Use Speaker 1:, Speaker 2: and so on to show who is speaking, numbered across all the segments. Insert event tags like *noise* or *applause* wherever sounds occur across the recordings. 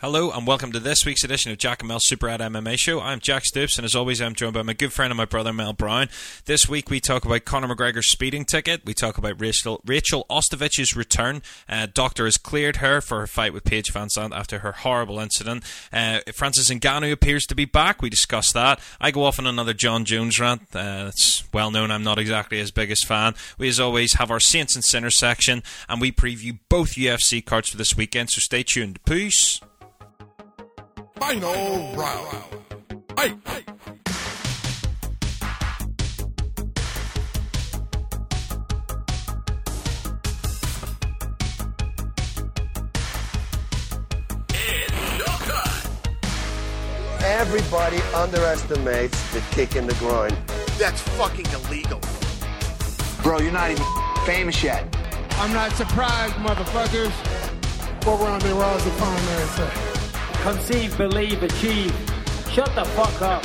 Speaker 1: Hello and welcome to this week's edition of Jack and Mel Super Rad MMA Show. I'm Jack Stoops and as always I'm joined by my good friend and my brother Mel Brown. This week we talk about Conor McGregor's speeding ticket. We talk about Rachel, Rachel Ostovich's return. Uh, doctor has cleared her for her fight with Paige VanZant after her horrible incident. Uh, Francis Ngannou appears to be back. We discuss that. I go off on another Jon Jones rant. Uh, it's well known I'm not exactly his biggest fan. We as always have our Saints and Sinners section and we preview both UFC cards for this weekend. So stay tuned. Peace.
Speaker 2: Final round. Fight!
Speaker 3: Everybody underestimates the kick in the groin.
Speaker 4: That's fucking illegal.
Speaker 5: Bro, you're not even famous yet.
Speaker 6: I'm not surprised, motherfuckers. Four round they rise to find man say.
Speaker 7: Conceive, believe, achieve. Shut the fuck up.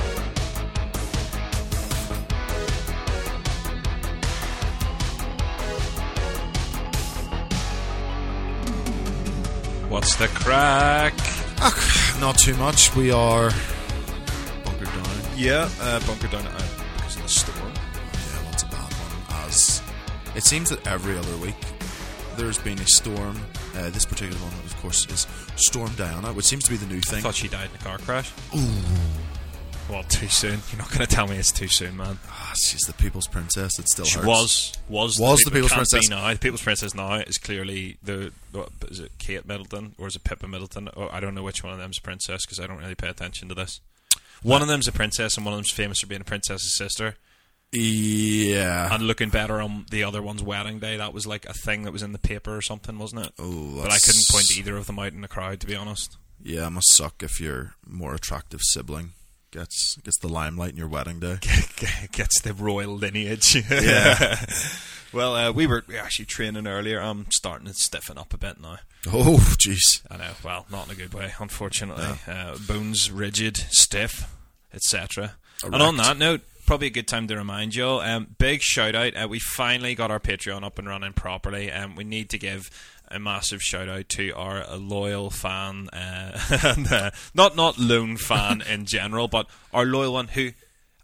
Speaker 1: What's the crack?
Speaker 2: Not too much. We are bunkered down.
Speaker 1: Yeah, uh, bunker down at because of the storm.
Speaker 2: Yeah, that's a bad one. As it seems that every other week there's been a storm. Uh, this particular one, of course, is Storm Diana, which seems to be the new
Speaker 1: I
Speaker 2: thing.
Speaker 1: thought she died in a car crash. Ooh. Well, too soon. You're not going to tell me it's too soon, man.
Speaker 2: Ah, she's the People's Princess. It still
Speaker 1: She
Speaker 2: hurts.
Speaker 1: was was
Speaker 2: Was the
Speaker 1: people-
Speaker 2: People's Princess.
Speaker 1: Now. The People's Princess now is clearly the what, is it Kate Middleton or is it Pippa Middleton? Oh, I don't know which one of them's a princess because I don't really pay attention to this. One of them's a princess and one of them's famous for being a princess's sister
Speaker 2: Yeah.
Speaker 1: and looking better on the other one's wedding day. That was like a thing that was in the paper or something, wasn't it?
Speaker 2: Oh,
Speaker 1: but I couldn't point either of them out in the crowd, to be honest.
Speaker 2: Yeah, it must suck if your more attractive sibling gets gets the limelight in your wedding day. *laughs*
Speaker 1: gets the royal lineage. *laughs*
Speaker 2: Yeah. *laughs*
Speaker 1: well, uh, we were actually training earlier. I'm starting to stiffen up a bit now.
Speaker 2: Oh, jeez.
Speaker 1: I know. Well, not in a good way, unfortunately. Uh, bones rigid, stiff, etc. And on that note, probably a good time to remind you all. Um, big shout out. Uh, we finally got our Patreon up and running properly. Um, we need to give a massive shout out to our loyal fan, uh, and, *laughs* uh, not not lone fan *laughs* in general, but our loyal one who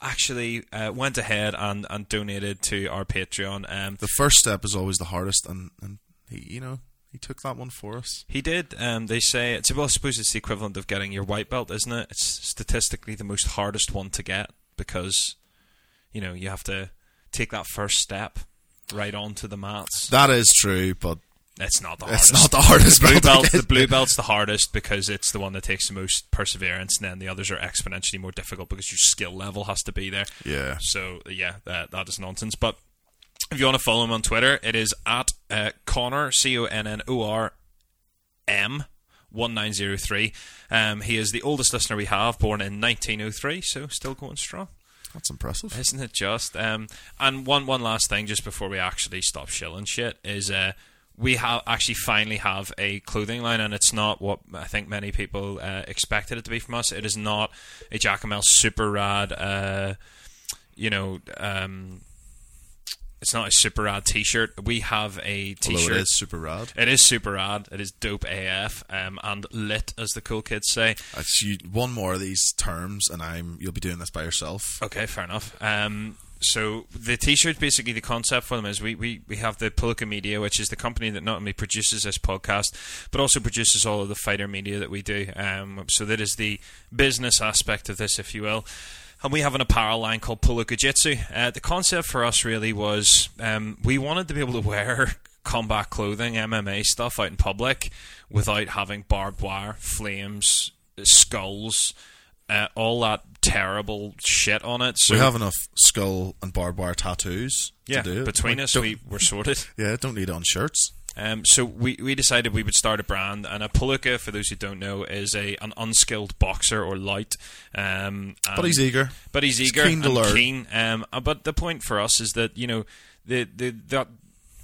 Speaker 1: actually uh, went ahead and, and donated to our Patreon. Um,
Speaker 2: The first step is always the hardest, and, and he, you know, he took that one for us.
Speaker 1: He did. Um, they say it's well. I suppose it's the equivalent of getting your white belt, isn't it? It's statistically the most hardest one to get because you know you have to take that first step right onto the mats.
Speaker 2: That is true, but
Speaker 1: It's not the hardest.
Speaker 2: it's not the hardest
Speaker 1: The blue
Speaker 2: belt to
Speaker 1: belt.
Speaker 2: get.
Speaker 1: The blue belt's the hardest because it's the one that takes the most perseverance, and then the others are exponentially more difficult because your skill level has to be there.
Speaker 2: Yeah.
Speaker 1: So yeah, that that is nonsense. But if you want to follow him on Twitter, it is at uh, Connor C O N N O R M. 1903. Um, he is the oldest listener we have, born in 1903, so still going strong.
Speaker 2: That's impressive.
Speaker 1: Isn't it just? Um, and one one last thing, just before we actually stop shilling shit, is uh, we have actually finally have a clothing line, and it's not what I think many people uh, expected it to be from us. It is not a Jackamel super rad, uh, you know. Um, it's not a super rad T-shirt. We have a
Speaker 2: Although
Speaker 1: T-shirt.
Speaker 2: it is super rad.
Speaker 1: It is super rad. It is dope AF um, and lit, as the cool kids say.
Speaker 2: You, one more of these terms, and I'm you'll be doing this by yourself.
Speaker 1: Okay, fair enough. Um, so the T-shirt, basically, the concept for them is we, we, we have the Palooka Media, which is the company that not only produces this podcast, but also produces all of the fighter media that we do. Um, so that is the business aspect of this, if you will. And we have an apparel line called Palooka Jitsu. Uh, the concept for us really was um, we wanted to be able to wear *laughs* combat clothing, MMA stuff out in public without having barbed wire, flames, skulls, uh, all that terrible shit on it. So
Speaker 2: we have enough skull and barbed wire tattoos
Speaker 1: yeah,
Speaker 2: to do it.
Speaker 1: between
Speaker 2: Like,
Speaker 1: us, we were sorted. *laughs*
Speaker 2: yeah, don't need it on shirts.
Speaker 1: Um, so we, we decided we would start a brand, and a Palooka, for those who don't know, is a an unskilled boxer or light. Um,
Speaker 2: But he's eager.
Speaker 1: but he's
Speaker 2: He's
Speaker 1: eager
Speaker 2: keen to
Speaker 1: and
Speaker 2: learn.
Speaker 1: keen. Um, but the point for us is that you know the the the,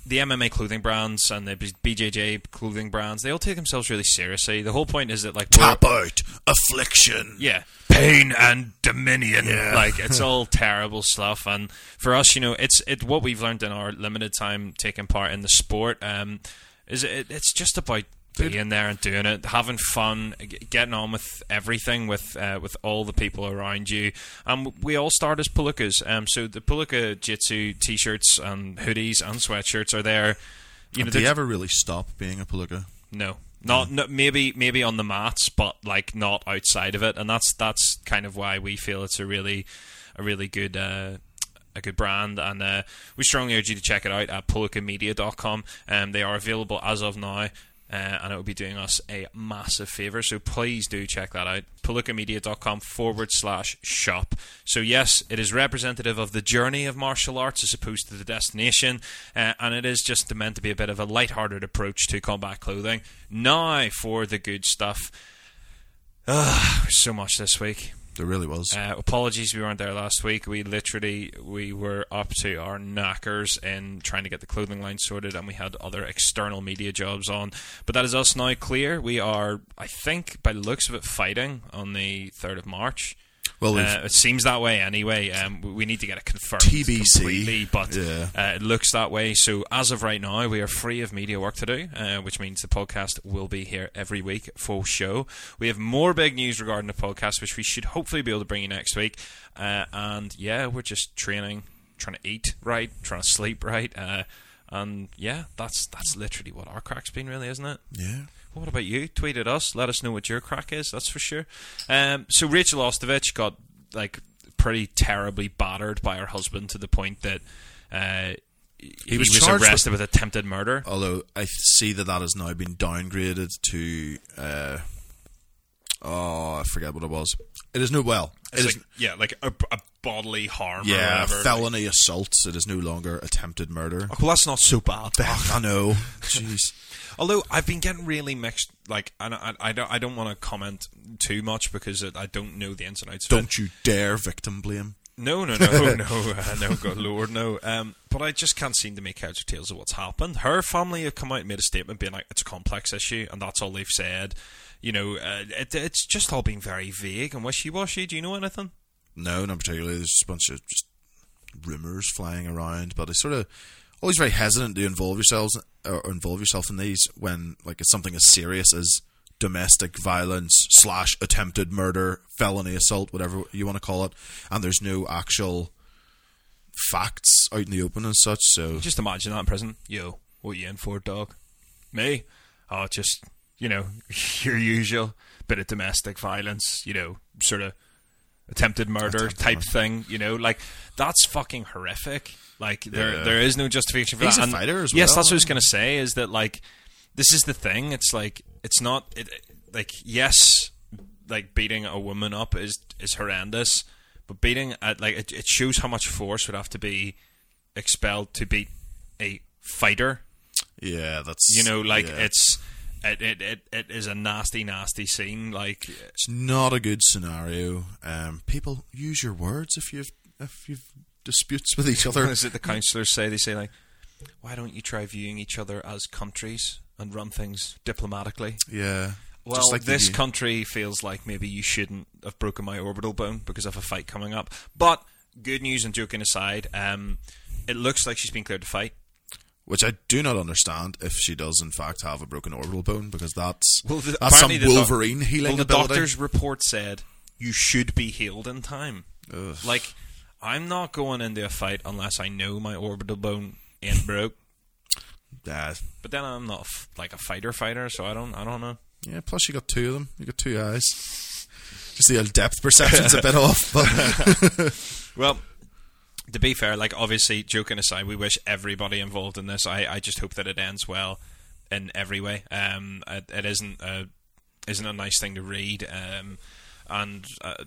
Speaker 1: the MMA clothing brands and the BJJ clothing brands they all take themselves really seriously. The whole point is that like
Speaker 2: Tapout, affliction.
Speaker 1: yeah, pain and dominion. yeah. *laughs* Like it's all terrible stuff. And for us, you know, it's it what we've learned in our limited time taking part in the sport. Um, is it, it's just about being there and doing it, having fun, getting on with everything with uh, with all the people around you. And we all start as Palookas. Um, so the Palooka Jitsu t-shirts and hoodies and sweatshirts are there. You know,
Speaker 2: Do you ever really stop being a palooka?
Speaker 1: no, not no, maybe maybe on the mats, but like not outside of it, and that's that's kind of why we feel it's a really a really good. Uh, a good brand, and uh, we strongly urge you to check it out at palookamedia.com. Um, they are available as of now, uh, and it will be doing us a massive favour. So please do check that out. palookamedia.com forward slash shop. So, yes, it is representative of the journey of martial arts as opposed to the destination, uh, and it is just meant to be a bit of a light-hearted approach to combat clothing. Now for the good stuff. Ugh, so much this week.
Speaker 2: There really was.
Speaker 1: Uh, apologies, we weren't there last week. We literally we were up to our knackers in trying to get the clothing line sorted, and we had other external media jobs on. But that is us now clear. We are, I think, by the looks of it, fighting on the third of March.
Speaker 2: Well,
Speaker 1: Uh, it seems that way anyway. Um, we- need to get it confirmed
Speaker 2: TBC,
Speaker 1: completely, but
Speaker 2: yeah.
Speaker 1: uh, it looks that way. So as of right now, we are free of media work to do, uh, which means the podcast will be here every week, full show. We have more big news regarding the podcast, which we should hopefully be able to bring you next week. Uh, and yeah, we're just training, trying to eat right, trying to sleep right. Uh, and yeah, that's that's literally what our crack's been, really, isn't it?
Speaker 2: yeah.
Speaker 1: What about you? Tweet at us. Let us know what your crack is. That's for sure. Um, so Rachel Ostovich got like pretty terribly battered by her husband to the point that uh, he,
Speaker 2: was
Speaker 1: was,
Speaker 2: charged with-
Speaker 1: arrested with, attempted murder.
Speaker 2: Although I see that that has now been downgraded to. Uh, oh, I forget what it was. It is no well. It is
Speaker 1: like, yeah, like a, a bodily harm.
Speaker 2: yeah, felony assault. It is no longer attempted murder.
Speaker 1: Well, that's not so bad. Then.
Speaker 2: I know. *laughs* Jeez.
Speaker 1: Although I've been getting really mixed. Like, and I, I don't, I don't want to comment too much because I don't know the ins and outs.
Speaker 2: Don't you dare victim blame.
Speaker 1: No, no, no, *laughs* no, uh, no, good lord, no. Um, but I just can't seem to make heads or tails of what's happened. Her family have come out and made a statement being like, it's a complex issue, and that's all they've said. You know, uh, it, it's just all been very vague and wishy-washy. Do you know anything?
Speaker 2: No, not particularly. There's a bunch of just rumors flying around, but it's sort of always very hesitant to involve yourselves or involve yourself in these when like it's something as serious as domestic violence slash attempted murder, felony assault, whatever you want to call it, and there's no actual facts out in the open and such. So
Speaker 1: Just imagine that in prison. Yo, what you in for, dog? Me? Oh, just, you know, *laughs* your usual bit of domestic violence, you know, sort of attempted murder
Speaker 2: Attempted
Speaker 1: type
Speaker 2: murder.
Speaker 1: thing, you know, like that's fucking horrific. Like there
Speaker 2: Yeah.
Speaker 1: there is no justification for
Speaker 2: He's
Speaker 1: that.
Speaker 2: a fighter as well.
Speaker 1: Yes, that's what I was going to say is that like this is the thing. It's like it's not it, like yes, like beating a woman up is is horrendous, but beating at like it, it shows how much force would have to be expelled to beat a fighter.
Speaker 2: yeah, that's
Speaker 1: You know, like
Speaker 2: yeah.
Speaker 1: it's it, it it it is a nasty, nasty scene. Like
Speaker 2: it's not a good scenario. Um, people use your words if you've if you've disputes with each other.
Speaker 1: is it the counsellors say? They say like, why don't you try viewing each other as countries and run things diplomatically?
Speaker 2: Yeah.
Speaker 1: Well,
Speaker 2: Just like the-
Speaker 1: this country feels like maybe you shouldn't have broken my orbital bone because of a fight coming up. But good news and joking aside, um, it looks like she's been cleared to fight.
Speaker 2: Which I do not understand if she does in fact have a broken orbital bone because that's
Speaker 1: Well, the,
Speaker 2: that's some
Speaker 1: the doc-
Speaker 2: Wolverine healing
Speaker 1: Well, the
Speaker 2: ability.
Speaker 1: doctor's report said you should be healed in time.
Speaker 2: Ugh.
Speaker 1: Like, I'm not going into a fight unless I know my orbital bone ain't *laughs* broke.
Speaker 2: Yeah,
Speaker 1: But then I'm not f- like a fighter fighter, so I don't I don't know.
Speaker 2: yeah. Plus, you got two of them. You got two eyes. Just the depth perception's a bit off, *laughs*
Speaker 1: Well, to be fair, like obviously, joking aside, we wish everybody involved in this. I, I just hope that it ends well in every way. Um, it, it isn't a isn't a nice thing to read. Um, and uh,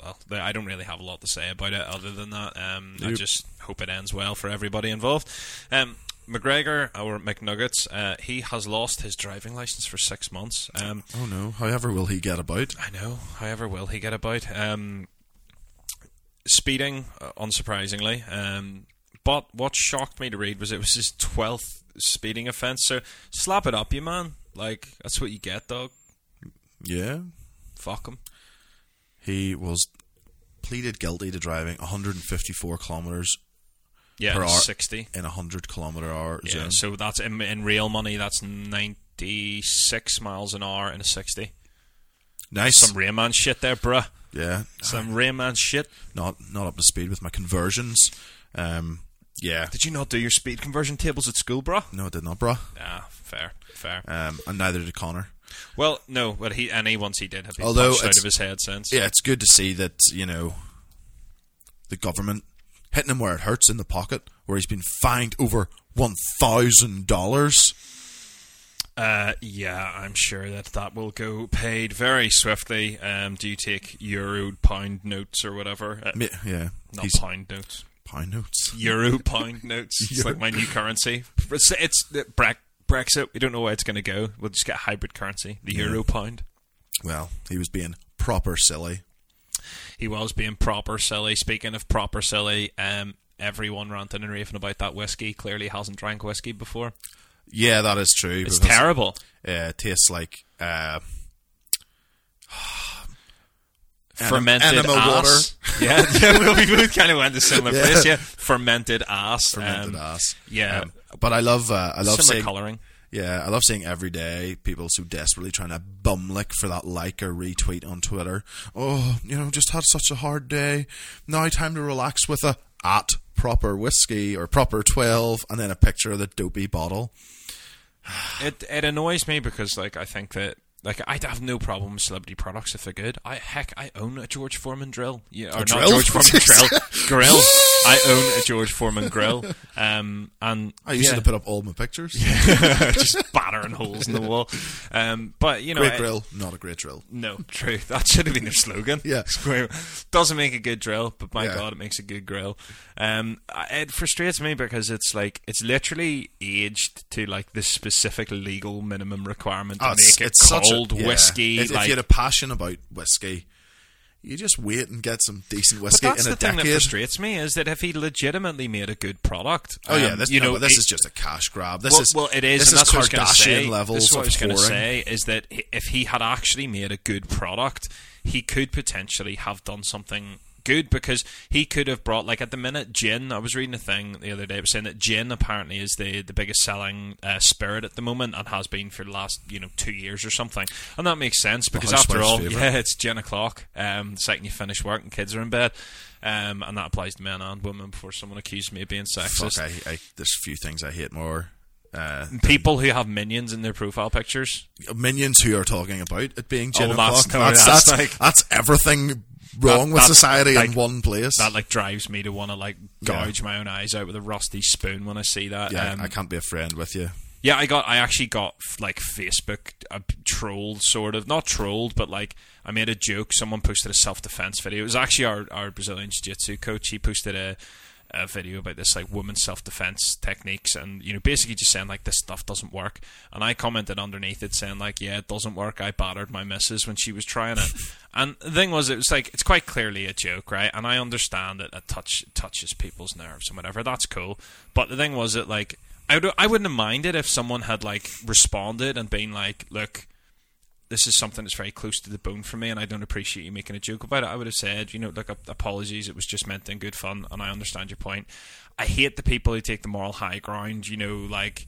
Speaker 1: well, I don't really have a lot to say about it other than that. Um, I just hope it ends well for everybody involved. Um, McGregor or McNuggets, uh, he has lost his driving license for six months. Um,
Speaker 2: oh no. However, will he get about?
Speaker 1: I know. However, will he get about? Um, speeding, uh, unsurprisingly. Um, but what shocked me to read was it was his twelfth speeding offence. So slap it up, you man. Like that's what you get, dog.
Speaker 2: Yeah,
Speaker 1: Fuck him.
Speaker 2: he was pleaded guilty to driving 154 kilometers
Speaker 1: Yeah,
Speaker 2: Per hour.
Speaker 1: sixty.
Speaker 2: in a 100 kilometer hour
Speaker 1: Yeah,
Speaker 2: zone.
Speaker 1: so that's in, in real money. That's 96 miles an hour in a 60.
Speaker 2: Nice.
Speaker 1: Some Rain Man shit there, bruh.
Speaker 2: Yeah.
Speaker 1: Some Rain Man shit.
Speaker 2: Not not up to speed with my conversions. Um, yeah.
Speaker 1: Did you not do your speed conversion tables at school, bruh?
Speaker 2: No, I did not, bro.
Speaker 1: Ah, fair, fair.
Speaker 2: Um, and neither did Conor.
Speaker 1: well, no, but he and he once he did have been
Speaker 2: Although
Speaker 1: punched out of his head since.
Speaker 2: Yeah, it's good to see that you know the government hitting him where it hurts in the pocket, where he's been fined over one thousand dollars.
Speaker 1: Uh, yeah, I'm sure that that will go paid very swiftly. Um, do you take euro, pound notes or whatever? Uh,
Speaker 2: Yeah,
Speaker 1: not
Speaker 2: he's
Speaker 1: pound notes.
Speaker 2: pound notes.
Speaker 1: Euro, pound *laughs* notes. It's like my new currency. It's, it's the Bre- Brexit. We don't know where it's going to go. We'll just get hybrid currency, the euro pound.
Speaker 2: Well, he was being proper silly.
Speaker 1: He was being proper silly. Speaking of proper silly, um, everyone ranting and raving about that whiskey clearly hasn't drank whiskey before.
Speaker 2: Yeah, that is true.
Speaker 1: It's terrible.
Speaker 2: Uh, it tastes like uh, *sighs*
Speaker 1: fermented
Speaker 2: enema
Speaker 1: ass. *laughs* Yeah, *laughs* yeah, well, we both kind of went to similar
Speaker 2: Yeah.
Speaker 1: place. Yeah, fermented ass.
Speaker 2: fermented
Speaker 1: um,
Speaker 2: ass.
Speaker 1: Yeah,
Speaker 2: Um, but I love uh, I love seeing
Speaker 1: colouring.
Speaker 2: Yeah, I love seeing every day people so desperately trying to bum lick for that like or retweet on Twitter. Oh, you know, just had such a hard day. Now time to relax with a at proper whiskey or proper twelve, and then a picture of the dopey bottle.
Speaker 1: It it annoys me because like I think that like I have no problem with celebrity products if they're good. I heck I own a George Foreman drill. Yeah, or not
Speaker 2: drill?
Speaker 1: George Foreman *laughs* drill grill. I own a George Foreman grill. Um, and
Speaker 2: I used
Speaker 1: yeah,
Speaker 2: to put up all my pictures. *laughs*
Speaker 1: just battering holes in the wall. Um, but you know,
Speaker 2: Great
Speaker 1: I-
Speaker 2: drill, not a great drill.
Speaker 1: No, true. That should have been their slogan.
Speaker 2: Yeah.
Speaker 1: Square- Doesn't make a good drill, but my
Speaker 2: Yeah.
Speaker 1: god, it makes a good grill. Um, it frustrates me because it's like it's literally aged to like the specific legal minimum requirement to
Speaker 2: Oh, it's,
Speaker 1: make it
Speaker 2: it's such a-
Speaker 1: cold
Speaker 2: yeah.
Speaker 1: whiskey.
Speaker 2: If, if you had a passion about whiskey, you just wait and get some decent whiskey but
Speaker 1: that's
Speaker 2: in
Speaker 1: the
Speaker 2: a
Speaker 1: thing that frustrates me is that if he legitimately made a good product,
Speaker 2: Oh yeah,
Speaker 1: um,
Speaker 2: this,
Speaker 1: you
Speaker 2: no,
Speaker 1: know,
Speaker 2: this
Speaker 1: it-
Speaker 2: is just a cash grab. This
Speaker 1: well,
Speaker 2: is
Speaker 1: well, it is.
Speaker 2: This
Speaker 1: and
Speaker 2: is
Speaker 1: that's what I was gonna
Speaker 2: Kardashian
Speaker 1: say.
Speaker 2: levels
Speaker 1: This is what I was going to say is that if he had actually made a good product, he could potentially have done something good because he could have brought like at the minute gin. I was reading a thing the other day it was saying that gin apparently is the the biggest selling uh, spirit at the moment and has been for the last you know two years or something, and that makes sense because after all,
Speaker 2: favourite.
Speaker 1: yeah, it's gin o'clock. Um, the second you finish work and kids are in bed. Um, and that applies to men and women before someone accuses me of being sexist.
Speaker 2: Fuck, I, I, there's a few things I hate more. Uh,
Speaker 1: People who have minions in their profile pictures.
Speaker 2: minions who are talking about it being gin
Speaker 1: Oh,
Speaker 2: o'clock.
Speaker 1: that's- no,
Speaker 2: that's,
Speaker 1: that's
Speaker 2: that's, *laughs*
Speaker 1: like-
Speaker 2: that's everything wrong
Speaker 1: That-
Speaker 2: with society
Speaker 1: like,
Speaker 2: in one place.
Speaker 1: that like drives me to want to like
Speaker 2: Yeah.
Speaker 1: gouge my own eyes out with a rusty spoon when I see that.
Speaker 2: yeah,
Speaker 1: um,
Speaker 2: I can't be a friend with you.
Speaker 1: yeah, I got. I actually got like Facebook uh, trolled, sort of not trolled, but like I made a joke. Someone posted a self defense video. It was actually our our Brazilian jiu jitsu coach. He posted a. A video about this like women's self defense techniques and you know basically just saying like this stuff doesn't work. And I commented underneath it saying like yeah it doesn't work. I battered my missus when she was trying it. *laughs* And the thing was it was like it's quite clearly a joke right? And I understand that it touch touches people's nerves and whatever. That's cool. But the thing was that like I, would, I wouldn't have minded if someone had like responded and been like, "Look, this is something that's very close to the bone for me, and I don't appreciate you making a joke about it." I would have said, "You know, like apologies. It was just meant in good fun, and I understand your point." I hate the people who take the moral high ground. You know, like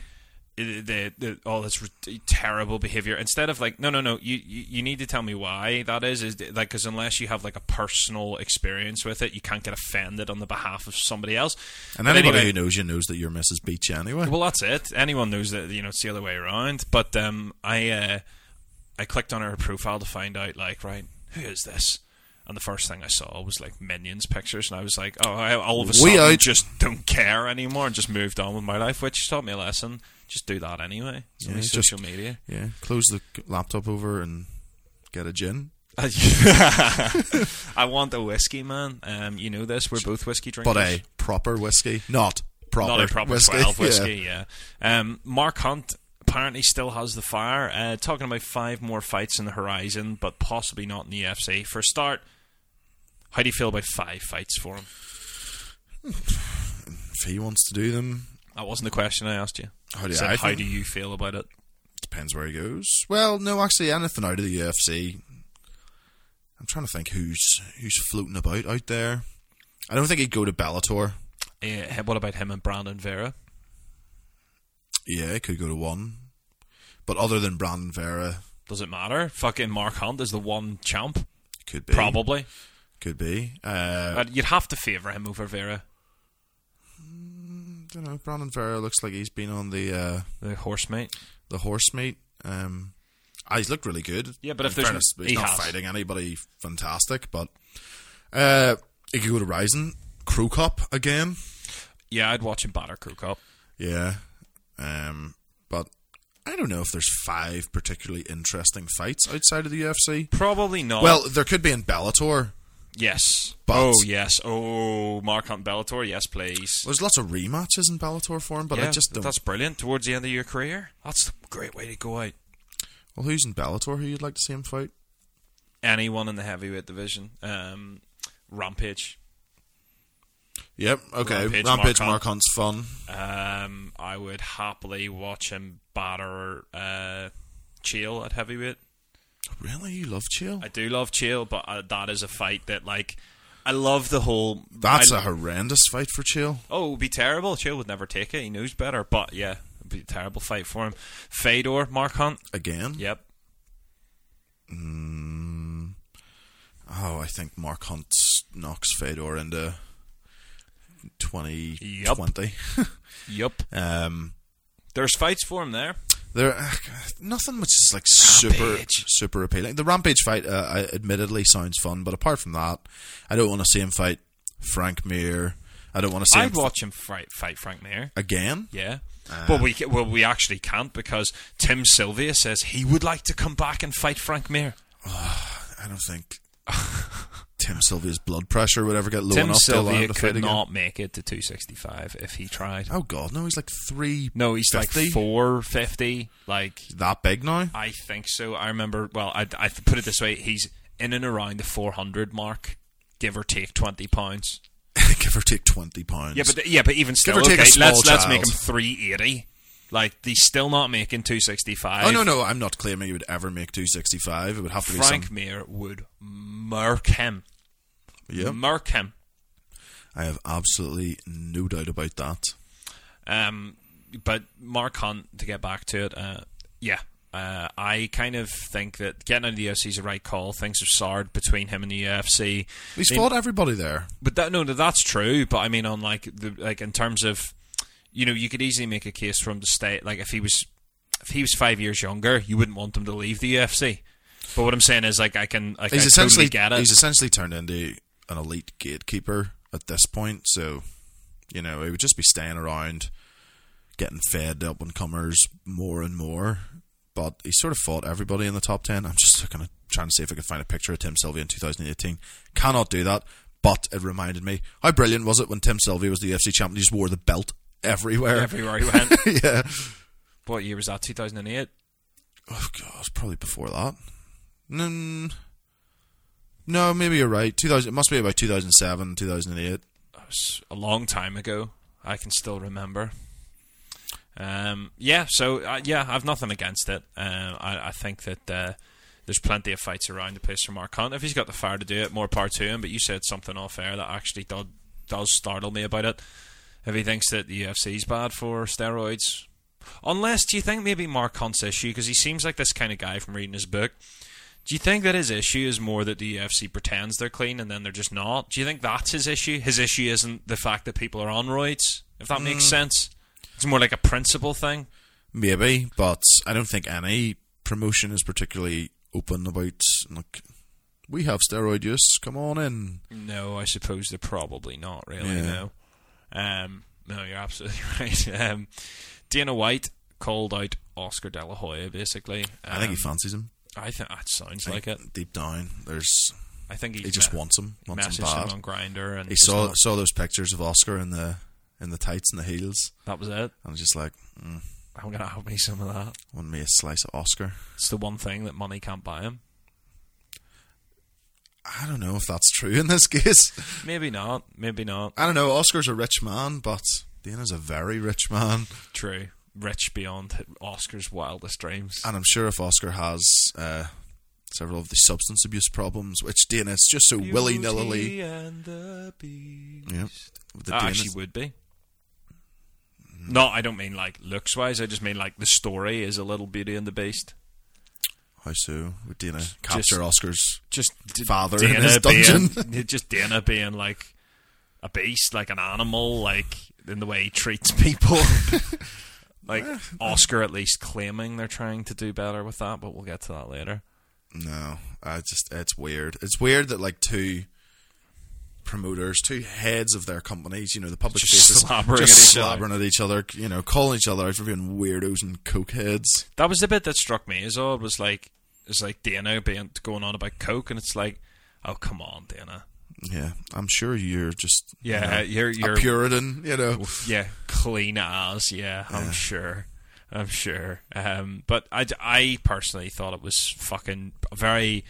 Speaker 1: the the, all this terrible behavior instead of like no no no you, you you need to tell me why that is is like because unless you have like a personal experience with it you can't get offended on the behalf of somebody else
Speaker 2: And
Speaker 1: But
Speaker 2: anybody
Speaker 1: anyway-
Speaker 2: who knows you knows that your missus beat you anyway.
Speaker 1: well, that's it. Anyone knows that you know it's the other way around. But um, I uh, I clicked on her profile to find out like right who is this, and the first thing I saw was like minions pictures, and I was like, oh, I all of a sudden
Speaker 2: out.
Speaker 1: just don't care anymore and just moved on with my life, which taught me a lesson. Just do that anyway. It's
Speaker 2: Yeah, just-
Speaker 1: social media.
Speaker 2: yeah, close the laptop over and get a gin. *laughs*
Speaker 1: I want a whiskey, man. Um, you know this. We're both whiskey drinkers.
Speaker 2: But a proper whiskey, not proper
Speaker 1: not a proper
Speaker 2: whiskey.
Speaker 1: 12 *laughs*
Speaker 2: Yeah.
Speaker 1: whiskey, yeah. Um, Mark Hunt apparently still has the fire. Uh, talking about five more fights in the horizon, but possibly not in the UFC. For a start, how do you feel about five fights for him?
Speaker 2: If he wants to do them,
Speaker 1: That wasn't the question I asked you.
Speaker 2: How do
Speaker 1: said,
Speaker 2: I
Speaker 1: how do you feel about it?
Speaker 2: depends where he goes. Well, no, actually, anything out of the UFC. I'm trying to think who's who's floating about out there. I don't think he'd go to Bellator.
Speaker 1: Uh, what about him and Brandon Vera?
Speaker 2: Yeah, he could go to one. but other than Brandon Vera,
Speaker 1: Does it matter? Fucking Mark Hunt is the one champ.
Speaker 2: could be
Speaker 1: Probably.
Speaker 2: could be. Uh,
Speaker 1: But you'd have to favour him over Vera,
Speaker 2: I don't know. Brandon Vera looks like he's been on the uh,
Speaker 1: the horse mate.
Speaker 2: the horse meat. Um, ah, he's looked really good.
Speaker 1: Yeah, but if
Speaker 2: In
Speaker 1: there's-
Speaker 2: fairness, he's
Speaker 1: he
Speaker 2: not
Speaker 1: has.
Speaker 2: fighting anybody fantastic, but uh, he could go to Rizin Cro Cop again.
Speaker 1: Yeah, I'd watch him batter Cro Cop.
Speaker 2: Yeah, um, but I don't know if there's five particularly interesting fights outside of the UFC.
Speaker 1: Probably not.
Speaker 2: Well, there could be in Bellator.
Speaker 1: yes.
Speaker 2: but-
Speaker 1: oh, yes. Oh, Mark Hunt Bellator. Yes, please.
Speaker 2: There's lots of rematches in Bellator for him, but
Speaker 1: yeah,
Speaker 2: I just don't.
Speaker 1: that's brilliant. Towards the end of your career, that's a great way to go out.
Speaker 2: Well, who's in Bellator? Who you'd like to see him fight?
Speaker 1: Anyone in the heavyweight division, um, Rampage.
Speaker 2: Yep. Okay.
Speaker 1: Rampage,
Speaker 2: Rampage,
Speaker 1: Mark
Speaker 2: Mark, Hunt's fun.
Speaker 1: Um, I would happily watch him batter uh, Chael at heavyweight.
Speaker 2: Really, you love Chael?
Speaker 1: I do love Chael, but uh, that is a fight that like I love the whole.
Speaker 2: That's
Speaker 1: I-
Speaker 2: a horrendous fight for Chael.
Speaker 1: Oh, it would be terrible. Chael would never take it. He knows better. But yeah, it'd be a terrible fight for him. Fedor, Mark Hunt.
Speaker 2: Again?
Speaker 1: Yep.
Speaker 2: Oh, I think Mark Hunt knocks Fedor into 2020.
Speaker 1: yep. *laughs*
Speaker 2: um,
Speaker 1: There's fights for him there.
Speaker 2: there, nothing which is like super,
Speaker 1: Rampage.
Speaker 2: super appealing. The Rampage fight, uh, I- admittedly, sounds fun, but apart from that, I don't want to see him fight Frank Mir. I don't want to see
Speaker 1: I'd
Speaker 2: him
Speaker 1: watch him fight fight Frank Mir.
Speaker 2: again.
Speaker 1: Yeah.
Speaker 2: Uh,
Speaker 1: but we well we actually can't because Tim Sylvia says he would like to come back and fight Frank Mir. *sighs*
Speaker 2: I don't think *laughs* Tim Sylvia's blood pressure would ever get low
Speaker 1: Tim
Speaker 2: enough
Speaker 1: Sylvia
Speaker 2: to
Speaker 1: could
Speaker 2: again.
Speaker 1: not make it to 265 if he tried.
Speaker 2: Oh God, no! He's like three.
Speaker 1: No, he's like 450. Like
Speaker 2: that big now.
Speaker 1: I think so. I remember. Well, I, I put it this way: he's in and around the 400 mark, give or take 20 pounds. *laughs*
Speaker 2: Give or take twenty pounds.
Speaker 1: Yeah, but yeah, but even still,
Speaker 2: or take a
Speaker 1: okay, let's let's make him 380. Like he's still not making 265.
Speaker 2: oh no, no, I'm not claiming he would ever make two sixty five. It would have to be
Speaker 1: Frank. Mir would murk him.
Speaker 2: Yep.
Speaker 1: Murk him.
Speaker 2: I have absolutely no doubt about that.
Speaker 1: Um, but Mark Hunt, to get back to it, uh, yeah, uh, I kind of think that getting out of the UFC is the right call. Things have soured between him and the UFC.
Speaker 2: He's
Speaker 1: I mean,
Speaker 2: fought everybody there.
Speaker 1: but that no, no, that's true. But I mean, on like the like in terms of, you know, you could easily make a case for him to stay. Like if he was, if he was five years younger, you wouldn't want him to leave the UFC. But what I'm saying is, like, I can, like,
Speaker 2: He's
Speaker 1: I
Speaker 2: essentially
Speaker 1: totally get it.
Speaker 2: he's essentially turned into an elite gatekeeper at this point. So, you know, he would just be staying around, getting fed up and comers more and more. But he sort of fought everybody in the top ten. I'm just looking at trying to see if I could find a picture of Tim Sylvia in 2018. Cannot do that. But it reminded me how brilliant was it when Tim Sylvia was the UFC champion? He just wore the belt everywhere. *laughs*
Speaker 1: everywhere he went. *laughs*
Speaker 2: yeah.
Speaker 1: what year was that? 2008.
Speaker 2: Oh god, it was probably before that. Mm, no, maybe you're right. 2000. It must be about 2007, 2008.
Speaker 1: That was a long time ago. I can still remember. Um, yeah, so uh, yeah, I've nothing against it. Uh, I, I think that uh, there's plenty of fights around the place for Mark Hunt. If he's got the fire to do it, more power to him. But you said something off air that actually does, does startle me about it. If he thinks that the UFC's bad for steroids, unless do you think maybe Mark Hunt's issue because he seems like this kind of guy from reading his book. Do you think that his issue is more that the UFC pretends they're clean and then they're just not? Do you think that's his issue? His issue isn't the fact that people are on roids, if that makes hmm. sense. It's more like a principle thing.
Speaker 2: Maybe, but I don't think any promotion is particularly open about like we have steroid use. Come on in.
Speaker 1: No, I suppose they're probably not really.
Speaker 2: Yeah.
Speaker 1: No, um, no, you're absolutely *laughs* right. Um, Dana White called out Oscar De La Hoya. Basically,
Speaker 2: I think he
Speaker 1: Um,
Speaker 2: fancies him.
Speaker 1: I think that sounds like it.
Speaker 2: Deep down, there's
Speaker 1: I think
Speaker 2: he
Speaker 1: he's
Speaker 2: just
Speaker 1: me-
Speaker 2: wants him. Wants him bad.
Speaker 1: him on Grindr, and
Speaker 2: he saw
Speaker 1: not-
Speaker 2: saw those pictures of Oscar in the in the tights and the heels.
Speaker 1: that was it.
Speaker 2: I was just like, mm,
Speaker 1: I'm gonna have me some of that.
Speaker 2: want me a slice of Oscar.
Speaker 1: It's the one thing that money can't buy him.
Speaker 2: I don't know if that's true in this *laughs* case.
Speaker 1: Maybe not. Maybe not.
Speaker 2: I don't know. Oscar's a rich man, but Dana's a very rich man,
Speaker 1: True. Rich beyond Oscar's wildest dreams.
Speaker 2: and I'm sure if Oscar has uh, several of the substance abuse problems, which Dana's just so willy nilly.
Speaker 1: Beauty and the Beast.
Speaker 2: Yeah, the
Speaker 1: actually would be. No, I don't mean like looks wise. I just mean like the story is a little Beauty and the Beast.
Speaker 2: How so? Would Dana capture Oscar's
Speaker 1: Just
Speaker 2: father in his dungeon? *laughs*
Speaker 1: being, just Dana being like a beast, like an animal, like in the way he treats people. *laughs* like Oscar, at least claiming they're trying to do better with that, but we'll get to that later.
Speaker 2: No, I just it's weird. It's weird that like two promoters, two heads of their companies, you know, the public
Speaker 1: Just
Speaker 2: faces,
Speaker 1: slobbering
Speaker 2: just
Speaker 1: at each
Speaker 2: at each other, you know, calling each other out for being weirdos and cokeheads.
Speaker 1: That was the bit that struck me as odd. Was like it's like Dana being going on about coke, and it's like, oh come on, Dana.
Speaker 2: Yeah, I'm sure you're just you
Speaker 1: Yeah,
Speaker 2: know,
Speaker 1: you're- you're-
Speaker 2: a Puritan, you know.
Speaker 1: Yeah, clean as. Yeah, I'm sure. I'm sure. Um, but I, I personally thought it was fucking very.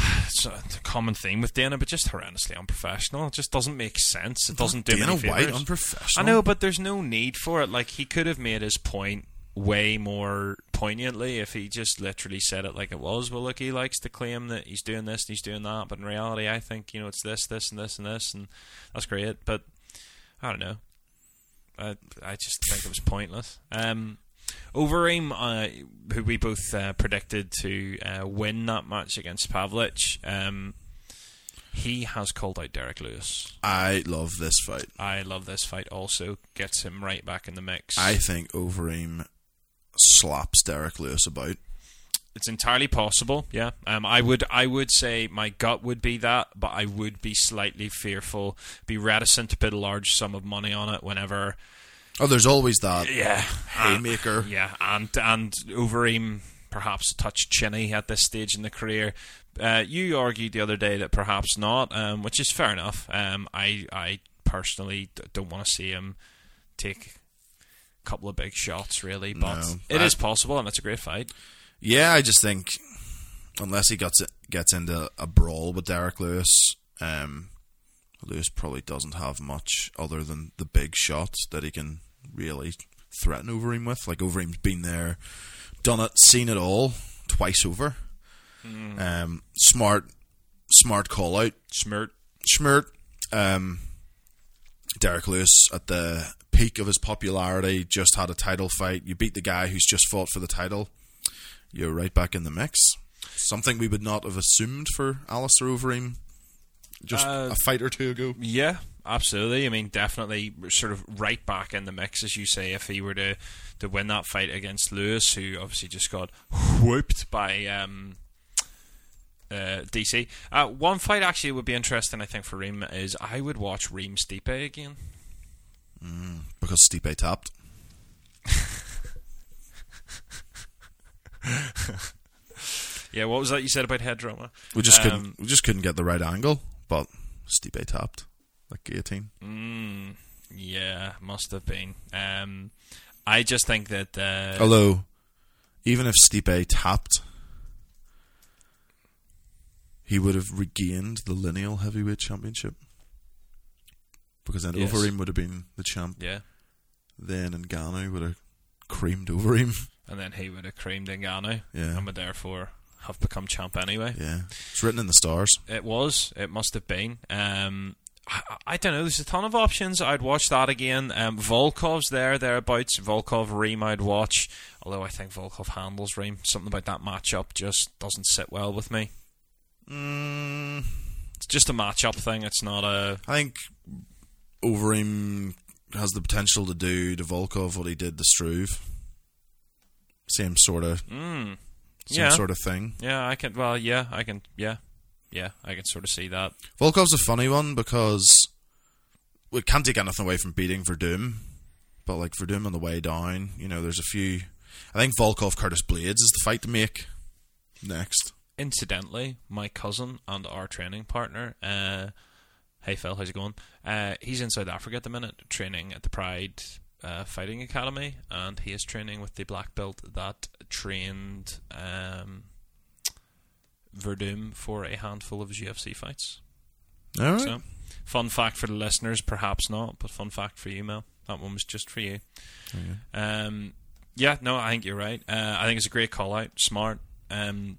Speaker 1: *sighs* It's a common theme with Dana, but just horrendously unprofessional. It just doesn't make sense. It doesn't do
Speaker 2: Dana
Speaker 1: any
Speaker 2: White unprofessional.
Speaker 1: I know, but there's no need for it. Like he could have made his point way more poignantly if he just literally said it like it was. Well, look, he likes to claim that he's doing this and he's doing that, but in reality, I think you know it's this, this, and this, and this, and that's great. But I don't know. I I just think it was pointless. Um, Overeem, uh, who we both uh, predicted to uh, win that match against Pavlich, um, he has called out Derrick Lewis.
Speaker 2: I love this fight.
Speaker 1: I love this fight. Also gets him right back in the mix.
Speaker 2: I think Overeem slaps Derrick Lewis about.
Speaker 1: it's entirely possible. Yeah, um, I would I would say my gut would be that, but I would be slightly fearful, be reticent to put a large sum of money on it whenever.
Speaker 2: Oh, there's always that
Speaker 1: Yeah,
Speaker 2: haymaker. *laughs*
Speaker 1: Yeah, and and Overeem perhaps touch chinny at this stage in the career. Uh, you argued the other day that perhaps not, um, which is fair enough. Um, I I personally d- don't want to see him take a couple of big shots, really, but
Speaker 2: No,
Speaker 1: it
Speaker 2: I-
Speaker 1: is possible, and it's a great fight.
Speaker 2: Yeah, I just think unless he gets gets into a brawl with Derrick Lewis, um, Lewis probably doesn't have much other than the big shots that he can really threaten Overeem with. Like Overeem's been there, done it, seen it all twice over. Um, smart, smart call out.
Speaker 1: Smirt.
Speaker 2: Schmirt, um, Derrick Lewis at the peak of his popularity just had a title fight. You beat the guy who's just fought for the title. You're right back in the mix. Something we would not have assumed for Alistair Overeem just
Speaker 1: Uh,
Speaker 2: a fight or two ago.
Speaker 1: Yeah, absolutely. I mean, definitely sort of right back in the mix, as you say, if he were to, to win that fight against Lewis, who obviously just got whooped by um, uh, DC. Uh, one fight actually would be interesting, I think, for Reem is I would watch Reem Stipe again.
Speaker 2: Because Stipe tapped. *laughs*
Speaker 1: Yeah, what was that you said about head drama?
Speaker 2: We just
Speaker 1: Um,
Speaker 2: couldn't we just couldn't get the right angle, but Stipe tapped. Like guillotine.
Speaker 1: Mm, yeah, must have been. Um, I just think that. Uh,
Speaker 2: Although, even if Stipe tapped, he would have regained the lineal heavyweight championship. Because then
Speaker 1: Yes.
Speaker 2: Overeem would have been the champ.
Speaker 1: yeah.
Speaker 2: Then Ngannou would have creamed Overeem.
Speaker 1: And then he would have creamed Ngannou.
Speaker 2: Yeah.
Speaker 1: And would therefore have become champ anyway.
Speaker 2: Yeah, it's written in the stars.
Speaker 1: It was. It must have been. Um, I, I don't know. There's a ton of options. I'd watch that again. Um, Volkov's there, thereabouts. Volkov Reem I'd watch. Although I think Volkov handles Reem. Something about that matchup just doesn't sit well with me.
Speaker 2: Mm,
Speaker 1: It's just a matchup thing. It's not a.
Speaker 2: I think Overeem has the potential to do to Volkov what he did to Struve. Same sort of,
Speaker 1: Mm,
Speaker 2: same
Speaker 1: yeah.
Speaker 2: sort of thing.
Speaker 1: yeah, I can. Well, yeah, I can. Yeah, yeah, I can sort of see that.
Speaker 2: Volkov's a funny one because we can't take anything away from beating Werdum, but like Werdum on the way down, you know, there's a few. I think Volkov Curtis Blaydes is the fight to make next.
Speaker 1: Incidentally, my cousin and our training partner, uh, hey Phil, how's it going? Uh, he's in South Africa at the minute, training at the Pride uh, Fighting Academy, and he is training with the black belt that trained um, Werdum for a handful of his UFC fights.
Speaker 2: All right.
Speaker 1: So, fun fact for the listeners, perhaps not, but fun fact for you, Mel. That one was just for you. Um, yeah, no, I think you're right. Uh, I think it's a great call out, smart. Um,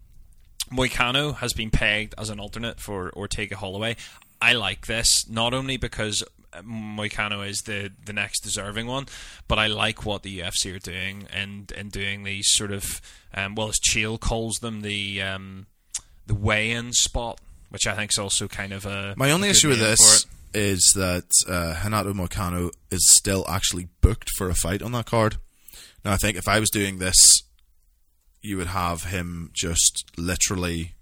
Speaker 1: Moicano has been pegged as an alternate for Ortega Holloway. I like this not only because Moicano is the the next deserving one. But I like what the UFC are doing and and doing these sort of um, well, as Chael calls them, the um, the weigh-in spot, which I think is also kind of a
Speaker 2: My only
Speaker 1: a
Speaker 2: issue with this is that uh, Renato Moicano is still actually booked for a fight on that card. Now, I think if I was doing this, you would have him just literally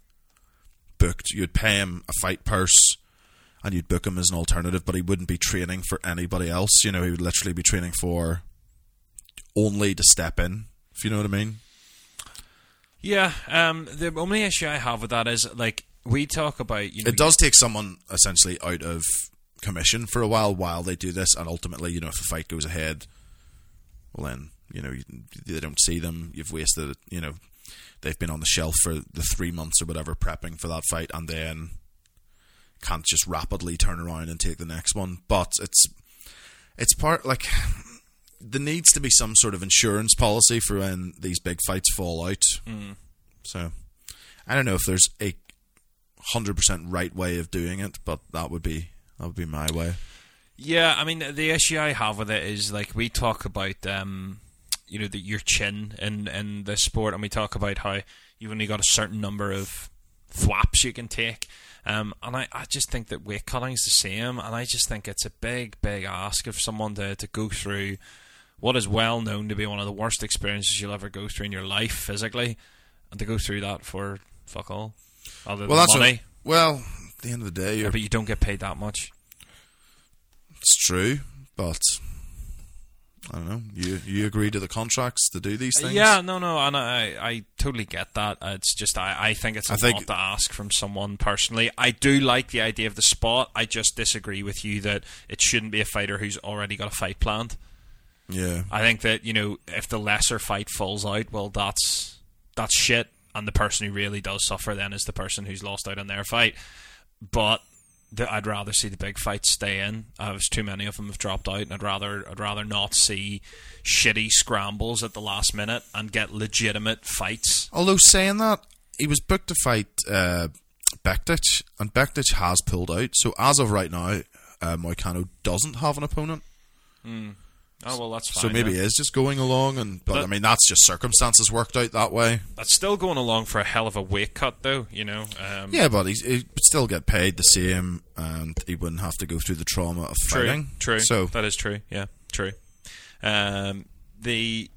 Speaker 2: booked. You'd pay him a fight purse and you'd book him as an alternative, but he wouldn't be training for anybody else. You know, he would literally be training for only to step in, if you know what I mean.
Speaker 1: Yeah, um, the only issue I have with that is like we talk about you know
Speaker 2: It does take someone essentially out of commission for a while while they do this, and ultimately, you know, if a fight goes ahead, well then, you know, you, they don't see them. You've wasted, you know, they've been on the shelf for the three months or whatever prepping for that fight, and then can't just rapidly turn around and take the next one. But it's it's part like *sighs* there needs to be some sort of insurance policy for when these big fights fall out. So I don't know if there's a hundred percent right way of doing it, but that would be that would be my way.
Speaker 1: Yeah, I mean the issue I have with it is like we talk about um, you know the, your chin in in the sport, and we talk about how you've only got a certain number of thwaps you can take. Um, and I, I just think that weight cutting's the same, and I just think it's a big, big ask of someone to, to go through what is well known to be one of the worst experiences you'll ever go through in your life physically, and to go through that for fuck all, other
Speaker 2: Well,
Speaker 1: than
Speaker 2: that's
Speaker 1: money.
Speaker 2: Well, at the end of the day,
Speaker 1: Yeah, but you don't get paid that much.
Speaker 2: it's true, but I don't know. You you agree to the contracts to do these things?
Speaker 1: Yeah, no, no, and I, I totally get that. It's just I, I think it's a
Speaker 2: I think-
Speaker 1: lot to ask from someone personally. I do like the idea of the spot. I just disagree with you that it shouldn't be a fighter who's already got a fight planned.
Speaker 2: yeah.
Speaker 1: I think that you know if the lesser fight falls out, well, that's that's shit, and the person who really does suffer then is the person who's lost out on their fight. But the, I'd rather see the big fights stay in. Uh, there's too many of them have dropped out, and I'd rather I'd rather not see shitty scrambles at the last minute and get legitimate fights.
Speaker 2: Although saying that, he was booked to fight uh, Bektic, and Bektic has pulled out. So as of right now, uh, Moicano doesn't have an opponent.
Speaker 1: Oh well, that's fine.
Speaker 2: So maybe
Speaker 1: then.
Speaker 2: he is just going along, and but,
Speaker 1: But-
Speaker 2: I mean that's just circumstances worked out that way.
Speaker 1: that's still going along for a hell of a weight cut, though. You know. Um,
Speaker 2: Yeah, but he's, he would still get paid the same, and he wouldn't have to go through the trauma of
Speaker 1: True,
Speaker 2: fighting.
Speaker 1: true.
Speaker 2: So
Speaker 1: that is true. Yeah, true. Um, the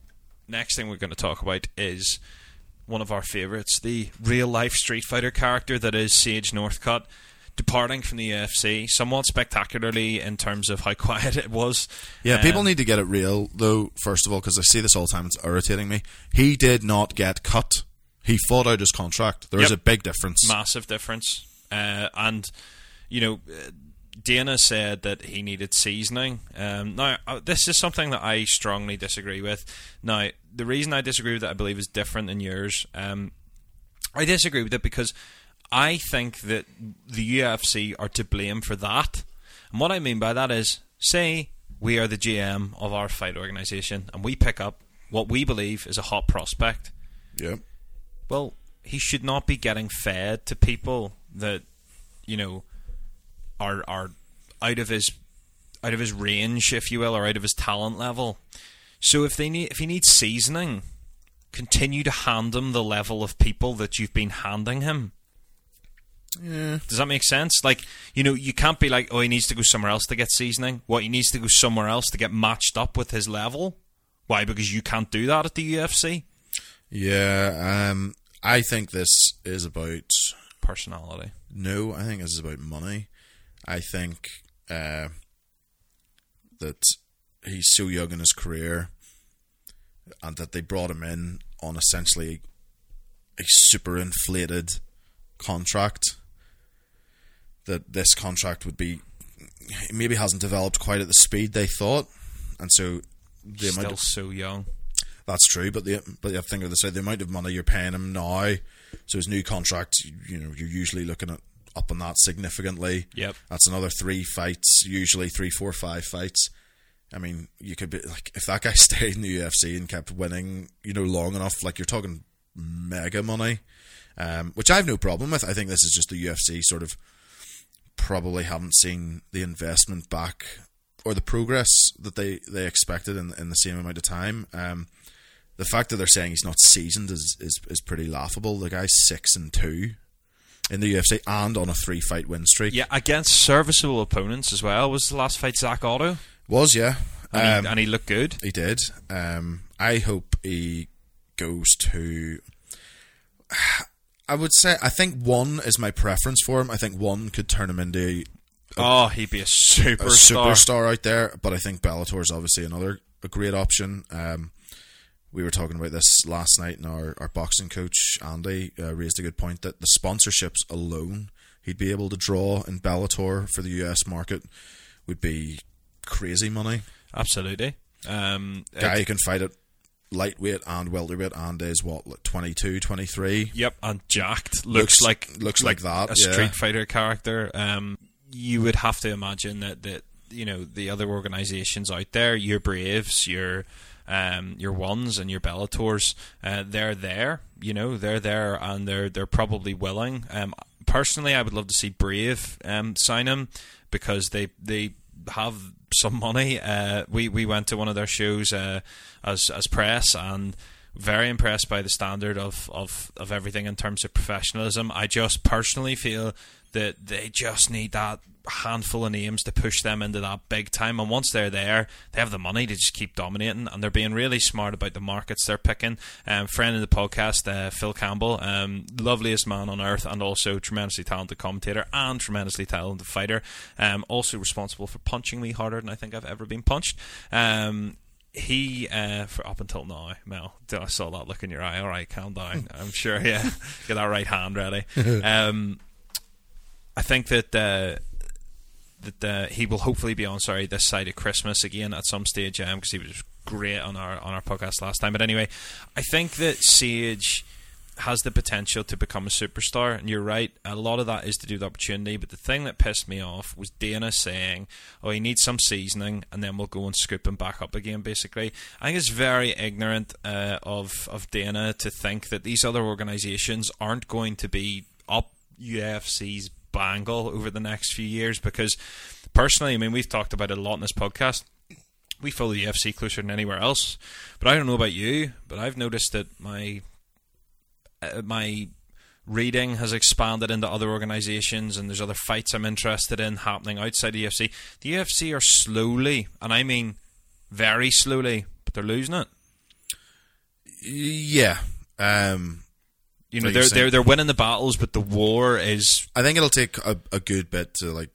Speaker 1: next thing we're going to talk about is one of our favourites, the real life Street Fighter character that is Sage Northcutt, departing from the UFC somewhat spectacularly in terms of how *laughs* quiet it was.
Speaker 2: yeah, people
Speaker 1: Um,
Speaker 2: need to get it real though. First of all, because I see this all the time, it's irritating me. He did not get cut. He fought out his contract. There is
Speaker 1: Yep.
Speaker 2: a big difference.
Speaker 1: massive difference. Uh, and you know, uh, Dana said that he needed seasoning. Um, now, uh, this is something that I strongly disagree with. Now, the reason I disagree with it, I believe, is different than yours. Um, I disagree with it because I think that the UFC are to blame for that. And what I mean by that is, say we are the GM of our fight organization, and we pick up what we believe is a hot prospect
Speaker 2: Yep.
Speaker 1: well, he should not be getting fed to people that you know are are out of his out of his range, if you will, or out of his talent level. So if they need if he needs seasoning, continue to hand him the level of people that you've been handing him.
Speaker 2: Yeah.
Speaker 1: Does that make sense? Like, you know, you can't be like, oh, he needs to go somewhere else to get seasoning. What he needs to go somewhere else to get matched up with his level. Why? Because you can't do that at the UFC.
Speaker 2: Yeah. Um. I think this is about
Speaker 1: Personality.
Speaker 2: No, I think this is about money. I think uh, that he's so young in his career, and that they brought him in on essentially a super inflated contract. That this contract would be maybe hasn't developed quite at the speed they thought, and so the
Speaker 1: Still
Speaker 2: amount of
Speaker 1: so young.
Speaker 2: that's true, but the but you have to think of this: the amount of money you're paying him now, so his new contract, you know, you're usually looking at up on that significantly.
Speaker 1: Yep.
Speaker 2: that's another three fights, usually three, four, five fights. I mean, you could be like if that guy *laughs* stayed in the UFC and kept winning, you know, long enough, like you're talking mega money, um, which I have no problem with. I think this is just the UFC sort of probably haven't seen the investment back or the progress that they, they expected in in the same amount of time. Um, the fact that they're saying he's not seasoned is, is is pretty laughable. The guy's six and two in the UFC and on a three fight win streak.
Speaker 1: Yeah, against serviceable opponents as well. Was the last fight Zak Ottow?
Speaker 2: was yeah,
Speaker 1: And,
Speaker 2: Um,
Speaker 1: he, and he looked good.
Speaker 2: He did. Um, I hope he goes to. I would say I think one is my preference for him. I think one could turn him into A,
Speaker 1: Oh, he'd be a
Speaker 2: a
Speaker 1: superstar.
Speaker 2: superstar out there. But I think Bellator is obviously another a great option. Um, we were talking about this last night, and our, our boxing coach Andy uh, raised a good point that the sponsorships alone he'd be able to draw in Bellator for the US market would be crazy money.
Speaker 1: Absolutely. Um,
Speaker 2: Guy
Speaker 1: it-
Speaker 2: who can fight at lightweight and welterweight and is what like 22, 23.
Speaker 1: Yep, and jacked looks,
Speaker 2: Looks-
Speaker 1: like
Speaker 2: looks like that,
Speaker 1: a
Speaker 2: yeah.
Speaker 1: Street Fighter character. Um, you would have to imagine that that you know the other organisations out there, your Braves, your um, your ones and your Bellators, uh, they're there. You know, they're there and they're they're probably willing. Um, personally, I would love to see Brave um, sign him because they they have some money. Uh, we we went to one of their shows uh, as as press and very impressed by the standard of, of, of everything in terms of professionalism. I just personally feel that they just need that handful of names to push them into that big time. And once they're there, they have the money to just keep dominating. And they're being really smart about the markets they're picking. Um, friend of the podcast, uh, Phil Campbell, um, loveliest man on earth, and also tremendously talented commentator and tremendously talented fighter. Um, also responsible for punching me harder than I think I've ever been punched. Um, he uh, for up until now, Mel, I saw that look in your eye. All right, calm down. *laughs* I'm sure. Yeah, get that right hand ready. *laughs* Um, I think that uh, that uh, he will hopefully be on sorry this side of Christmas again at some stage because he was great on our on our podcast last time. But anyway, I think that Sage has the potential to become a superstar, and you're right. A lot of that is to do with opportunity. But the thing that pissed me off was Dana saying, "Oh, he needs some seasoning, and then we'll go and scoop him back up again." Basically, I think it's very ignorant uh, of of Dana to think that these other organisations aren't going to be up UFC's bangle over the next few years. Because personally, I mean, we've talked about it a lot in this podcast we follow the UFC closer than anywhere else. But I don't know about you, but I've noticed that my uh, my reading has expanded into other organizations, and there's other fights I'm interested in happening outside the UFC. The UFC are slowly, and I mean very slowly, but they're losing it.
Speaker 2: Yeah. Um,
Speaker 1: You know,
Speaker 2: What are you
Speaker 1: they're they're they're winning the battles, but the war is
Speaker 2: I think it'll take a, a good bit to like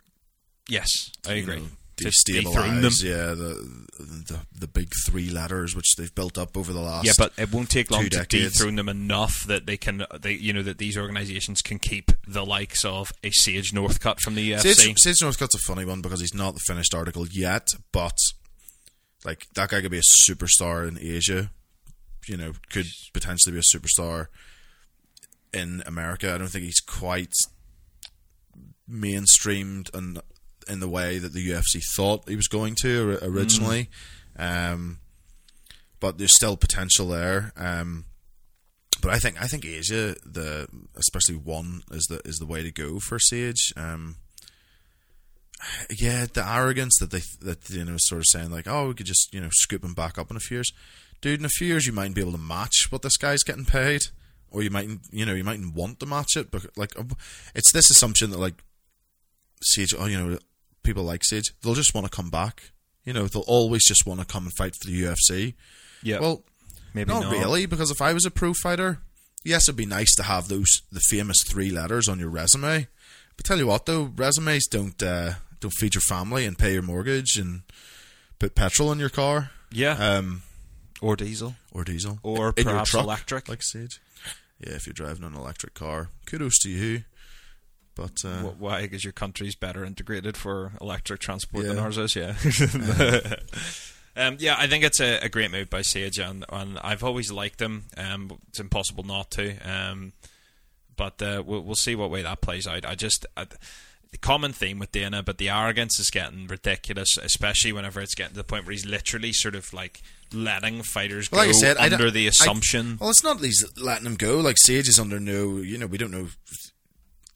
Speaker 1: yes, I agree.
Speaker 2: know,
Speaker 1: To dethrone them.
Speaker 2: destabilize. Yeah, the, the the big three letters which they've built up over the last.
Speaker 1: Yeah, but it won't take long to
Speaker 2: decades.
Speaker 1: dethrone them enough that they can, they you know, that these organisations can keep the likes of a Sage Northcutt from the UFC.
Speaker 2: Sage, Sage Northcutt's a funny one because he's not the finished article yet, but like that guy could be a superstar in Asia. You know, could potentially be a superstar in America. I don't think he's quite mainstreamed and in the way that the UFC thought he was going to or- originally. Um, but there's still potential there. Um, but I think I think Asia, the especially one is the is the way to go for Sage. Um, yeah, the arrogance that they that you know sort of saying like, oh, we could just you know scoop him back up in a few years, dude. In a few years, you mightn't be able to match what this guy's getting paid, or you mightn't you know you mightn't want to match it. But like, uh, it's this assumption that like Sage, oh, you know, people like Sage, they'll just want to come back. You know, they'll always just want to come and fight for the UFC.
Speaker 1: yeah,
Speaker 2: Well,
Speaker 1: maybe
Speaker 2: not,
Speaker 1: not,
Speaker 2: really, because if I was a pro fighter, yes, it'd be nice to have those the famous three letters on your resume. But tell you what, though, resumes don't uh, don't feed your family and pay your mortgage and put petrol in your car
Speaker 1: Yeah,
Speaker 2: um,
Speaker 1: or diesel,
Speaker 2: or diesel
Speaker 1: or
Speaker 2: in
Speaker 1: perhaps
Speaker 2: truck,
Speaker 1: electric.
Speaker 2: like Sage. Yeah, if you're driving an electric car, kudos to you. But uh,
Speaker 1: Wh- Why? Because your country's better integrated for electric transport than ours is. Yeah. *laughs* um, yeah, I think it's a, a great move by Sage, and, and I've always liked him. Um, it's impossible not to. Um, but uh, we'll, we'll see what way that plays out. I just. I, the common theme with Dana, but the arrogance is getting ridiculous, especially whenever it's getting to the point where he's literally sort of like letting fighters go
Speaker 2: Like I said, I
Speaker 1: under
Speaker 2: don't-
Speaker 1: the
Speaker 2: I-
Speaker 1: assumption.
Speaker 2: well, it's not that he's letting them go. Like Sage is under no, you know, we don't know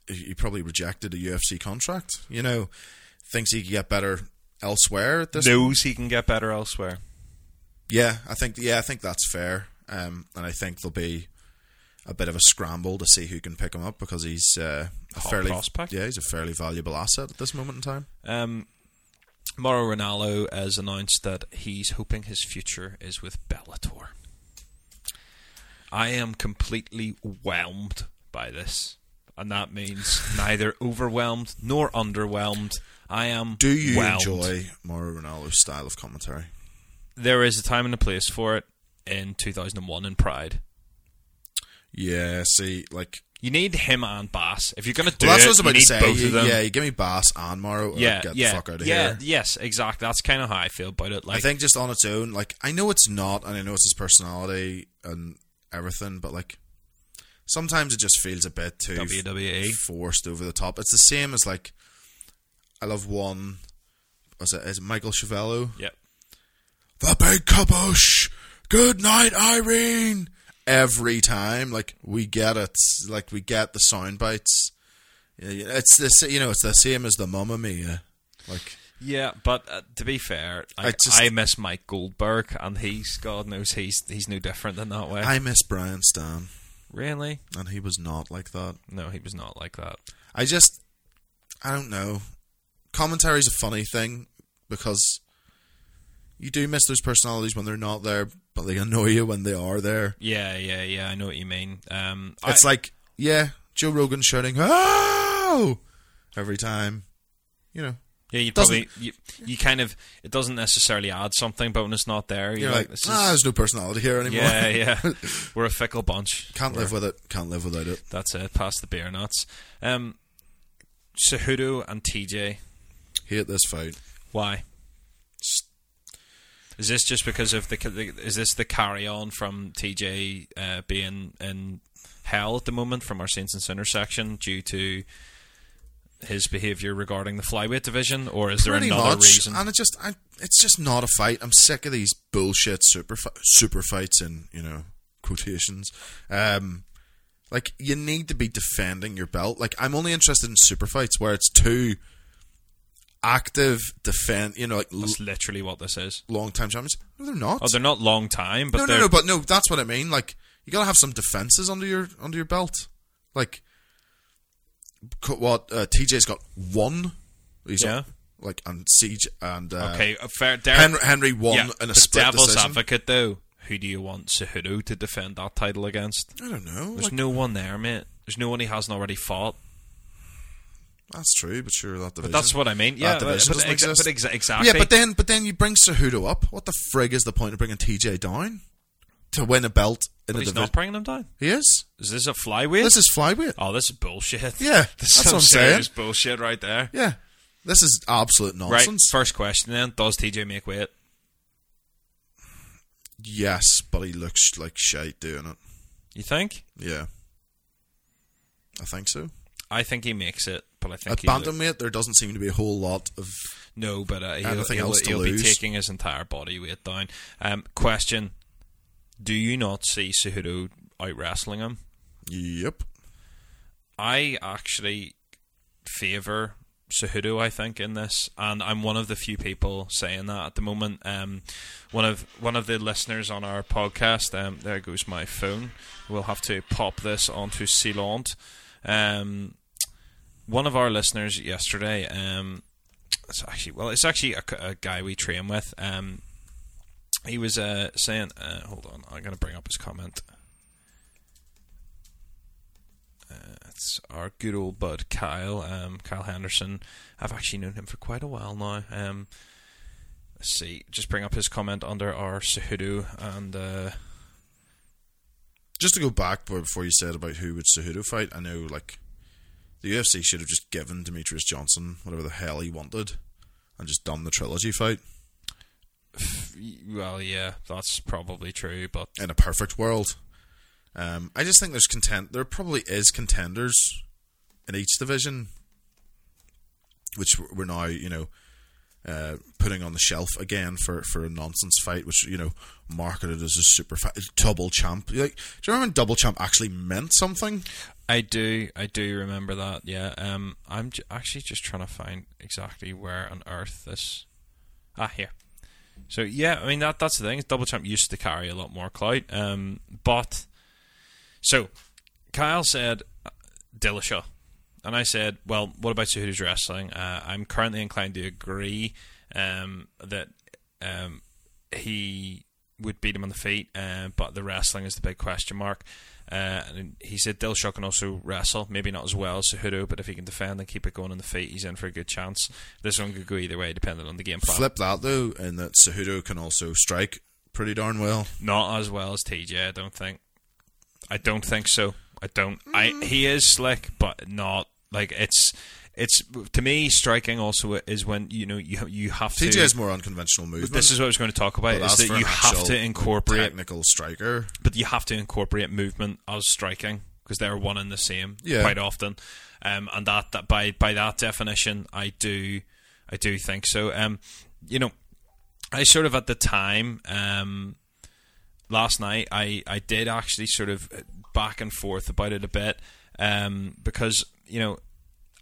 Speaker 2: he probably rejected a UFC contract. You know, thinks he can get better elsewhere at this.
Speaker 1: Knows he can get better elsewhere.
Speaker 2: Yeah, I think yeah, I think that's fair. Um, and I think there'll be a bit of a scramble to see who can pick him up because he's uh, a
Speaker 1: Hot
Speaker 2: fairly
Speaker 1: prospect.
Speaker 2: yeah, he's a fairly valuable asset at this moment in time.
Speaker 1: Um, Mauro Ranallo has announced that he's hoping his future is with Bellator. I am completely whelmed by this, and that means *laughs* neither overwhelmed nor underwhelmed. I am.
Speaker 2: Do you
Speaker 1: whelmed.
Speaker 2: enjoy Mauro Ranallo's style of commentary?
Speaker 1: There is a time and a place for it in 2001 in Pride.
Speaker 2: Yeah, see, like
Speaker 1: You need him and Bas if you're going to do
Speaker 2: well, that's
Speaker 1: it.
Speaker 2: what I was about to say. You- Yeah, you give me Bas and Mauro.
Speaker 1: yeah,
Speaker 2: get
Speaker 1: yeah,
Speaker 2: the fuck out of
Speaker 1: yeah,
Speaker 2: here.
Speaker 1: yes, exactly. That's kind of how I feel about it. Like,
Speaker 2: I think just on its own, like I know it's not, and I know it's his personality and everything, but like sometimes it just feels a bit too
Speaker 1: WWE.
Speaker 2: forced over the top. It's the same as like I love one. Was it is it Michael Schiavello?
Speaker 1: Yep.
Speaker 2: The big kabush. Good night, Irene. Every time, like we get it, like we get the sound bites. It's the you know it's the same as the Mamma Mia. Like
Speaker 1: Yeah, but uh, to be fair,
Speaker 2: I
Speaker 1: I, I, miss Mike Goldberg, and he's God knows he's he's no different than that way.
Speaker 2: I miss Brian Stann,
Speaker 1: really?
Speaker 2: and he was not like that.
Speaker 1: No, he was not like that.
Speaker 2: I just, I don't know. Commentary's a funny thing because you do miss those personalities when they're not there, but they annoy you when they are there.
Speaker 1: Yeah, yeah, yeah. I know what you mean. Um,
Speaker 2: It's
Speaker 1: I,
Speaker 2: like, yeah, Joe Rogan shouting "Oh!" every time. You know,
Speaker 1: yeah, you probably you, you kind of it doesn't necessarily add something, but when it's not there, you're,
Speaker 2: you're like,
Speaker 1: this
Speaker 2: ah, there's no personality here anymore.
Speaker 1: yeah, yeah. *laughs* We're a fickle bunch.
Speaker 2: Can't
Speaker 1: We're-
Speaker 2: live with it. Can't live without it.
Speaker 1: That's it. Past the beer nuts. Um, Cejudo and TJ.
Speaker 2: Hate this fight.
Speaker 1: Why? Is this just because of the? Is this the carry on from TJ uh, being in hell at the moment from our Saints and Sinners section due to his behaviour regarding the flyweight division, or is there
Speaker 2: Pretty
Speaker 1: another
Speaker 2: much,
Speaker 1: reason?
Speaker 2: and it just, I, it's just not a fight. I'm sick of these bullshit super super fights and you know quotations. Um, like you need to be defending your belt. Like I'm only interested in super fights where it's two active defend. You know, like
Speaker 1: That's literally what this is.
Speaker 2: long time champions. No, they're not.
Speaker 1: Oh, they're not long time, but
Speaker 2: no, no, no. But no, that's what I mean. Like you gotta have some defenses under your under your belt. Like what uh, TJ's got one. He's
Speaker 1: Yeah.
Speaker 2: like and Siege and uh,
Speaker 1: okay. uh, Fair. Derek,
Speaker 2: Henry, Henry won
Speaker 1: yeah,
Speaker 2: in a split
Speaker 1: devil's
Speaker 2: decision.
Speaker 1: advocate though. Who do you want Cejudo to defend that title against?
Speaker 2: I don't know.
Speaker 1: There's
Speaker 2: Like,
Speaker 1: no one there, mate. There's no one he hasn't already fought.
Speaker 2: That's true, but sure that division.
Speaker 1: But that's what I mean. Yeah,
Speaker 2: that
Speaker 1: but,
Speaker 2: division
Speaker 1: but,
Speaker 2: doesn't exist.
Speaker 1: but exa- exactly.
Speaker 2: Yeah, but then but then you bring Cejudo up. What the frig is the point of bringing TJ down to win a belt in
Speaker 1: But
Speaker 2: a
Speaker 1: he's
Speaker 2: division?
Speaker 1: not bringing him down.
Speaker 2: he is.
Speaker 1: Is this a flyweight?
Speaker 2: This is flyweight.
Speaker 1: oh, this is bullshit.
Speaker 2: Yeah, *laughs*
Speaker 1: this
Speaker 2: that's
Speaker 1: is
Speaker 2: what I'm saying.
Speaker 1: bullshit right there.
Speaker 2: Yeah, this is absolute
Speaker 1: Right.
Speaker 2: nonsense.
Speaker 1: First question then: Does TJ make weight?
Speaker 2: Yes, but he looks like shite doing it.
Speaker 1: You think?
Speaker 2: Yeah, I think so.
Speaker 1: I think he makes it, but I think
Speaker 2: bantamweight, there doesn't seem to be a whole lot of.
Speaker 1: no, but uh, he'll, he'll,
Speaker 2: else to
Speaker 1: he'll be taking his entire body weight down. Um, question: Do you not see Cejudo out wrestling him?
Speaker 2: Yep.
Speaker 1: I actually favour Cejudo, I think, in this, and I'm one of the few people saying that at the moment. Um, one of one of the listeners on our podcast, um, there goes my phone. We'll have to pop this onto Sealant. Um, one of our listeners yesterday, um, it's actually well, it's actually a, a guy we train with. Um, he was uh, saying, uh, hold on, I'm going to bring up his comment. It's our good old bud Kyle, um, Kyle Henderson. I've actually known him for quite a while now. Um, let's see, just bring up his comment under our Cejudo and uh,
Speaker 2: Just to go back before you said about who would Cejudo fight, I know like the UFC should have just given Demetrious Johnson whatever the hell he wanted, and just done the trilogy fight
Speaker 1: well, yeah, that's probably true, but
Speaker 2: in a perfect world. Um, I just think there's content. There probably is contenders in each division, which we're now you know uh, putting on the shelf again for, for a nonsense fight, which you know marketed as a super fight, double champ. Like, do you remember when double champ actually meant something?
Speaker 1: I do, I do remember that. Yeah, um, I'm j- actually just trying to find exactly where on earth this. Ah, here. So yeah, I mean that that's the thing. Double champ used to carry a lot more clout, um, but so Kyle said uh, Dillashaw, and I said, well, what about Cejudo's wrestling? Uh, I'm currently inclined to agree um, that um, he would beat him on the feet, uh, but the wrestling is the big question mark. Uh, and he said Dillashaw can also wrestle, maybe not as well as Cejudo, but if he can defend and keep it going on the feet, he's in for a good chance. This one could go either way, depending on the game plan.
Speaker 2: Flip that though, and that Cejudo can also strike pretty darn well.
Speaker 1: Not as well as TJ, I don't think. I don't think so. I don't. I he is slick, but not like it's. It's to me striking also is when you know you you have to.
Speaker 2: TJ has more unconventional movement.
Speaker 1: This is what I was going to talk about. Is that you have to incorporate,
Speaker 2: technical striker.
Speaker 1: but you have to incorporate movement as striking because they're one and the same
Speaker 2: Yeah.
Speaker 1: quite often. Um, and that, that by by that definition, I do I do think so. Um, you know, I sort of at the time um, last night, I I did actually sort of back and forth about it a bit um, because you know.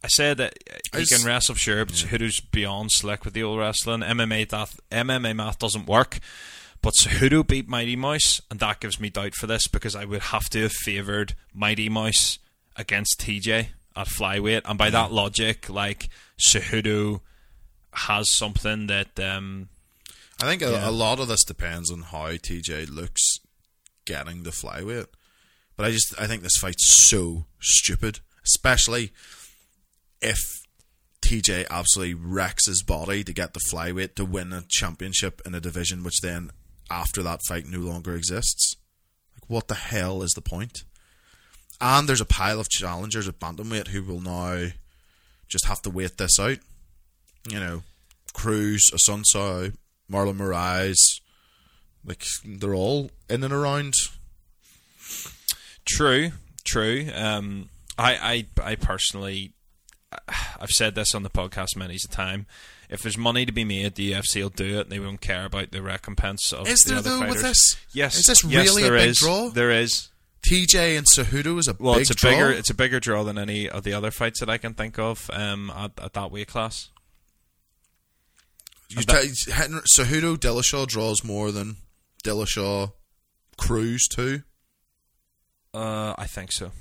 Speaker 1: I said that he can wrestle, sure, but Cejudo's beyond slick with the old wrestling. MMA math, MMA math doesn't work. But Cejudo beat Mighty Mouse, and that gives me doubt for this because I would have to have favoured Mighty Mouse against TJ at flyweight, and by that logic, like Cejudo has something that um,
Speaker 2: I think a,
Speaker 1: Yeah.
Speaker 2: a lot of this depends on how TJ looks getting the flyweight. But I just I think this fight's so stupid, especially if TJ absolutely wrecks his body to get the flyweight to win a championship in a division which then after that fight no longer exists. Like what the hell is the point? And there's a pile of challengers at bantamweight who will now just have to wait this out. You know, Cruz, Assunção, Marlon Moraes, like they're all in and around.
Speaker 1: True, true. Um, I, I, I personally, I've said this on the podcast many a time. If there's money to be made, the UFC will do it. They won't care about the recompense of
Speaker 2: Is
Speaker 1: the
Speaker 2: there
Speaker 1: other
Speaker 2: though
Speaker 1: fighters.
Speaker 2: with this?
Speaker 1: Yes,
Speaker 2: Is this
Speaker 1: yes,
Speaker 2: really a big
Speaker 1: is.
Speaker 2: draw?
Speaker 1: There is.
Speaker 2: TJ and Cejudo is a
Speaker 1: Well,
Speaker 2: big
Speaker 1: it's a
Speaker 2: draw.
Speaker 1: bigger, it's a bigger draw than any of the other fights that I can think of um, at, at that weight class.
Speaker 2: You t- Hen- Cejudo Dillashaw draws more than Dillashaw Cruz too.
Speaker 1: Uh, I think so.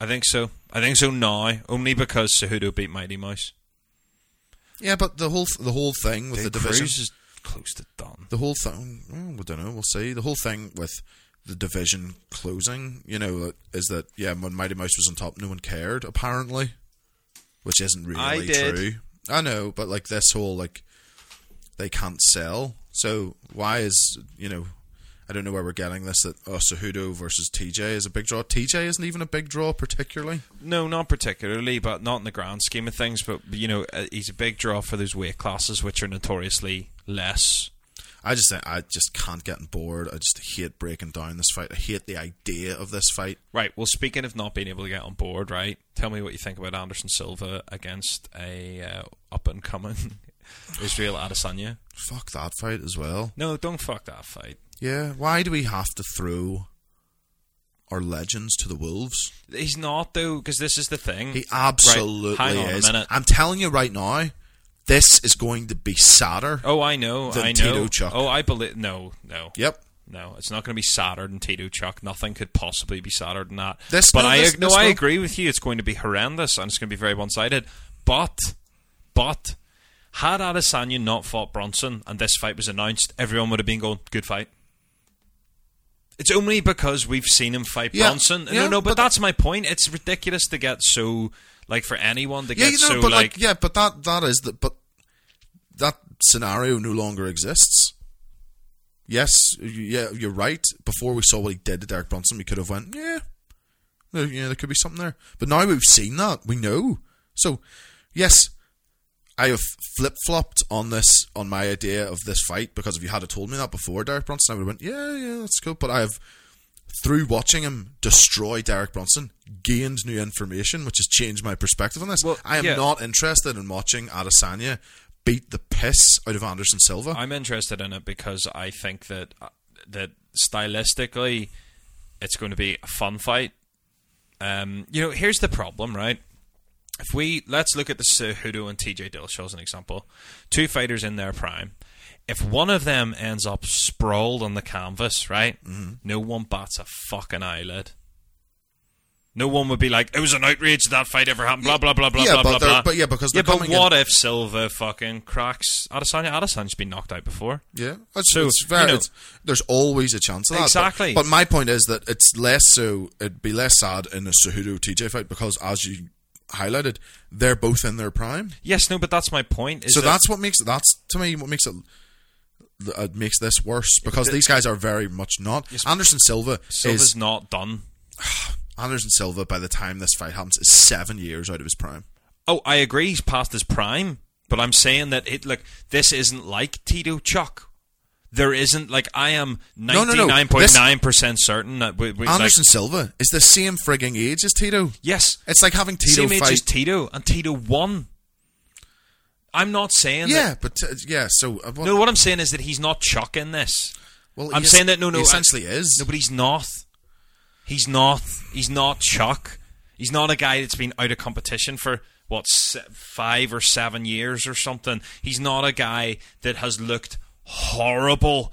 Speaker 1: I think so. I think so now, only because Cejudo beat Mighty Mouse.
Speaker 2: Yeah, but the whole the whole thing with
Speaker 1: Dude,
Speaker 2: the division,
Speaker 1: Cruz is close to done.
Speaker 2: the whole thing. Well, we don't know. We'll see. The whole thing with the division closing, you know, is that yeah, when Mighty Mouse was on top, no one cared apparently, which isn't really
Speaker 1: I did.
Speaker 2: true. I know, but like this whole like they can't sell. So why is you know? I don't know where we're getting this. That oh, Cejudo versus TJ is a big draw. TJ isn't even a big draw particularly.
Speaker 1: No, not particularly, but not in the grand scheme of things. But you know, uh, he's a big draw for those weight classes, which are notoriously less.
Speaker 2: I just I just can't get on board. I just hate breaking down this fight. I hate the idea of this fight.
Speaker 1: Right. Well, speaking of not being able to get on board, right? Tell me what you think about Anderson Silva against a uh, up and coming *laughs* Israel Adesanya.
Speaker 2: Fuck that fight as well.
Speaker 1: No, don't fuck that fight.
Speaker 2: Yeah, why do we have to throw our legends to the wolves?
Speaker 1: He's not though, because this is the thing.
Speaker 2: He absolutely
Speaker 1: Right, hang on a
Speaker 2: is.
Speaker 1: minute.
Speaker 2: I'm telling you right now, this is going to be sadder.
Speaker 1: Oh, I know.
Speaker 2: than
Speaker 1: I know.
Speaker 2: Tito Chuck.
Speaker 1: Oh, I believe. No, no.
Speaker 2: Yep.
Speaker 1: No, it's not going to be sadder than Tito Chuck. Nothing could possibly be sadder than that.
Speaker 2: This-
Speaker 1: but
Speaker 2: no,
Speaker 1: I
Speaker 2: this-
Speaker 1: no,
Speaker 2: this
Speaker 1: I agree with you. It's going to be horrendous and it's going to be very one-sided. But, but, had Adesanya not fought Brunson and this fight was announced, everyone would have been going, "Good fight." It's only because we've seen him fight
Speaker 2: Yeah,
Speaker 1: Brunson.
Speaker 2: yeah,
Speaker 1: no, no, but,
Speaker 2: but-
Speaker 1: that's my point. It's ridiculous to get so like for anyone to
Speaker 2: Yeah,
Speaker 1: get
Speaker 2: you know,
Speaker 1: so
Speaker 2: but
Speaker 1: like,
Speaker 2: like, yeah, but that that is that but that scenario no longer exists. Yes, yeah, you're right. Before we saw what he did to Derek Brunson, we could have went, yeah, there, yeah, there could be something there. But now we've seen that, we know. So, yes, I have flip flopped on this on my idea of this fight because if you had told me that before Derek Brunson, I would have went, yeah, yeah, that's cool. But I have through watching him destroy Derek Brunson, gained new information, which has changed my perspective on this.
Speaker 1: Well,
Speaker 2: I am
Speaker 1: yeah.
Speaker 2: not interested in watching Adesanya beat the piss out of Anderson Silva.
Speaker 1: I'm interested in it because I think that uh, that stylistically, it's going to be a fun fight. Um, you know, here's the problem, right? If we let's look at the Cejudo and TJ Dillashaw as an example, two fighters in their prime. If one of them ends up sprawled on the canvas, right?
Speaker 2: Mm-hmm.
Speaker 1: No one bats a fucking eyelid. No one would be like, "It was an outrage that fight ever happened." Blah blah blah blah
Speaker 2: Yeah,
Speaker 1: blah blah blah.
Speaker 2: but yeah, because
Speaker 1: yeah, but
Speaker 2: coming in-
Speaker 1: what if Silva fucking cracks Adesanya? Adesanya's been knocked out before.
Speaker 2: Yeah, it's,
Speaker 1: So,
Speaker 2: it's very.
Speaker 1: you know-
Speaker 2: it's, there's always a chance of that. but-
Speaker 1: Exactly.
Speaker 2: But, my point is that it's less so. It'd be less sad in a Cejudo TJ fight because, as you highlighted, they're both in their prime.
Speaker 1: Yes, no, but that's my point. Is
Speaker 2: so
Speaker 1: that-
Speaker 2: that's what makes that's to me what makes it. It makes this worse because
Speaker 1: the-
Speaker 2: these guys are very much not. Anderson Silva
Speaker 1: Silva's
Speaker 2: is
Speaker 1: not done. *sighs*
Speaker 2: Anderson Silva. By the time this fight happens, is seven years out of his prime.
Speaker 1: Oh, I agree. He's past his prime, but I'm saying that it. Look, this isn't like Tito Chuck. There isn't like I am ninety
Speaker 2: no.
Speaker 1: nine point nine percent certain that we, we, like,
Speaker 2: Anderson Silva is the same frigging age as Tito.
Speaker 1: yes,
Speaker 2: It's like having Tito
Speaker 1: same age as Tito, and Tito won. I'm not saying
Speaker 2: yeah,
Speaker 1: that.
Speaker 2: but uh, yeah. So uh, what,
Speaker 1: No, what I'm saying is that he's not Chuck in this.
Speaker 2: well,
Speaker 1: I'm
Speaker 2: is-
Speaker 1: saying that no, no,
Speaker 2: he
Speaker 1: I-
Speaker 2: essentially is.
Speaker 1: No, but he's not. He's not. He's not Chuck. He's not a guy that's been out of competition for what five or seven years or something. He's not a guy that has looked horrible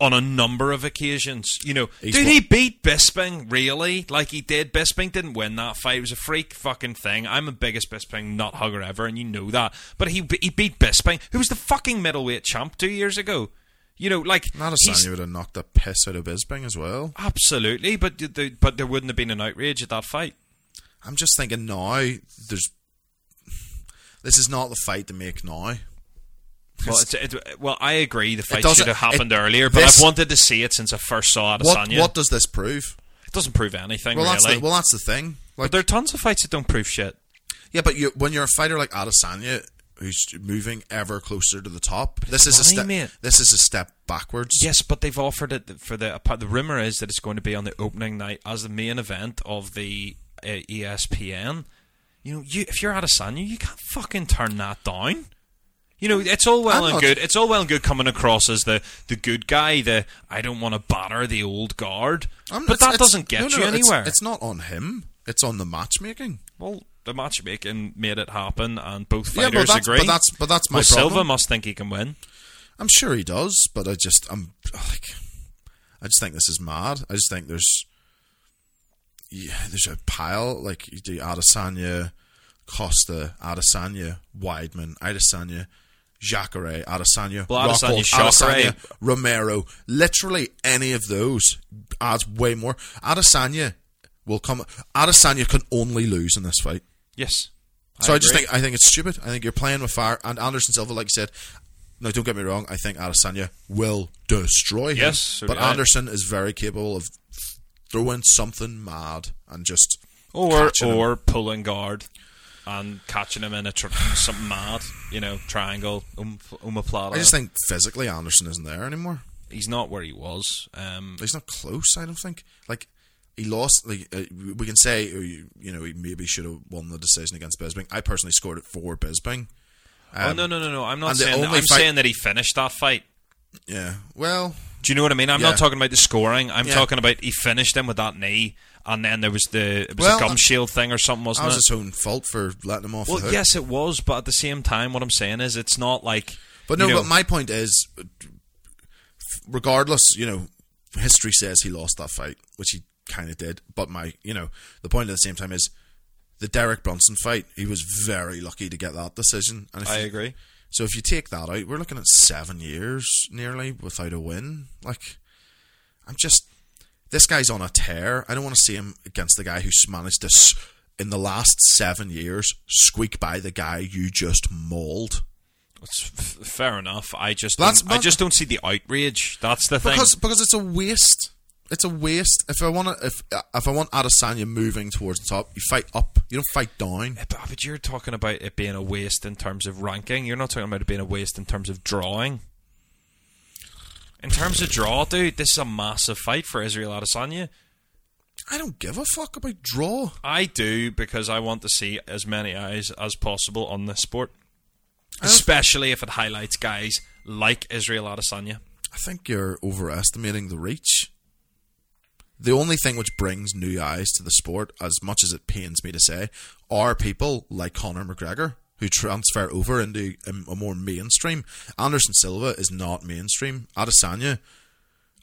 Speaker 1: on a number of occasions. You know,
Speaker 2: He's
Speaker 1: did he beat Bisping really? Like he did. Bisping didn't win that fight. It was a freak fucking thing. I'm the biggest Bisping nut hugger ever, and you know that. But he he beat Bisping, who was the fucking middleweight champ two years ago. You know, like
Speaker 2: Not
Speaker 1: a sign
Speaker 2: a would have knocked the piss out of Bisping as well.
Speaker 1: Absolutely, but but there wouldn't have been an outrage at that fight.
Speaker 2: I'm just thinking now. There's this is not the fight to make now.
Speaker 1: Well, it's, it, well, I agree. The fight should have happened
Speaker 2: it-
Speaker 1: earlier, but
Speaker 2: this-
Speaker 1: I've wanted to see it since I first saw
Speaker 2: What
Speaker 1: Adesanya.
Speaker 2: what does this prove?
Speaker 1: It doesn't prove anything
Speaker 2: Well,
Speaker 1: really.
Speaker 2: that's the, well, that's the thing.
Speaker 1: but there are tons of fights that don't prove shit.
Speaker 2: yeah, but you, when you're a fighter like Adesanya, who's moving ever closer to the top, this is a
Speaker 1: money,
Speaker 2: step.
Speaker 1: mate.
Speaker 2: This is a step backwards.
Speaker 1: Yes, but they've offered it for the. The rumor is that it's going to be on the opening night as the main event of the uh, ESPN. You know, you if you're Adesanya, you can't fucking turn that down. You know, it's all well
Speaker 2: I'm
Speaker 1: and good. It's all well and good coming across as the, the good guy. The I don't want to batter the old guard,
Speaker 2: I'm-
Speaker 1: but that doesn't get
Speaker 2: no, no,
Speaker 1: you anywhere.
Speaker 2: It's, not on him. It's on the matchmaking.
Speaker 1: well, the matchmaking made it happen, and both
Speaker 2: Yeah, but
Speaker 1: fighters agree.
Speaker 2: but that's- but that's my
Speaker 1: well, Silva must think he can win.
Speaker 2: I'm sure he does, but I just I'm like I just think this is mad. I just think there's yeah, there's a pile like you do Adesanya, Costa, Adesanya, Weidman, Adesanya, Jacare, Adesanya,
Speaker 1: Well, Adesanya,
Speaker 2: Rockhold, Adesanya, Romero. Literally any of those adds way more. Adesanya will come. Adesanya can only lose in this fight.
Speaker 1: Yes.
Speaker 2: So I, just think I think it's stupid. I think you're playing with fire. And Anderson Silva, like you said, no, don't get me wrong. I think Adesanya will destroy him.
Speaker 1: Yes, so
Speaker 2: but
Speaker 1: I.
Speaker 2: Anderson is very capable of throwing something mad and just
Speaker 1: or
Speaker 2: catching him.
Speaker 1: or pulling guard and catching him in a tr- something mad, you know, triangle, um, omoplata.
Speaker 2: I just think physically Anderson isn't there anymore.
Speaker 1: he's not where he was. Um,
Speaker 2: He's not close. I don't think. Like he lost. Like uh, we can say, uh, you know, he maybe should have won the decision against Bisping. I personally scored it for Bisping.
Speaker 1: oh
Speaker 2: Um,
Speaker 1: no no no no! I'm not saying. That. I'm
Speaker 2: fight-
Speaker 1: saying that he finished that fight.
Speaker 2: Yeah. Well,
Speaker 1: Do you know what I mean? I'm
Speaker 2: Yeah.
Speaker 1: not talking about the scoring. I'm
Speaker 2: Yeah.
Speaker 1: talking about he finished him with that knee, and then there was the it was
Speaker 2: Well,
Speaker 1: a gum shield thing or something, wasn't
Speaker 2: was
Speaker 1: it?
Speaker 2: his own fault for letting him off
Speaker 1: Well, yes, it was, but at the same time, what I'm saying is, it's not like.
Speaker 2: But no,
Speaker 1: know,
Speaker 2: but my point is, regardless, you know, history says he lost that fight, which he kind of did. But my, you know, the point at the same time is the Derek Brunson fight. He was very lucky to get that decision. And if
Speaker 1: I
Speaker 2: you-
Speaker 1: agree.
Speaker 2: So if you take that out, we're looking at seven years nearly without a win. Like, I'm just this guy's on a tear. I don't want to see him against the guy who's managed to, in the last seven years, squeak by the guy you just mauled.
Speaker 1: That's f- fair enough. I just
Speaker 2: That's-
Speaker 1: don't, I just don't see the outrage. That's the thing.
Speaker 2: because because it's a waste. It's a waste. If I want to, if uh, if I want Adesanya moving towards the top, you fight up. You don't fight down.
Speaker 1: But, but you're talking about it being a waste in terms of ranking. You're not talking about it being a waste in terms of drawing. In terms of draw, dude, this is a massive fight for Israel Adesanya.
Speaker 2: I don't give a fuck about draw.
Speaker 1: I do because I want to see as many eyes as possible on this sport. especially if it highlights guys like Israel Adesanya.
Speaker 2: I think you're overestimating the reach. The only thing which brings new eyes to the sport, as much as it pains me to say, are people like Conor McGregor who transfer over into a, a more mainstream. Anderson Silva is not mainstream. Adesanya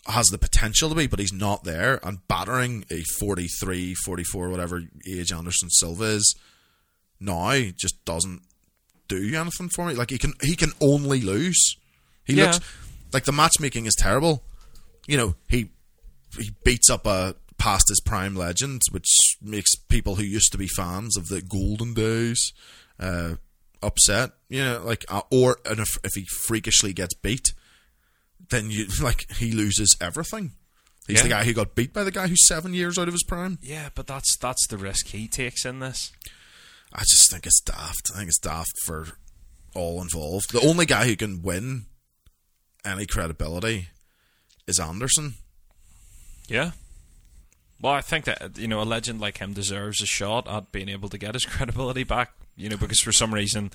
Speaker 2: has the potential to be, but he's not there. And battering a 43, 44, whatever age Anderson Silva is now just doesn't do anything for me. Like he can, he can only lose. He
Speaker 1: Yeah.
Speaker 2: looks like the matchmaking is terrible. You know, he he beats up a past his prime legend, which makes people who used to be fans of the golden days uh, upset. You know, like uh, or and if, if he freakishly gets beat, then you *laughs* like he loses everything. He's
Speaker 1: Yeah.
Speaker 2: the guy who got beat by the guy who's seven years out of his prime.
Speaker 1: Yeah, but that's that's the risk he takes in this.
Speaker 2: I just think it's daft. I think it's daft for all involved. The only guy who can win any credibility is Anderson.
Speaker 1: Yeah. Well, I think that you know a legend like him deserves a shot at being able to get his *laughs* credibility back. You know, because for some reason,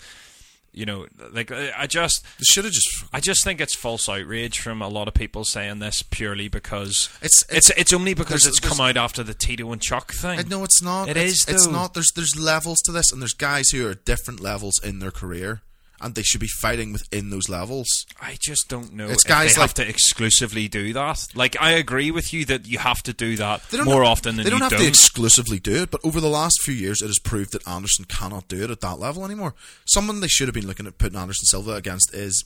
Speaker 1: you know, like I just
Speaker 2: should have just
Speaker 1: I just think it's false outrage from a lot of people saying this purely because
Speaker 2: It's-
Speaker 1: it's it's only because
Speaker 2: there's-
Speaker 1: it's come out after the Tito and Chuck thing.
Speaker 2: I know it's not.
Speaker 1: It
Speaker 2: it's,
Speaker 1: is,
Speaker 2: It's not. There's there's levels to this, and there's guys who are at different levels in their career, and they should be fighting within those levels.
Speaker 1: I just don't know
Speaker 2: It's
Speaker 1: if
Speaker 2: guys
Speaker 1: they
Speaker 2: like-
Speaker 1: have to exclusively do that. Like, I agree with you that you have to do that more
Speaker 2: have-
Speaker 1: often than
Speaker 2: they don't
Speaker 1: you
Speaker 2: have
Speaker 1: don't.
Speaker 2: to exclusively do it, but over the last few years, it has proved that Anderson cannot do it at that level anymore. Someone they should have been looking at putting Anderson Silva against is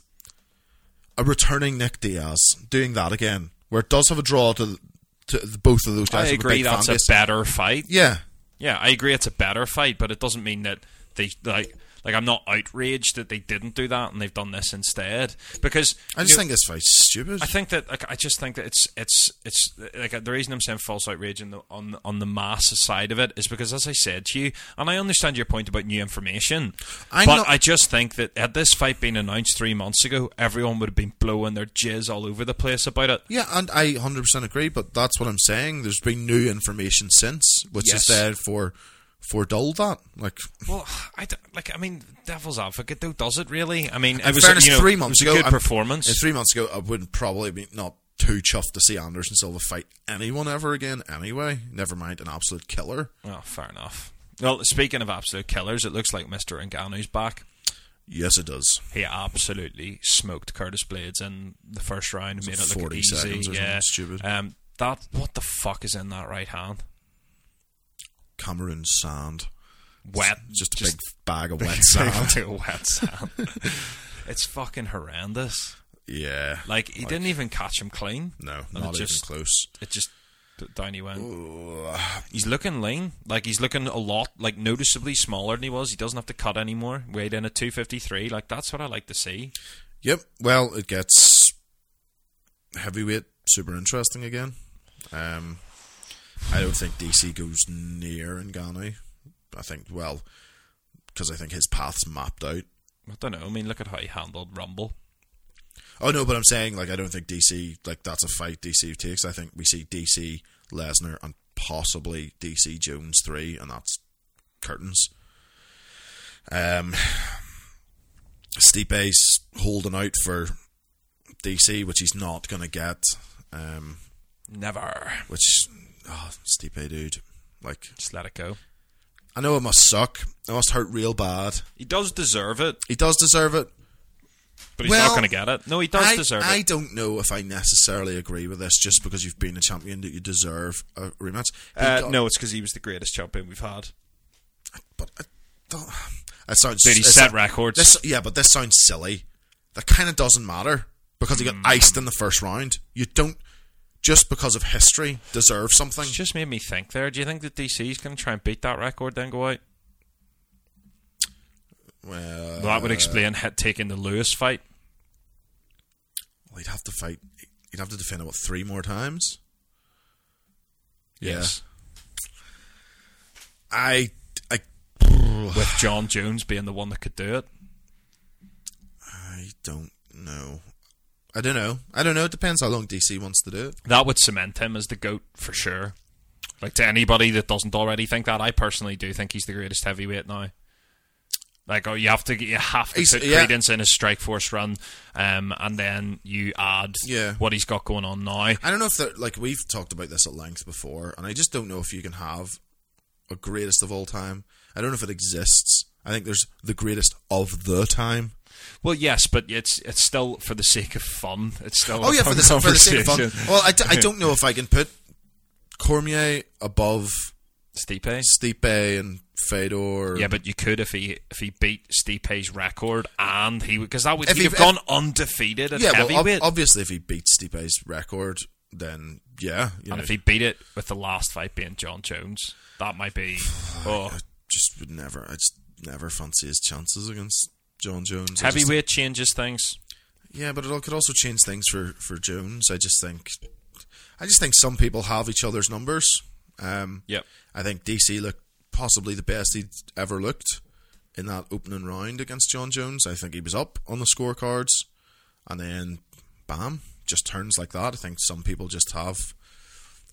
Speaker 2: a returning Nick Diaz doing that again, where it does have a draw to to both of those guys.
Speaker 1: I
Speaker 2: a
Speaker 1: agree
Speaker 2: big
Speaker 1: that's a better fight.
Speaker 2: Yeah,
Speaker 1: Yeah, I agree it's a better fight, but it doesn't mean that they like like I'm not outraged that they didn't do that and they've done this instead because
Speaker 2: I just
Speaker 1: you know,
Speaker 2: think it's fight's stupid.
Speaker 1: I think that like I just think that it's it's it's like the reason I'm saying false outrage the, on on the mass side of it is because as I said to you, and I understand your point about new information,
Speaker 2: I'm
Speaker 1: but
Speaker 2: not-
Speaker 1: I just think that had this fight been announced three months ago, everyone would have been blowing their jizz all over the place about it.
Speaker 2: Yeah, and I 100% agree, but that's what I'm saying. There's been new information since, which
Speaker 1: Yes.
Speaker 2: is there for foredull that. Like,
Speaker 1: Well, I like. I mean, devil's advocate though, does it really? I mean, it was
Speaker 2: fairness,
Speaker 1: you know,
Speaker 2: three
Speaker 1: it
Speaker 2: months
Speaker 1: was a
Speaker 2: ago,
Speaker 1: good
Speaker 2: I'm-
Speaker 1: performance.
Speaker 2: uh, three months ago, I wouldn't probably be not too chuffed to see Anderson Silva fight anyone ever again. Anyway, never mind an absolute killer.
Speaker 1: Oh, fair enough. Well, speaking of absolute killers, it looks like Mr. Ngannou's back.
Speaker 2: Yes, it does.
Speaker 1: He absolutely smoked Curtis Blaydes in the first round and made
Speaker 2: it
Speaker 1: look
Speaker 2: 40
Speaker 1: easy. yeah.
Speaker 2: stupid?
Speaker 1: Um, that what the fuck is in that right hand?
Speaker 2: Cameroon sand,
Speaker 1: Wet,
Speaker 2: just a big bag of wet *laughs* sand.
Speaker 1: wet sand. *laughs* it's fucking horrendous.
Speaker 2: yeah,
Speaker 1: Like he didn't even catch him clean.
Speaker 2: no, not
Speaker 1: just,
Speaker 2: even close.
Speaker 1: It just down he went. He's looking lean. Like he's looking a lot, like noticeably smaller than he was. He doesn't have to cut anymore. Weighed in at two fifty three. Like that's what I like to see.
Speaker 2: Yep. Well, it gets heavyweight super interesting again. Um, I don't think DC goes near Ngannou. I think well because I think his path's mapped out.
Speaker 1: I don't know. I mean, look at how he handled Rumble.
Speaker 2: Oh no, but I'm saying like I don't think DC like that's a fight DC takes. I think we see DC Lesnar and possibly DC Jones three, and that's curtains. Um, Stipe's holding out for DC, which he's not going to get. Um,
Speaker 1: Never.
Speaker 2: which oh, Stipe, dude, like
Speaker 1: Just let it go.
Speaker 2: I know it must suck. It must hurt real bad.
Speaker 1: He does deserve it,
Speaker 2: He does deserve it.
Speaker 1: but he's
Speaker 2: Well,
Speaker 1: not going to get it. No, he does
Speaker 2: I,
Speaker 1: deserve
Speaker 2: I
Speaker 1: it.
Speaker 2: I don't know if I necessarily agree with this. Just because you've been a champion, that you deserve a rematch.
Speaker 1: Uh,
Speaker 2: got-
Speaker 1: no, it's because he was the greatest champion we've had.
Speaker 2: but I don't. That sounds.
Speaker 1: Dude, he set records.
Speaker 2: This, yeah, but this sounds silly. That kind of doesn't matter because he got
Speaker 1: Mm.
Speaker 2: iced in the first round. You don't just because of history deserve something.
Speaker 1: It just made me think there. Do you think that DC's going to try and beat that record then go out?
Speaker 2: Well,
Speaker 1: that would uh, explain hit taking the Lewis fight.
Speaker 2: well, he'd have to fight. He'd have to defend it what three more times.
Speaker 1: Yes.
Speaker 2: I, I,
Speaker 1: With Jon Jones being the one that could do it.
Speaker 2: I don't know. I don't know. I don't know. It depends how long DC wants to do it.
Speaker 1: That would cement him as the GOAT for sure. Like to anybody that doesn't already think that, I personally do think he's the greatest heavyweight now. Like, oh, you have to you have to
Speaker 2: He's-
Speaker 1: put
Speaker 2: yeah.
Speaker 1: credence in his Strikeforce run, um, and then you add
Speaker 2: Yeah.
Speaker 1: what he's got going on now.
Speaker 2: I don't know if that like we've talked about this at length before, and I just don't know if you can have a greatest of all time. I don't know if it exists. I think there's the greatest of the time.
Speaker 1: Well, yes, but it's it's still for the sake of fun. It's still
Speaker 2: Oh yeah,
Speaker 1: fun
Speaker 2: for the, for the sake of fun. Well, I, d- I don't know if I can put Cormier above
Speaker 1: Stipe.
Speaker 2: Stipe and Fedor.
Speaker 1: Yeah, but you could if he if he beat Stipe's record and he because that would
Speaker 2: If
Speaker 1: he'd
Speaker 2: he-
Speaker 1: have gone undefeated at
Speaker 2: yeah. Well, ob- obviously, if he beats Stipe's record, then yeah,
Speaker 1: and
Speaker 2: know,
Speaker 1: if he beat it with the last fight being Jon Jones, that might be. *sighs* Oh,
Speaker 2: I just would never. I just never fancy his chances against Jon Jones. I just-
Speaker 1: changes things.
Speaker 2: Yeah, but it could also change things for, for Jones. I just think, I just think some people have each other's numbers. Um,
Speaker 1: Yep.
Speaker 2: I think DC looked possibly the best he'd ever looked in that opening round against Jon Jones. I think he was up on the scorecards, and then bam, just turns like that. I think some people just have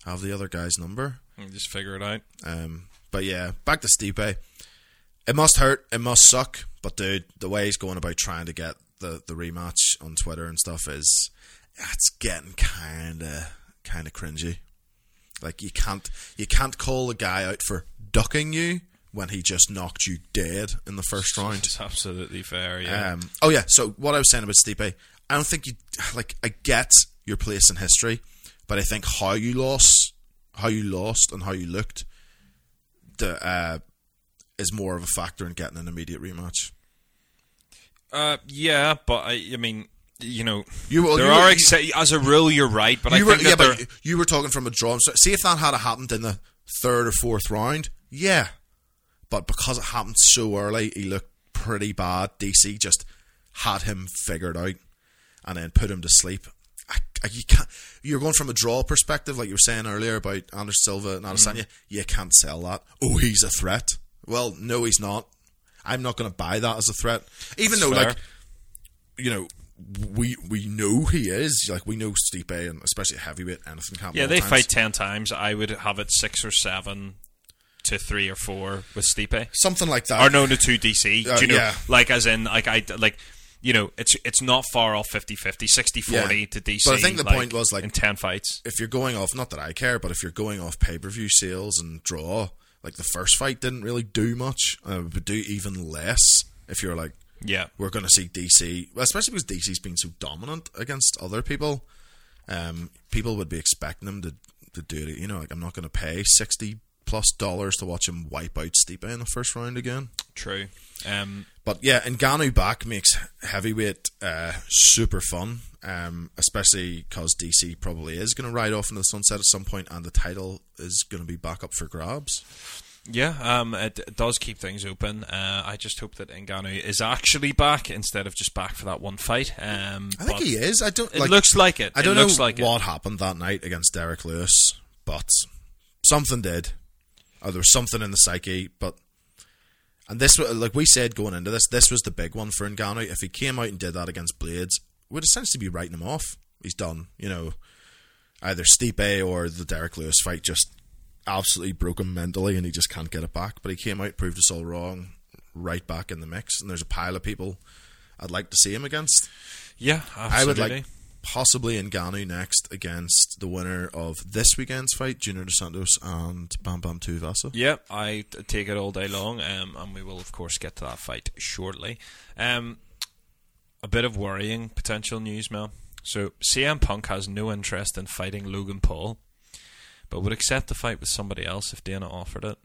Speaker 2: have the other guy's number.
Speaker 1: You Just figure it out.
Speaker 2: Um, but yeah, back to Stipe. It must hurt. It must suck. But dude, the way he's going about trying to get the, the rematch on Twitter and stuff is, it's getting kind of kind of cringy. Like you can't you can't call a guy out for ducking you when he just knocked you dead in the first *laughs* round.
Speaker 1: It's absolutely fair. Yeah.
Speaker 2: Um, oh yeah. So what I was saying about Stipe, I don't think you like. I get your place in history, but I think how you lost, how you lost, and how you looked, the, uh, is more of a factor in getting an immediate rematch.
Speaker 1: Uh, yeah, but I, I mean, you know,
Speaker 2: You were-
Speaker 1: there
Speaker 2: you
Speaker 1: are
Speaker 2: were-
Speaker 1: as a rule, you're right, but I
Speaker 2: you were,
Speaker 1: think that
Speaker 2: yeah, but you were talking from a draw. So see if that had happened in the third or fourth round, yeah. But because it happened so early, he looked pretty bad. DC just had him figured out, and then put him to sleep. I, I, you can't. You're going from a draw perspective, like you were saying earlier about Anders Silva and Adesanya. You can't sell that. Oh, he's a threat. Well, no, he's not. I'm not going to buy that as a threat, even though,
Speaker 1: fair.
Speaker 2: like, you know, we we know he is. Like we know Stipe, and especially heavyweight, anything can
Speaker 1: yeah, they
Speaker 2: times.
Speaker 1: fight ten times. I would have it six or seven to three or four with Stipe.
Speaker 2: something like that.
Speaker 1: or no, no, two DC.
Speaker 2: Uh,
Speaker 1: Do you know,
Speaker 2: yeah.
Speaker 1: like as in, like I like. You know, it's it's not far off 50-50, 60-40
Speaker 2: Yeah.
Speaker 1: to DC.
Speaker 2: But I think the
Speaker 1: like,
Speaker 2: point was, like-
Speaker 1: in ten fights.
Speaker 2: If you're going off, not that I care, but if you're going off pay per view sales and draw, like the first fight didn't really do much. Uh, would do even less if you're like,
Speaker 1: Yeah,
Speaker 2: we're going to see DC, especially because DC's been so dominant against other people. Um, people would be expecting them to to do it. You know, like I'm not going to pay sixty plus dollars to watch him wipe out Stipe in the first round again.
Speaker 1: true. Um,
Speaker 2: But yeah, Ngannou back makes heavyweight uh, super fun, um, especially because DC probably is going to ride off into the sunset at some point, and the title is going to be back up for grabs.
Speaker 1: Yeah, um, it, it does keep things open. Uh, I just hope that Ngannou is actually back instead of just back for that one fight. Um,
Speaker 2: I think he is. I don't.
Speaker 1: It
Speaker 2: like,
Speaker 1: looks like it.
Speaker 2: I don't
Speaker 1: it looks
Speaker 2: know
Speaker 1: like
Speaker 2: what
Speaker 1: it.
Speaker 2: happened that night against Derek Lewis, but something did. Or there was something in the psyche, but. And this, like we said going into this, this was the big one for Ngannou. If he came out and did that against Blaydes, we'd essentially be writing him off. He's done. You know, either Stipe or the Derek Lewis fight just absolutely broke him mentally, and he just can't get it back. But he came out, proved us all wrong, right back in the mix. And there's a pile of people I'd like to see him against.
Speaker 1: Yeah,
Speaker 2: I would like possibly Ngannou next against the winner of this weekend's fight, Junior Dos Santos and Bam Bam Tuivasa.
Speaker 1: Yeah, I take it all day long, um, and we will of course get to that fight shortly. Um, a bit of worrying potential news, Mel. So CM Punk has no interest in fighting Logan Paul, but would accept the fight with somebody else if Dana offered it.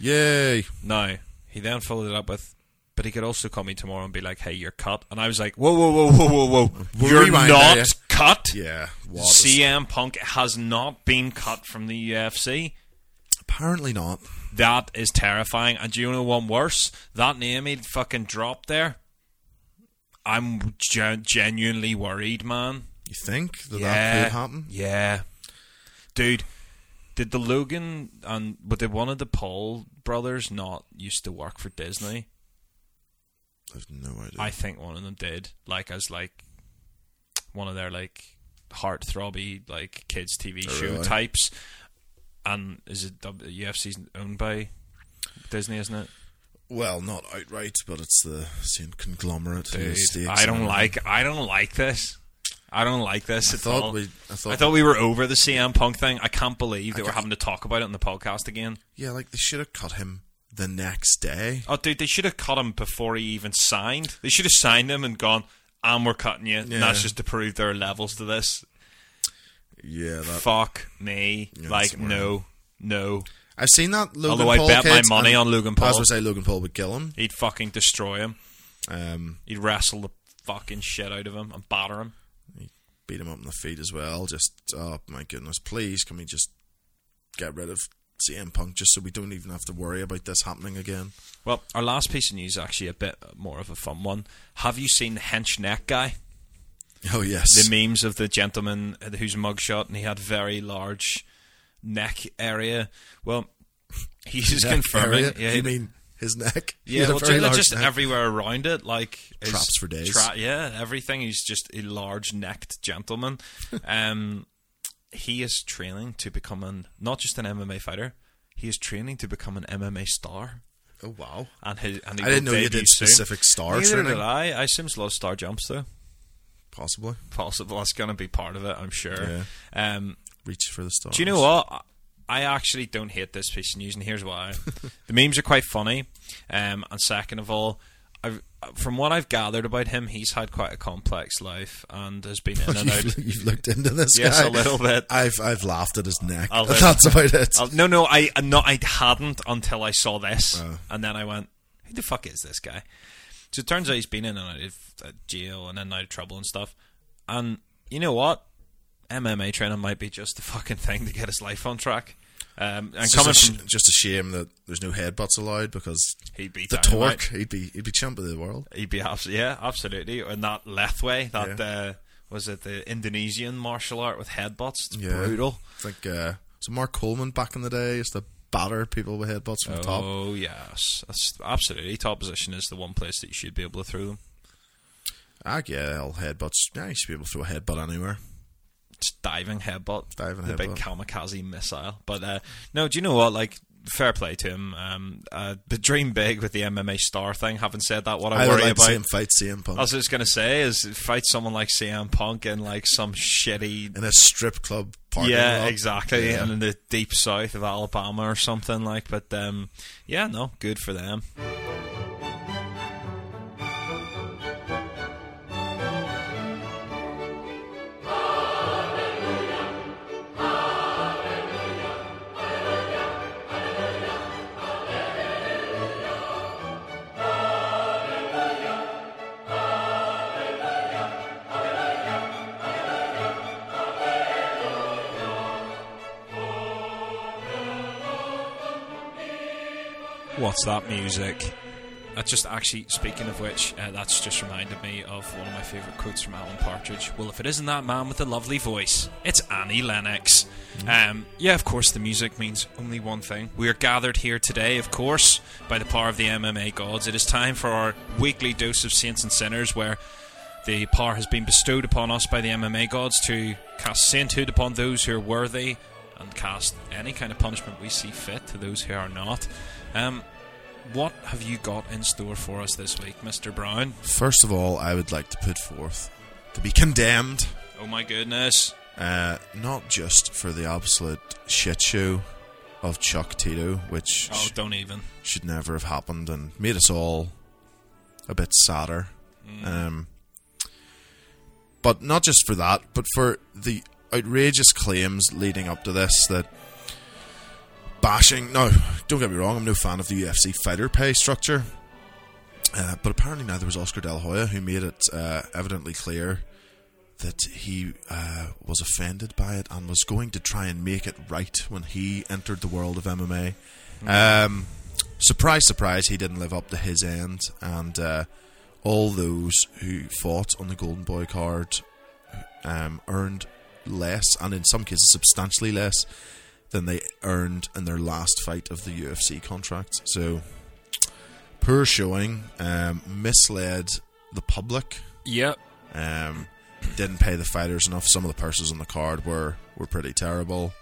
Speaker 2: Yay!
Speaker 1: Now he then followed it up with. But he could also call me tomorrow and be like, "Hey, you're cut," and I was like, "Whoa, whoa, whoa, whoa, whoa, whoa! *laughs* You're not
Speaker 2: there, yeah.
Speaker 1: cut."
Speaker 2: Yeah,
Speaker 1: CM Punk has not been cut from the UFC.
Speaker 2: Apparently not.
Speaker 1: That is terrifying. And do you know one worse? That name he'd fucking dropped there. I'm gen- genuinely worried, man.
Speaker 2: You think that
Speaker 1: yeah,
Speaker 2: that could happen?
Speaker 1: Yeah, dude. Did the Logan and but did one of the Paul brothers not used to work for Disney?
Speaker 2: I have no idea.
Speaker 1: I think one of them did, like as like one of their like heartthrobby like kids TV
Speaker 2: Oh,
Speaker 1: show
Speaker 2: really?
Speaker 1: types. And is it UFC's owned by Disney, isn't it?
Speaker 2: Well, not outright, but it's the same conglomerate.
Speaker 1: Dude, I don't like. I don't like this. I don't like this
Speaker 2: I
Speaker 1: at
Speaker 2: thought
Speaker 1: all.
Speaker 2: we. I thought,
Speaker 1: I thought we were over the CM Punk thing. I can't believe that
Speaker 2: I
Speaker 1: we're having to talk about it in the podcast again.
Speaker 2: Yeah, like they should have cut him the next day.
Speaker 1: Oh, dude, they should have cut him before he even signed. They should have signed him and gone, and we're cutting you. And that's just to prove there are levels to this.
Speaker 2: Yeah, that.
Speaker 1: Fuck me.
Speaker 2: Yeah,
Speaker 1: like, no, no.
Speaker 2: I've seen that. Logan
Speaker 1: Although I
Speaker 2: Paul
Speaker 1: bet my money on Logan
Speaker 2: I
Speaker 1: Paul.
Speaker 2: was going to say Logan Paul would kill him.
Speaker 1: He'd fucking destroy him.
Speaker 2: Um,
Speaker 1: He'd wrestle the fucking shit out of him and batter him.
Speaker 2: beat him up in the feet as well. Just oh my goodness, please can we just get rid of CM Punk just so we don't even have to worry about this happening again?
Speaker 1: Well, our last piece of news is actually a bit more of a fun one. Have you seen the hench neck guy?
Speaker 2: Oh yes,
Speaker 1: the memes of the gentleman whose mugshot and he had very large neck area. Well, *laughs* he's
Speaker 2: Neck
Speaker 1: confirming.
Speaker 2: area?
Speaker 1: Yeah,
Speaker 2: you mean his neck?
Speaker 1: Yeah, well, just
Speaker 2: neck.
Speaker 1: everywhere around it, like
Speaker 2: Traps for days.
Speaker 1: tra- yeah, everything. He's just a large necked gentleman. *laughs* um, he is training to become an not just an MMA fighter. He is training to become an MMA star.
Speaker 2: Oh wow!
Speaker 1: And his, and he
Speaker 2: I didn't know you did
Speaker 1: soon.
Speaker 2: specific star
Speaker 1: Neither
Speaker 2: training.
Speaker 1: did I. I assume a lot of star jumps though.
Speaker 2: Possibly
Speaker 1: Possible. That's going to be part of it. I'm sure.
Speaker 2: Yeah.
Speaker 1: Um,
Speaker 2: reach for the stars.
Speaker 1: Do you know what? I actually don't hate this piece of news, and here's why. *laughs* the memes are quite funny, um, and second of all, from what I've gathered about him, he's had quite a complex life and has been in *laughs* and out.
Speaker 2: you've, looked into this
Speaker 1: Yes,
Speaker 2: guy
Speaker 1: a little bit.
Speaker 2: I've I've laughed at his neck. *laughs* That's about it.
Speaker 1: I'll- no, no, I no, I hadn't until I saw this,
Speaker 2: Oh.
Speaker 1: and then I went, "Who the fuck is this guy?" So it turns out he's been in and out of uh, jail and in and out of trouble and stuff. And you know what? MMA training might be just the fucking thing to get his life on track. Um, and
Speaker 2: It's
Speaker 1: coming
Speaker 2: just,
Speaker 1: from
Speaker 2: just a shame that there's no headbutts allowed because
Speaker 1: he'd be
Speaker 2: the
Speaker 1: dynamite.
Speaker 2: torque he'd be he'd be champ of the world.
Speaker 1: He'd be yeah, absolutely. And that Lethwei, that
Speaker 2: Yeah.
Speaker 1: uh, was it the Indonesian martial art with headbutts? It's
Speaker 2: Yeah.
Speaker 1: brutal.
Speaker 2: I think uh, so. Mark Coleman back in the day used to batter people with headbutts from the top.
Speaker 1: Oh yes, that's absolutely top position is the one place that you should be able to throw them.
Speaker 2: I get all headbutts. Yeah, you should be able to throw a headbutt anywhere.
Speaker 1: Diving headbutt,
Speaker 2: Diving
Speaker 1: the big
Speaker 2: headbutt.
Speaker 1: kamikaze missile. But uh, no, do you know what? Like, fair play to him. Um, uh, the dream big with the MMA star thing. Having said that, what I,
Speaker 2: I,
Speaker 1: worry
Speaker 2: like
Speaker 1: about.
Speaker 2: to see him fight CM Punk
Speaker 1: I was just gonna say is fight someone like CM Punk in like some shitty
Speaker 2: in a strip club
Speaker 1: yeah, exactly.
Speaker 2: Yeah.
Speaker 1: And in the deep south of Alabama or something like. But um, yeah, no, good for them. What's that music? That just actually, speaking of which, uh, that's just reminded me of one of my favourite quotes from Alan Partridge. Well, if it isn't that man with the lovely voice, it's Annie Lennox. Um, yeah, of course, the music means only one thing. We are gathered here today, of course, by the power of the MMA gods. It is time for our weekly dose of saints and sinners, where the power has been bestowed upon us by the MMA gods to cast sainthood upon those who are worthy and cast any kind of punishment we see fit to those who are not. Um, what have you got in store for us this week, Mr. Brown?
Speaker 2: First of all, I would like to put forth to be condemned,
Speaker 1: Oh my goodness.
Speaker 2: uh, not just for the absolute shit show of Chuck Tito, which
Speaker 1: Oh, don't even.
Speaker 2: should never have happened and made us all a bit sadder. Um, but not just for that, but for the outrageous claims leading up to this that bashing. No, don't get me wrong, I'm no fan of the UFC fighter pay structure. Uh, but apparently now there was Oscar De La Hoya who made it uh, evidently clear that he uh, was offended by it and was going to try and make it right when he entered the world of MMA. Um, surprise, surprise, he didn't live up to his end, and uh, all those who fought on the Golden Boy card um, earned less, and in some cases substantially less, than they earned in their last fight of the UFC contract. So, poor showing, um, misled the public.
Speaker 1: Yep.
Speaker 2: Um, didn't pay the fighters enough. Some of the purses on the card were were pretty terrible.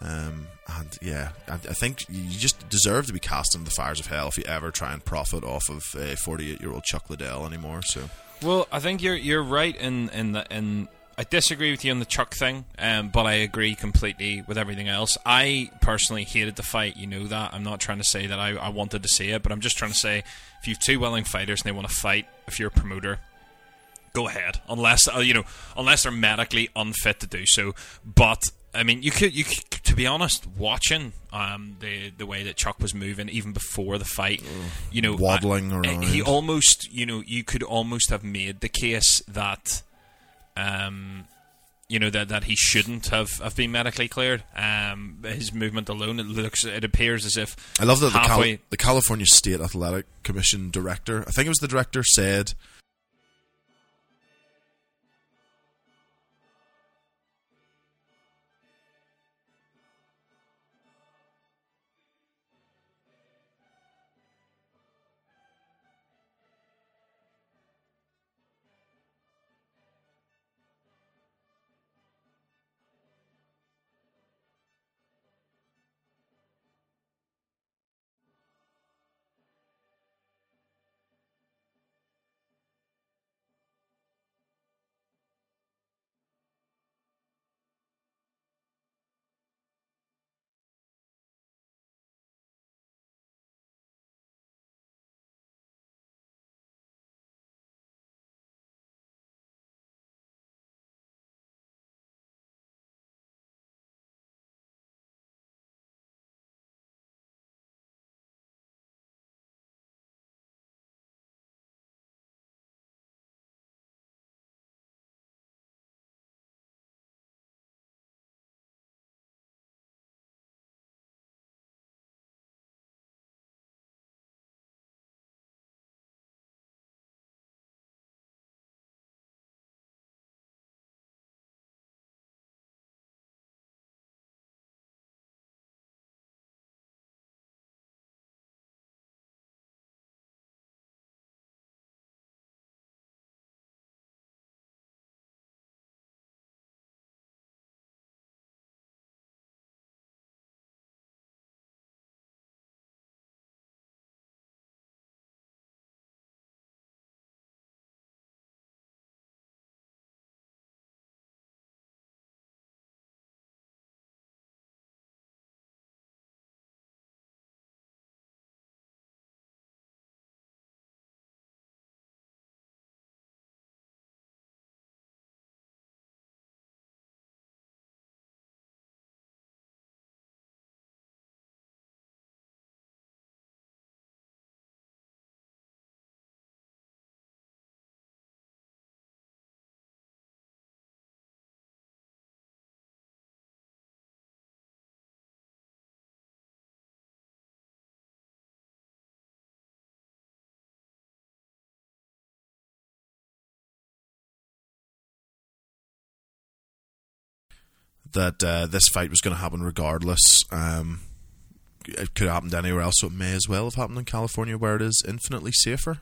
Speaker 2: Um, and yeah, I, I think you just deserve to be cast into the fires of hell if you ever try and profit off of a 48 year old Chuck Liddell anymore. So
Speaker 1: Well, I think you're you're right in in the in. I disagree with you on the Chuck thing, um, but I agree completely with everything else. I personally hated the fight. You know that. I'm not trying to say that I, I wanted to see it, but I'm just trying to say if you have two willing fighters and they want to fight, if you're a promoter, go ahead. Unless uh, you know, unless they're medically unfit to do so. But I mean, you could you could, to be honest, watching um, the the way that Chuck was moving even before the fight, you know,
Speaker 2: Waddling
Speaker 1: I-
Speaker 2: around.
Speaker 1: he almost you know you could almost have made the case that um you know that that he shouldn't have, have been medically cleared. Um his movement alone it looks it appears as if
Speaker 2: I love that the, Cal- the California State Athletic Commission director, I think it was the director, said that uh, this fight was going to happen regardless. Um, it could have happened anywhere else, so it may as well have happened in California, where it is infinitely safer.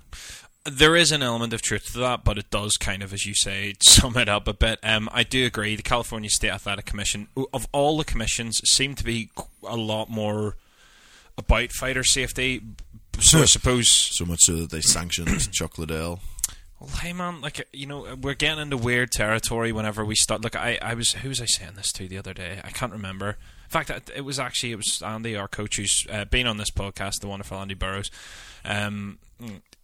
Speaker 1: there is an element of truth to that, but it does kind of, as you say, *laughs* sum it up a bit. Um, I do agree. The California State Athletic Commission, of all the commissions, seem to be a lot more about fighter safety. So I *laughs* suppose
Speaker 2: So much so that they sanctioned *clears throat* Chuck Liddell.
Speaker 1: Well, hey man, like you know, we're getting into weird territory whenever we start. Look, I, I was who was I saying this to the other day? I can't remember. In fact, it- was actually it was Andy, our coach, who's uh, been on this podcast, the wonderful Andy Burrows. Um,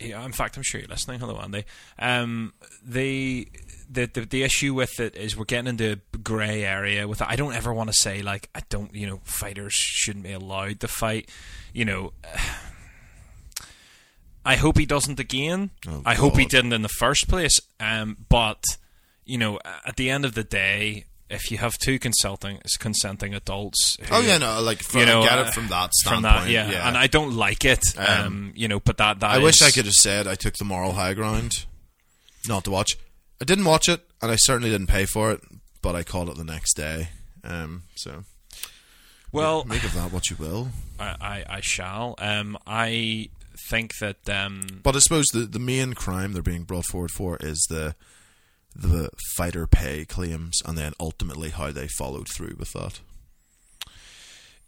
Speaker 1: in fact, I'm sure you're listening. Hello, Andy. Um, the, the the the issue with it is we're getting into a grey area with it. I don't ever want to say like I don't, you know, fighters shouldn't be allowed to fight. You know, I hope he doesn't again.
Speaker 2: Oh,
Speaker 1: I hope he didn't in the first place. Um, but you know, at the end of the day, if you have two consulting consenting adults, who,
Speaker 2: Oh yeah, no, like from,
Speaker 1: you know,
Speaker 2: get
Speaker 1: uh,
Speaker 2: it from that
Speaker 1: from
Speaker 2: standpoint.
Speaker 1: that, yeah. and I don't like it. Um,
Speaker 2: Um,
Speaker 1: you know, but that that
Speaker 2: I wish I could have said I took the moral high ground, not to watch. I didn't watch it, and I certainly didn't pay for it. But I called it the next day. Um, so
Speaker 1: Well,
Speaker 2: make of that what you will.
Speaker 1: I, I, I shall. Um, I think that um,
Speaker 2: But I suppose the the main crime they're being brought forward for is the the fighter pay claims, and then ultimately how they followed through with that.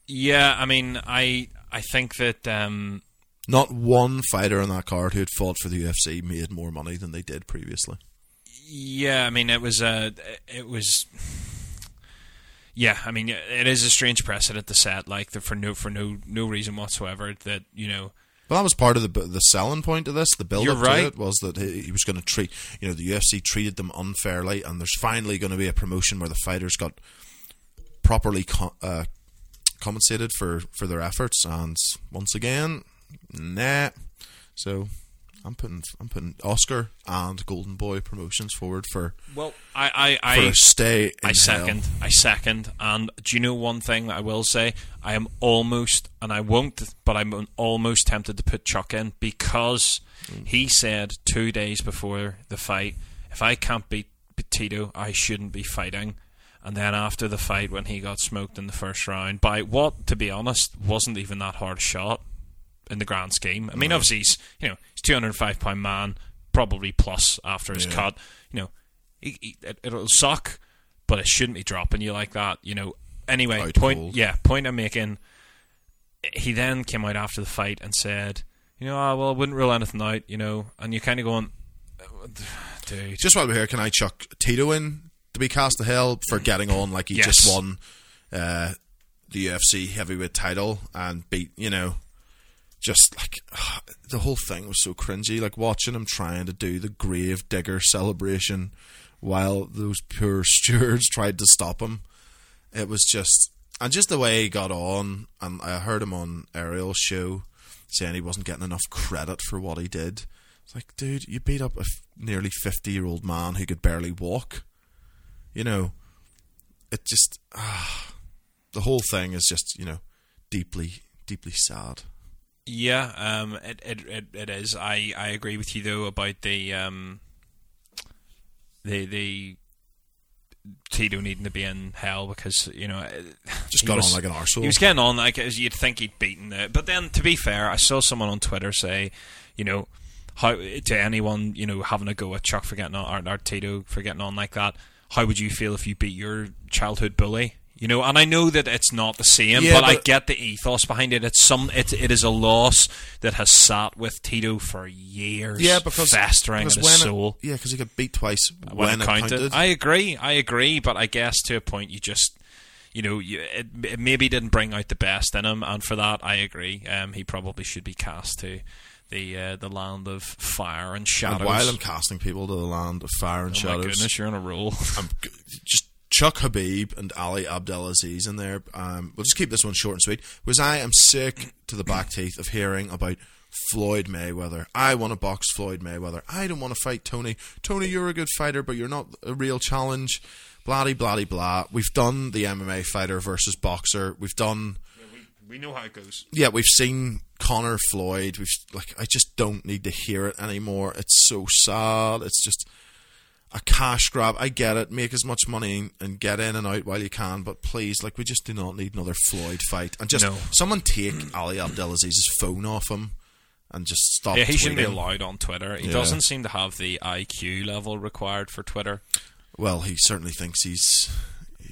Speaker 1: Yeah, I mean, I I think that um,
Speaker 2: Not one fighter on that card who had fought for the UFC made more money than they did previously.
Speaker 1: yeah, I mean, it was uh, it was. Yeah, I mean, it is a strange precedent to set, like the, for no for no no reason whatsoever. That you know,
Speaker 2: Well, that was part of the the selling point of this. The build up
Speaker 1: right.
Speaker 2: to it was that he, he was going to treat, you know, the UFC treated them unfairly, and there's finally going to be a promotion where the fighters got properly co- uh, compensated for for their efforts. And once again, nah. So I'm putting I'm putting Oscar and Golden Boy promotions forward for
Speaker 1: well, I I, I
Speaker 2: a stay. In
Speaker 1: I
Speaker 2: hell.
Speaker 1: second. I second. And do you know one thing that I will say? I am almost, and I won't, but I'm almost tempted to put Chuck in because he said two days before the fight, if I can't beat Tito, I shouldn't be fighting. And then after the fight, when he got smoked in the first round by what, to be honest, wasn't even that hard a shot in the grand scheme. I mean, obviously he's you know he's two hundred five pound man, probably plus after his
Speaker 2: Yeah.
Speaker 1: cut. You know, he, he, it, it'll suck, but it shouldn't be dropping you like that. You know. Anyway, point
Speaker 2: cold.
Speaker 1: yeah, point I'm making. He then came out after the fight and said, you know, oh, well, I wouldn't rule anything out. You know, and you're kind of going, dude,
Speaker 2: Just while we're here, can I chuck Tito in to be cast to hell for getting on like he
Speaker 1: Yes.
Speaker 2: just won uh, the UFC heavyweight title and beat, you know, just like *sighs* the whole thing was so cringy. Like watching him trying to do the grave digger celebration while those poor *laughs* stewards tried to stop him. It was just, and just the way he got on. And I heard him on Ariel's show saying he wasn't getting enough credit for what he did. It's like, dude, you beat up a f- nearly fifty-year-old man who could barely walk. You know, it just *sighs* the whole thing is just you know deeply, deeply sad.
Speaker 1: Yeah, um, it, it it it is. I, I agree with you though about the um, the the Tito needing to be in hell because you know
Speaker 2: Just
Speaker 1: he
Speaker 2: got
Speaker 1: was-
Speaker 2: on like an arsehole.
Speaker 1: He was getting on like as you'd think he'd beaten it, but then to be fair, I saw someone on Twitter say, you know, how to anyone you know having a go at Chuck for getting on or, or Tito for getting on like that. How would you feel if you beat your childhood bully? You know, and I know that it's not the same,
Speaker 2: Yeah,
Speaker 1: but, I get the ethos behind it. It's some, it, it is a loss that has sat with Tito for years,
Speaker 2: yeah, because
Speaker 1: festering
Speaker 2: because
Speaker 1: in his
Speaker 2: it-
Speaker 1: soul.
Speaker 2: yeah, because he got beat twice
Speaker 1: when,
Speaker 2: when,
Speaker 1: it counted. I agree, I agree, but I guess to a point, you just, you know, you, it, it maybe didn't bring out the best in him, and for that, I agree. Um, he probably should be cast to the uh, the land of fire and shadows.
Speaker 2: and while I'm casting people to the land of fire and
Speaker 1: oh
Speaker 2: shadows,
Speaker 1: my goodness, you're on a roll.
Speaker 2: I'm just Chuck Khabib and Ali Abdelaziz in there. Um, we'll just keep this one short and sweet. Because I am sick to the back teeth of hearing about Floyd Mayweather. I want to box Floyd Mayweather. I don't want to fight Tony. Tony, you're a good fighter, but you're not a real challenge. Blah blah blah. We've done the MMA fighter versus boxer. We've done
Speaker 1: we know how it goes.
Speaker 2: yeah, we've seen Conor Floyd. We've like I just don't need to hear it anymore. It's so sad. It's just a cash grab. I get it. Make as much money and get in and out while you can, but please, like we just do not need another Floyd fight. And just
Speaker 1: No.
Speaker 2: someone take *clears throat* Ali Abdelaziz's phone off him and just stop.
Speaker 1: Yeah, he shouldn't be allowed on Twitter. He
Speaker 2: Yeah.
Speaker 1: doesn't seem to have the IQ level required for Twitter.
Speaker 2: Well, he certainly thinks he's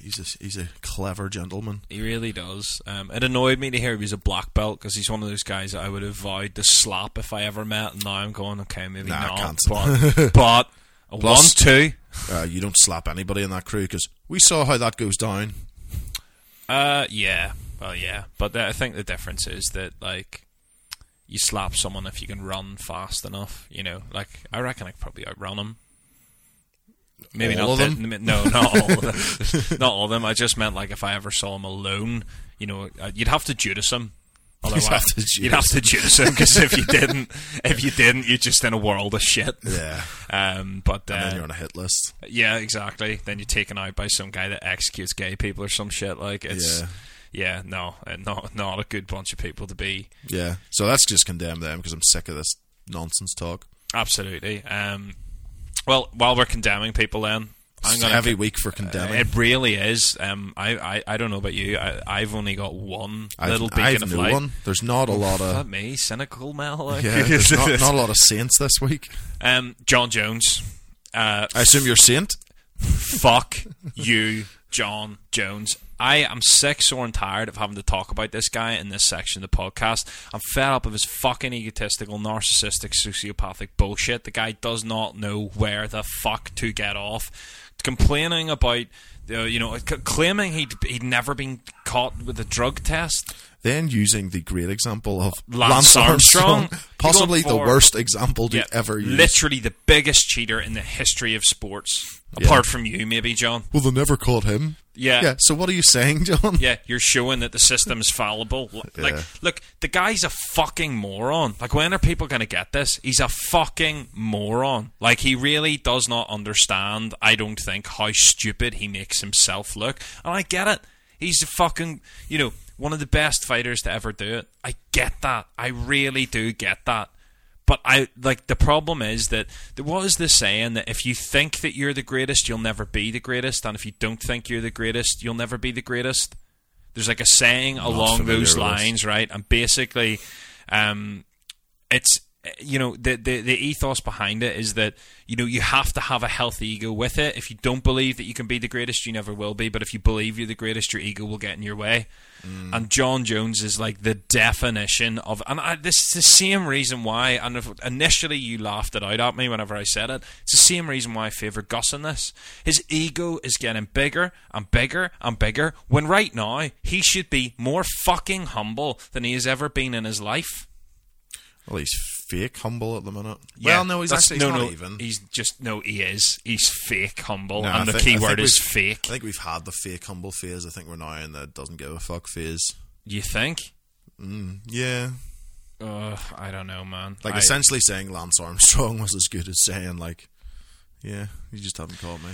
Speaker 2: he's a, he's a clever gentleman.
Speaker 1: He really does. Um, it annoyed me to hear he was a black belt because he's one of those guys that I would have vowed to slap if I ever met. And now I'm going, okay, maybe
Speaker 2: Nah,
Speaker 1: not. But, *laughs* but I
Speaker 2: Plus-
Speaker 1: want to.
Speaker 2: Uh, you don't slap anybody in that crew because we saw how that goes down.
Speaker 1: Uh, yeah. Well, yeah. But I think the difference is that, like, you slap someone if you can run fast enough. You know, like, I reckon I could probably outrun them. Maybe
Speaker 2: All
Speaker 1: not
Speaker 2: of
Speaker 1: the-
Speaker 2: them?
Speaker 1: No, not all of them. *laughs* not all of them. I just meant, like, if I ever saw him alone, you know, uh, you'd have to Judas him. Otherwise,
Speaker 2: have to
Speaker 1: you'd have to *laughs* Judas him because if you didn't, if you didn't, you're just in a world of shit.
Speaker 2: Yeah,
Speaker 1: Um, but
Speaker 2: and
Speaker 1: uh,
Speaker 2: then you're on a hit list.
Speaker 1: yeah, exactly. Then you're taken out by some guy that executes gay people or some shit. Like it's
Speaker 2: Yeah.
Speaker 1: yeah, no, uh, not not a good bunch of people to be.
Speaker 2: Yeah, so let's just condemn them because I'm sick of this nonsense talk.
Speaker 1: Absolutely. Um, well, while we're condemning people, then I'm
Speaker 2: It's a
Speaker 1: gonna
Speaker 2: heavy week for condemning.
Speaker 1: It really is. Um, I, I, I don't know about you. I, I've only got one
Speaker 2: I've,
Speaker 1: little beacon
Speaker 2: I've
Speaker 1: of
Speaker 2: no
Speaker 1: light.
Speaker 2: one. There's not a lot of
Speaker 1: me, cynical Mel.
Speaker 2: Yeah. There's not, not a lot of saints this week.
Speaker 1: um, Jon Jones. Uh,
Speaker 2: I assume you're saint.
Speaker 1: Fuck you, Jon Jones. I am sick, sore, and tired of having to talk about this guy in this section of the podcast. I'm fed up of his fucking egotistical, narcissistic, sociopathic bullshit. The guy does not know where the fuck to get off. Complaining about, uh, you know, c- claiming he'd, he'd never been caught with a drug test.
Speaker 2: Then using the great example of
Speaker 1: Lance Armstrong.
Speaker 2: possibly
Speaker 1: Going
Speaker 2: the worst example to
Speaker 1: Yeah,
Speaker 2: ever use.
Speaker 1: Literally the biggest cheater in the history of sports.
Speaker 2: Yeah.
Speaker 1: Apart from you, maybe, Jon.
Speaker 2: Well, they never caught him.
Speaker 1: Yeah.
Speaker 2: Yeah. So what are you saying, Jon?
Speaker 1: Yeah, you're showing that the system's fallible. *laughs* Like,
Speaker 2: Yeah.
Speaker 1: look, the guy's a fucking moron. Like, when are people going to get this? He's a fucking moron. Like, he really does not understand, I don't think, how stupid he makes himself look. And I get it. He's a fucking, you know, one of the best fighters to ever do it. I get that. I really do get that. But I like the problem is that there was this saying that if you think that you're the greatest, you'll never be the greatest, and if you don't think you're the greatest, you'll never be the greatest. There's like a saying along those lines, right? And basically, um, it's you know the, the the ethos behind it is that you know you have to have a healthy ego with it. If you don't believe that you can be the greatest, you never will be. But if you believe you're the greatest, your ego will get in your way. Mm. And Jon Jones is like the definition of, and I, this is the same reason why. And if initially you laughed it out at me whenever I said it, it's the same reason why I favour Gus in this. His ego is getting bigger and bigger and bigger. When right now he should be more fucking humble than he has ever been in his life.
Speaker 2: Well, he's fake humble at the minute.
Speaker 1: Yeah,
Speaker 2: well, no, he's
Speaker 1: that's-
Speaker 2: actually he's
Speaker 1: no,
Speaker 2: not
Speaker 1: no,
Speaker 2: even.
Speaker 1: He's just no, he is. He's fake humble,
Speaker 2: No, I
Speaker 1: and the
Speaker 2: think- I
Speaker 1: key
Speaker 2: think
Speaker 1: word is fake.
Speaker 2: I think we've had the fake humble phase. I think we're now in the doesn't give a fuck phase.
Speaker 1: You think?
Speaker 2: Yeah,
Speaker 1: Uh, I don't know, man.
Speaker 2: like
Speaker 1: I-
Speaker 2: essentially saying Lance Armstrong *laughs* was as good as saying like, yeah, you just haven't caught me.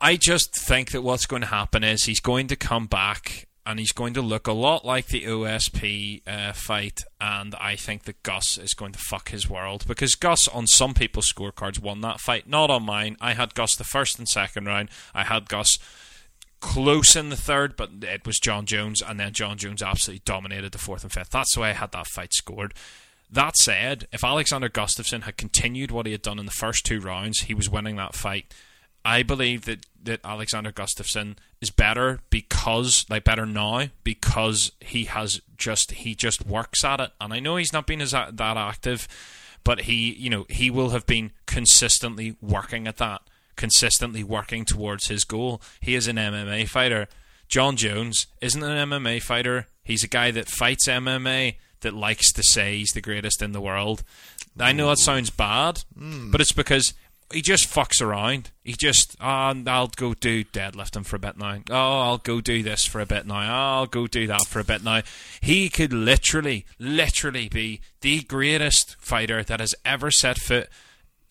Speaker 1: I just think that what's going to happen is he's going to come back and he's going to look a lot like the OSP uh, fight, and I think that Gus is going to fuck his world because Gus, on some people's scorecards, won that fight, not on mine. I had Gus the first and second round. I had Gus close in the third, but it was Jon Jones, and then Jon Jones absolutely dominated the fourth and fifth. That's the way I had that fight scored. That said, if Alexander Gustafsson had continued what he had done in the first two rounds, he was winning that fight. I believe that, that Alexander Gustafsson is better because, like, better now because he has just he just works at it. And I know he's not been as that active, but he, you know, he will have been consistently working at that, consistently working towards his goal. He is an MMA fighter. Jon Jones isn't an MMA fighter. He's a guy that fights MMA that likes to say he's the greatest in the world. I know that sounds bad, hmm. but it's because he just fucks around. He just, oh, I'll go do deadlifting for a bit now. Oh, I'll go do this for a bit now. Ah, I'll go do that for a bit now. He could literally, literally be the greatest fighter that has ever set foot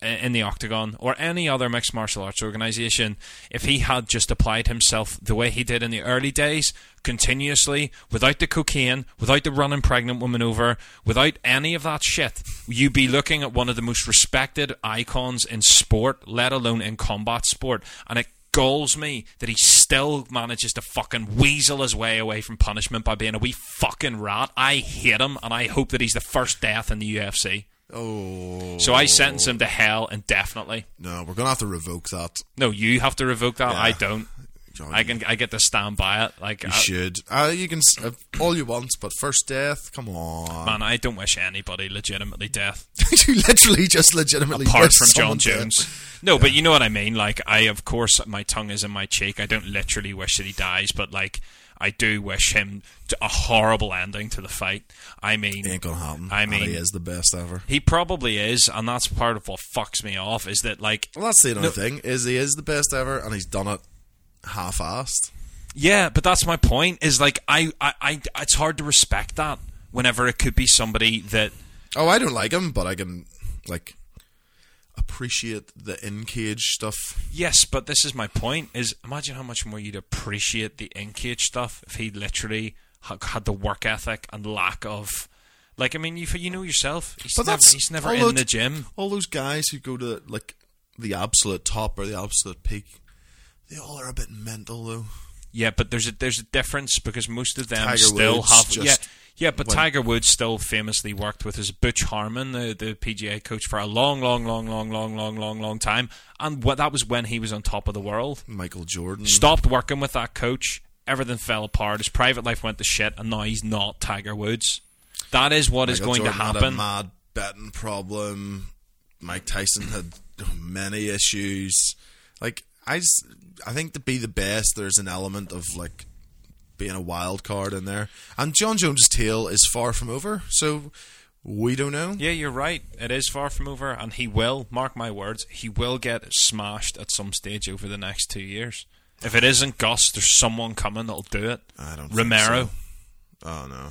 Speaker 1: in the octagon or any other mixed martial arts organization if he had just applied himself the way he did in the early days continuously without the cocaine without the running pregnant woman over without any of that shit you'd be looking at one of the most respected icons in sport let alone in combat sport and it galls me that he still manages to fucking weasel his way away from punishment by being a wee fucking rat. I hate him, and I hope that he's the first death in the UFC.
Speaker 2: Oh,
Speaker 1: So I sentence him to hell indefinitely.
Speaker 2: no, we're gonna have to revoke that.
Speaker 1: No, you have to revoke that.
Speaker 2: Yeah.
Speaker 1: I don't.
Speaker 2: John,
Speaker 1: I can. I get to stand by it. Like,
Speaker 2: You
Speaker 1: I-
Speaker 2: should. Uh, you can uh, all you want, but first death. Come on,
Speaker 1: man, I don't wish anybody legitimately death *laughs*
Speaker 2: you literally just legitimately
Speaker 1: apart from
Speaker 2: Jon.
Speaker 1: Jones. No, but you know what I mean. Like, I of course my tongue is in my cheek. I don't literally wish that he dies, but like. I do wish him a horrible ending to the fight. I mean,
Speaker 2: Ain't gonna happen.
Speaker 1: I
Speaker 2: And
Speaker 1: mean,
Speaker 2: he is the best ever.
Speaker 1: He probably is, and that's part of what fucks me off. Is that like,
Speaker 2: Well, that's the other
Speaker 1: No.
Speaker 2: thing is he is the best ever, and he's done it half-assed.
Speaker 1: yeah, but that's my point. Is like, I, I, I, it's hard to respect that whenever it could be somebody that
Speaker 2: Oh, I don't like him, but I can like appreciate the in cage stuff.
Speaker 1: Yes, but this is my point: is imagine how much more you'd appreciate the in cage stuff if he literally had the work ethic and lack of, like, I mean, you you know yourself, he's
Speaker 2: But
Speaker 1: never, he's never in
Speaker 2: those-
Speaker 1: the gym.
Speaker 2: All those guys who go to like the absolute top or the absolute peak, they all are a bit mental though.
Speaker 1: Yeah, but there's a there's a difference because most of them
Speaker 2: Tiger
Speaker 1: still
Speaker 2: Woods
Speaker 1: have
Speaker 2: just
Speaker 1: yeah yeah, but
Speaker 2: went-
Speaker 1: Tiger Woods still famously worked with his Butch Harmon, the the PGA coach, for a long, long, long, long, long, long, long, long time, and what that was when he was on top of the world.
Speaker 2: Michael Jordan.
Speaker 1: Stopped working with that coach, everything fell apart. His private life went to shit, and now he's not Tiger Woods. That is what is
Speaker 2: Michael
Speaker 1: going
Speaker 2: Jordan
Speaker 1: to
Speaker 2: Had a
Speaker 1: happen.
Speaker 2: mad betting problem. Mike Tyson had many issues. Like I, just, I think to be the best, there's an element of like being a wild card in there. And Jon Jones's tale is far from over, so we don't know.
Speaker 1: Yeah, you're right. It is far from over, and he will, mark my words, he will get smashed at some stage over the next two years. If it isn't Gus, there's someone coming that'll do it.
Speaker 2: I don't.
Speaker 1: Romero.
Speaker 2: so. Oh no,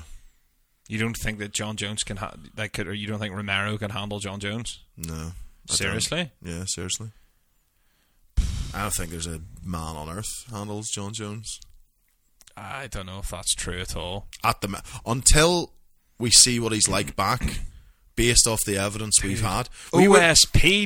Speaker 1: You don't think that Jon Jones can ha- that could, or you don't think Romero can handle Jon Jones?
Speaker 2: no. I don't.
Speaker 1: Seriously?
Speaker 2: Yeah, seriously. I don't think there's a man on earth handles Jon Jones
Speaker 1: I don't know if that's true at all.
Speaker 2: at the until we see what he's like back, based off the evidence we've had. We were-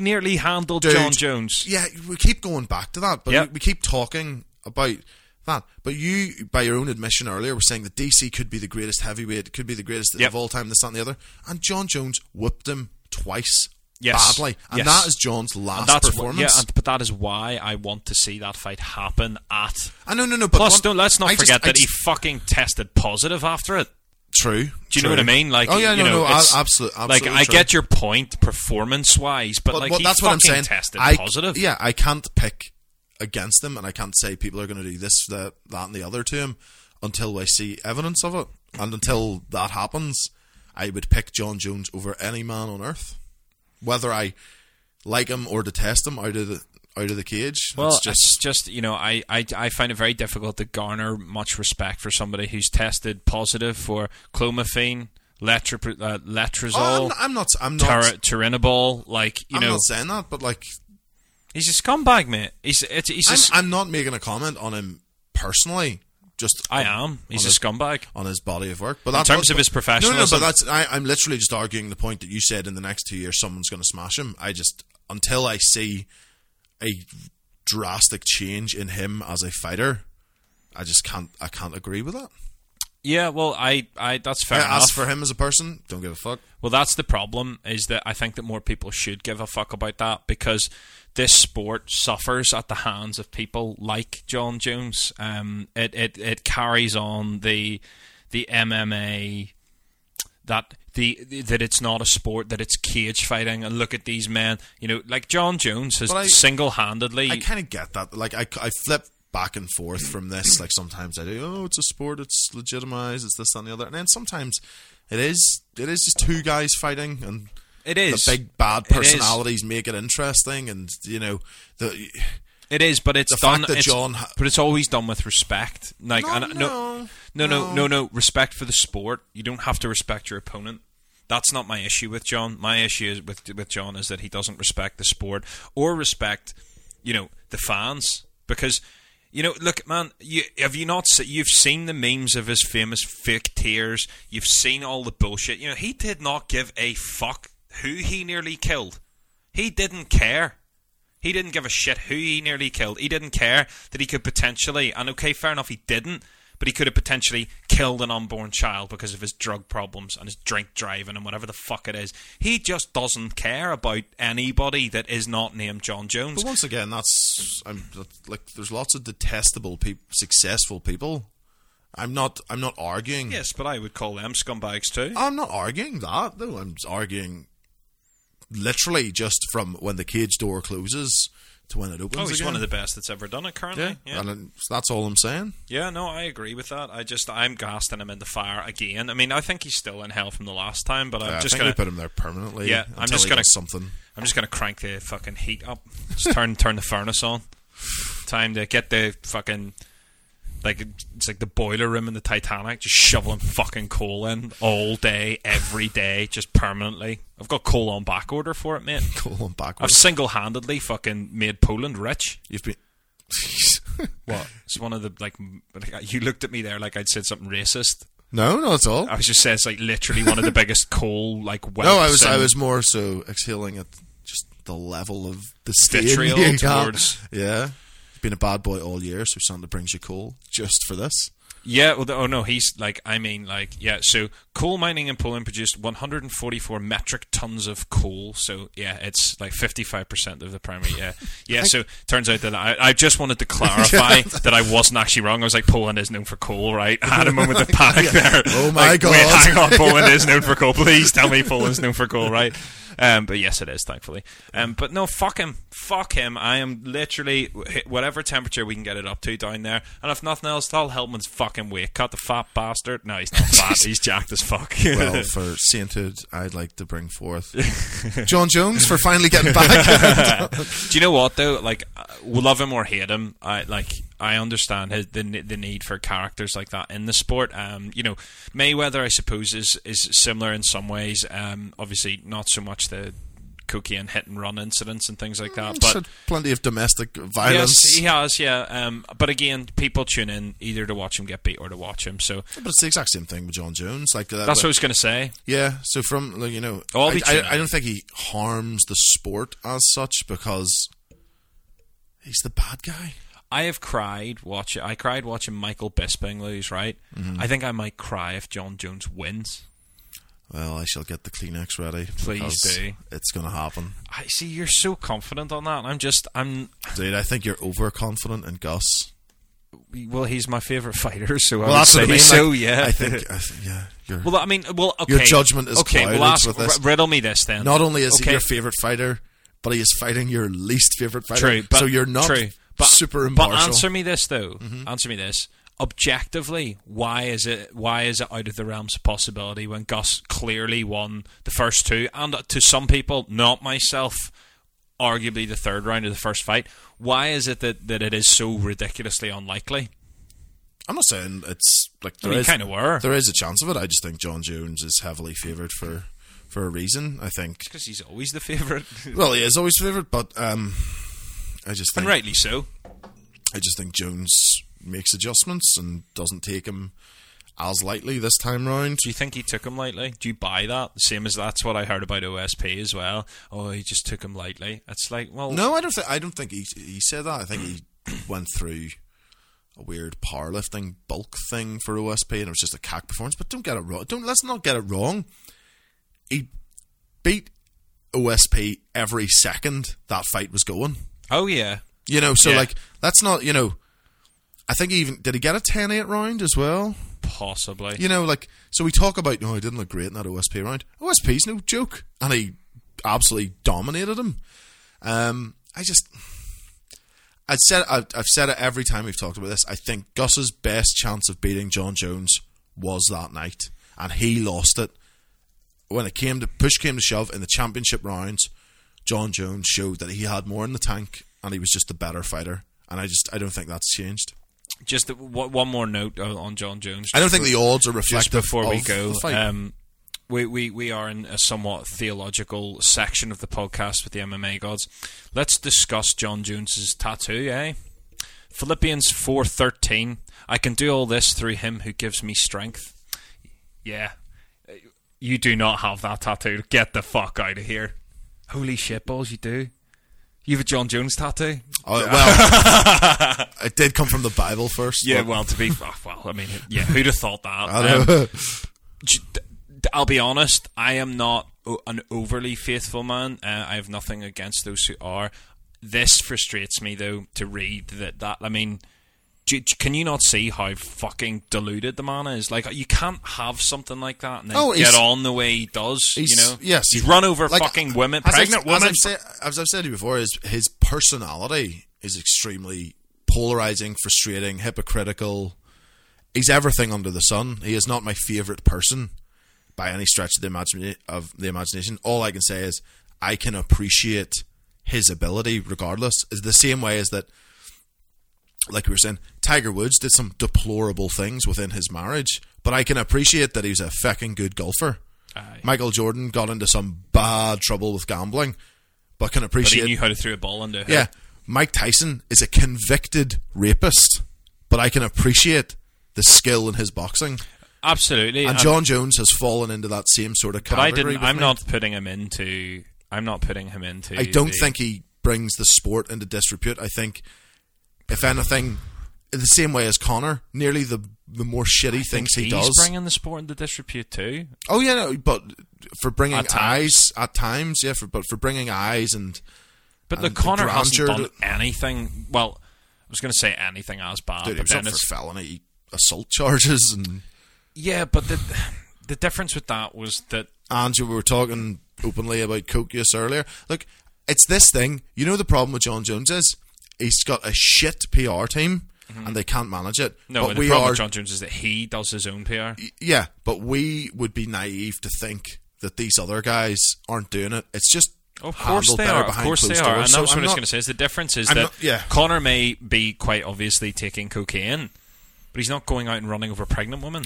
Speaker 1: nearly handled
Speaker 2: Dude,
Speaker 1: Jon Jones.
Speaker 2: Yeah, we keep going back to that, but
Speaker 1: Yep.
Speaker 2: we, we keep talking about that. But you, by your own admission earlier, were saying that DC could be the greatest heavyweight, could be the greatest
Speaker 1: Yep.
Speaker 2: of all time, this, that, and the other. And Jon Jones whipped him twice
Speaker 1: Yes.
Speaker 2: badly. And
Speaker 1: Yes.
Speaker 2: that is Jon's last
Speaker 1: And that's wh-
Speaker 2: performance.
Speaker 1: yeah, and, but that is why I want to see that fight happen at.
Speaker 2: I know, no, no, but
Speaker 1: Plus,
Speaker 2: one-
Speaker 1: don't let's not
Speaker 2: I
Speaker 1: forget
Speaker 2: I
Speaker 1: that he fucking tested positive after it.
Speaker 2: True.
Speaker 1: Do you know what I mean? Like,
Speaker 2: oh yeah,
Speaker 1: you
Speaker 2: no,
Speaker 1: know,
Speaker 2: no,
Speaker 1: it's-
Speaker 2: absolutely,
Speaker 1: Like, I get your point, performance-wise, but, like, he
Speaker 2: that's what I'm saying.
Speaker 1: tested
Speaker 2: I,
Speaker 1: positive.
Speaker 2: Yeah, I can't pick against them, and I can't say people are going to do this, that, that, and the other to him until I see evidence of it. And until that happens, I would pick Jon Jones over any man on earth, whether I like him or detest him out of the out of the cage.
Speaker 1: Well,
Speaker 2: it's just
Speaker 1: just you know, I, I I find it very difficult to garner much respect for somebody who's tested positive for clomiphene, letri- uh,
Speaker 2: Oh, I'm, I'm not. I'm not.
Speaker 1: Tur- turinabol. Like you
Speaker 2: I'm
Speaker 1: know,
Speaker 2: not saying that, but like,
Speaker 1: he's a scumbag, mate. He's it's, he's a
Speaker 2: I'm,
Speaker 1: s-
Speaker 2: I'm not making a comment on him personally. Just
Speaker 1: I am. He's a
Speaker 2: his-
Speaker 1: scumbag.
Speaker 2: on his body of work. But in
Speaker 1: terms
Speaker 2: what-
Speaker 1: of his professional.
Speaker 2: No, no,
Speaker 1: professionalism-
Speaker 2: but that's I, I'm literally just arguing the point that you said in the next two years someone's going to smash him. I just until I see a drastic change in him as a fighter, I just can't. I can't agree with that.
Speaker 1: Yeah, well, I, I that's fair
Speaker 2: Yeah,
Speaker 1: enough.
Speaker 2: as for him as a person, don't give a fuck.
Speaker 1: Well, that's the problem. Is that I think that more people should give a fuck about that because this sport suffers at the hands of people like Jon Jones. Um, it it it carries on the the MMA that the that it's not a sport that it's cage fighting and look at these men you know like Jon Jones has
Speaker 2: I-
Speaker 1: single-handedly
Speaker 2: I kind of get that. Like I, I flip back and forth from this. Like sometimes I do. Oh, it's a sport. It's legitimized. It's this and the other. And then sometimes it is. It is just two guys fighting and.
Speaker 1: it is
Speaker 2: the big bad
Speaker 1: It
Speaker 2: personalities make it interesting, and you know the
Speaker 1: It is, but it's
Speaker 2: The
Speaker 1: done.
Speaker 2: fact that
Speaker 1: it's,
Speaker 2: Jon
Speaker 1: but it's always done with respect. Like,
Speaker 2: No,
Speaker 1: and,
Speaker 2: no,
Speaker 1: no, no,
Speaker 2: no.
Speaker 1: no, no. Respect for the sport. You don't have to respect your opponent. That's not my issue with Jon. My issue is with with Jon is that he doesn't respect the sport or respect, you know, the fans because. You know, look, man. You, have you not? se- You've seen the memes of his famous fake tears. You've seen all the bullshit. You know, he did not give a fuck who he nearly killed. He didn't care. He didn't give a shit who he nearly killed. He didn't care that he could potentially, and okay, fair enough, he didn't, but he could have potentially killed an unborn child because of his drug problems and his drink driving and whatever the fuck it is. He just doesn't care about anybody that is not named Jon Jones.
Speaker 2: But once again, that's I'm like there's lots of detestable people, successful people. I'm not I'm not arguing.
Speaker 1: Yes, but I would call them scumbags too.
Speaker 2: I'm not arguing that. No, I'm arguing literally just from when the cage door closes to when it opens.
Speaker 1: Oh, he's
Speaker 2: again.
Speaker 1: one of the best that's ever done it currently.
Speaker 2: yeah,
Speaker 1: Yeah.
Speaker 2: and that's all I'm saying.
Speaker 1: Yeah, no, I agree with that. I just I'm gassing him in the fire again. I mean, I think he's still in hell from the last time, but I'm
Speaker 2: Yeah, I
Speaker 1: just
Speaker 2: think
Speaker 1: gonna
Speaker 2: put him there permanently.
Speaker 1: Yeah, I'm just
Speaker 2: he
Speaker 1: gonna-
Speaker 2: something.
Speaker 1: I'm just gonna crank the fucking heat up. Just turn *laughs* turn the furnace on. Time to get the fucking like it's like the boiler room in the Titanic, just shoveling fucking coal in all day, every day, just permanently. I've got coal on back order for it, mate. *laughs*
Speaker 2: Go on
Speaker 1: back
Speaker 2: order.
Speaker 1: I've single handedly fucking made Poland rich.
Speaker 2: You've been. *laughs*
Speaker 1: What? It's one of the like you looked at me there like I'd said something racist.
Speaker 2: no, not at all.
Speaker 1: I was just saying it's like literally one of the biggest *laughs* coal like
Speaker 2: No, I was
Speaker 1: welts
Speaker 2: I was more so exhaling at just the level of the
Speaker 1: Vitriol towards-
Speaker 2: yeah, been a bad boy all year, so Santa brings you coal just for this.
Speaker 1: Yeah, well, oh no, he's like, I mean, like, yeah. So coal mining in Poland produced 144 metric tons of coal. So yeah, it's like 55 percent of the primary. Yeah, *laughs* yeah. So turns out that I, I just wanted to clarify *laughs* that I wasn't actually wrong. I was like, Poland is known for coal, right? I had a moment of *laughs* panic there.
Speaker 2: Oh my
Speaker 1: Like,
Speaker 2: God.
Speaker 1: Wait, hang on, Poland is known for coal. Please tell me Poland's known for coal, right? Um, but yes, it is, thankfully. Um, but no, fuck him, fuck him. I am literally whatever temperature we can get it up to down there. And if nothing else, tell Heltman's fucking weight cut. The fat bastard. No, he's not *laughs* fat. he's jacked as fuck.
Speaker 2: Well, *laughs* for sainthood, I'd like to bring forth *laughs* Jon Jones for finally getting back.
Speaker 1: Do you know what though? Like, uh, love him or hate him, I like. I understand his, the the need for characters like that in the sport. Um, you know, Mayweather, I suppose, is is similar in some ways. Um, obviously, not so much the cookie and hit and run incidents and things like that. But
Speaker 2: plenty of domestic violence.
Speaker 1: yes, he has. Yeah. Um, but again, people tune in either to watch him get beat or to watch him. So
Speaker 2: But it's the exact same thing with Jon Jones. Like uh,
Speaker 1: that's what I was going to say.
Speaker 2: Yeah, so from like, you know,
Speaker 1: I'll
Speaker 2: I, I, don't think he harms the sport as such because he's the bad guy.
Speaker 1: I have cried watching. I cried watching Michael Bisping lose. Right.
Speaker 2: Mm-hmm.
Speaker 1: I think I might cry if Jon Jones wins.
Speaker 2: Well, I shall get the Kleenex ready.
Speaker 1: Please do.
Speaker 2: It's going to happen,
Speaker 1: I see you're so confident on that. I'm just. I'm.
Speaker 2: dude. I think you're overconfident in Gus.
Speaker 1: Well, he's my favorite fighter, so I
Speaker 2: Well,
Speaker 1: would
Speaker 2: that's
Speaker 1: say
Speaker 2: what I mean.
Speaker 1: so.
Speaker 2: like,
Speaker 1: yeah.
Speaker 2: I think. I th- yeah, you're.
Speaker 1: Well, I mean, well, okay.
Speaker 2: Your judgment is
Speaker 1: okay. Well, ask,
Speaker 2: with this.
Speaker 1: riddle me this then.
Speaker 2: not only is
Speaker 1: okay.
Speaker 2: he your favorite fighter, but he is fighting your least favorite fighter.
Speaker 1: true,
Speaker 2: so you're not
Speaker 1: true. But,
Speaker 2: super
Speaker 1: But answer me this though.
Speaker 2: Mm-hmm.
Speaker 1: Answer me this. Objectively, why is it why is it out of the realms of possibility when Gus clearly won the first two, and to some people, not myself, arguably the third round of the first fight? Why is it that, that it is so ridiculously unlikely?
Speaker 2: I'm not saying it's like
Speaker 1: I
Speaker 2: there
Speaker 1: mean,
Speaker 2: is-
Speaker 1: kind of were
Speaker 2: there is a chance of it. I just think Jon Jones is heavily favoured for for a reason. I think.
Speaker 1: because he's always the favorite,
Speaker 2: Well, he is always favourite, but um, I just
Speaker 1: and
Speaker 2: think
Speaker 1: rightly so.
Speaker 2: I just think Jones makes adjustments and doesn't take him as lightly this time round.
Speaker 1: Do you think he took him lightly? Do you buy that? Same as that's what I heard about OSP as well. Oh, he just took him lightly. It's like, well,
Speaker 2: No, I don't think I don't think he he said that. I think he *coughs* went through a weird powerlifting bulk thing for OSP, and it was just a cack performance. But don't get it wrong. Don't let's not get it wrong. He beat OSP every second that fight was going.
Speaker 1: Oh yeah,
Speaker 2: You know, so
Speaker 1: Yeah.
Speaker 2: like that's not you know. I think he even did he get a 10-8 round as well.
Speaker 1: possibly.
Speaker 2: You know, like so we talk about no, he didn't look great in that OSP round. OSP's no joke, and he absolutely dominated him. Um, I just, I'd said I've, I've said it every time we've talked about this. I think Gus's best chance of beating Jon Jones was that night, and he lost it when it came to push came to shove in the championship rounds. Jon Jones showed that he had more in the tank, and he was just a better fighter. And I just I don't think that's changed.
Speaker 1: Just the- one one more note on on Jon Jones.
Speaker 2: I don't
Speaker 1: just
Speaker 2: think the odds are
Speaker 1: just
Speaker 2: reflective
Speaker 1: before we go.
Speaker 2: the fight.
Speaker 1: Um, we, we we are in a somewhat theological section of the podcast with the MMA gods. Let's discuss Jon Jones's tattoo. Eh? Philippians four thirteen. I can do all this through Him who gives me strength. Yeah, you do not have that tattoo. Get the fuck out of here. Holy shit balls, you do. You have a Jon Jones tattoo.
Speaker 2: Oh, well, *laughs* it did come from the Bible first.
Speaker 1: Yeah,
Speaker 2: but-
Speaker 1: well, to be oh, well, I mean, yeah, who'd have thought that? Um, j- d- d- I'll be honest. I am not an overly faithful man. Uh, I have nothing against those who are. This frustrates me though to read that. That I mean, can you not see how fucking deluded the man is? Like, you can't have something like that and then
Speaker 2: Oh,
Speaker 1: get on the way he does. You know,
Speaker 2: yes,
Speaker 1: he's run over
Speaker 2: like,
Speaker 1: fucking women,
Speaker 2: as I've-
Speaker 1: pregnant
Speaker 2: as
Speaker 1: women.
Speaker 2: I've, said, as I've said to you before, his his personality is extremely polarizing, frustrating, hypocritical. He's everything under the sun. He is not my favorite person by any stretch of the of the imagination. All I can say is I can appreciate his ability, regardless. Is the same way as that. Like we were saying, Tiger Woods did some deplorable things within his marriage, but I can appreciate that he's a fucking good golfer.
Speaker 1: Aye.
Speaker 2: Michael Jordan got into some bad trouble with gambling, but can
Speaker 1: but he
Speaker 2: appreciate.
Speaker 1: knew how to throw a ball into. a
Speaker 2: yeah, Mike Tyson is a convicted rapist, but I can appreciate the skill in his boxing.
Speaker 1: absolutely.
Speaker 2: And Jon Jones has fallen into that same sort of
Speaker 1: But I didn't. I'm
Speaker 2: me.
Speaker 1: not putting him into. I'm not putting him into.
Speaker 2: I don't
Speaker 1: the-
Speaker 2: think he brings the sport into disrepute. I think if anything, in the same way as Conor, nearly the the more shitty things he
Speaker 1: he's
Speaker 2: does.
Speaker 1: bringing the sport into disrepute too.
Speaker 2: oh yeah, no, but for bringing
Speaker 1: At
Speaker 2: eyes at times, yeah, for, but for bringing eyes and
Speaker 1: But the
Speaker 2: And
Speaker 1: Conor hasn't done anything. Well, I was going to say anything as bad,
Speaker 2: dude,
Speaker 1: but then
Speaker 2: for
Speaker 1: it's
Speaker 2: felony assault charges and.
Speaker 1: yeah. But the the difference with that was that
Speaker 2: Andrew, we were talking openly about coke use earlier. Look, it's this thing. You know the problem with Jon Jones is he's got a shit PR team and they can't manage it.
Speaker 1: Mm-hmm. no.
Speaker 2: but
Speaker 1: the
Speaker 2: we
Speaker 1: problem
Speaker 2: are.
Speaker 1: with Jon Jones is that he does his own PR.
Speaker 2: yeah, but we would be naive to think that these other guys aren't doing it. It's just
Speaker 1: Of course they are. Of course they are. And
Speaker 2: So
Speaker 1: what
Speaker 2: I'm
Speaker 1: I was
Speaker 2: not-
Speaker 1: going to say. Is the difference is
Speaker 2: I'm
Speaker 1: that
Speaker 2: not- yeah.
Speaker 1: Conor may be quite obviously taking cocaine, but he's not going out and running over a pregnant women.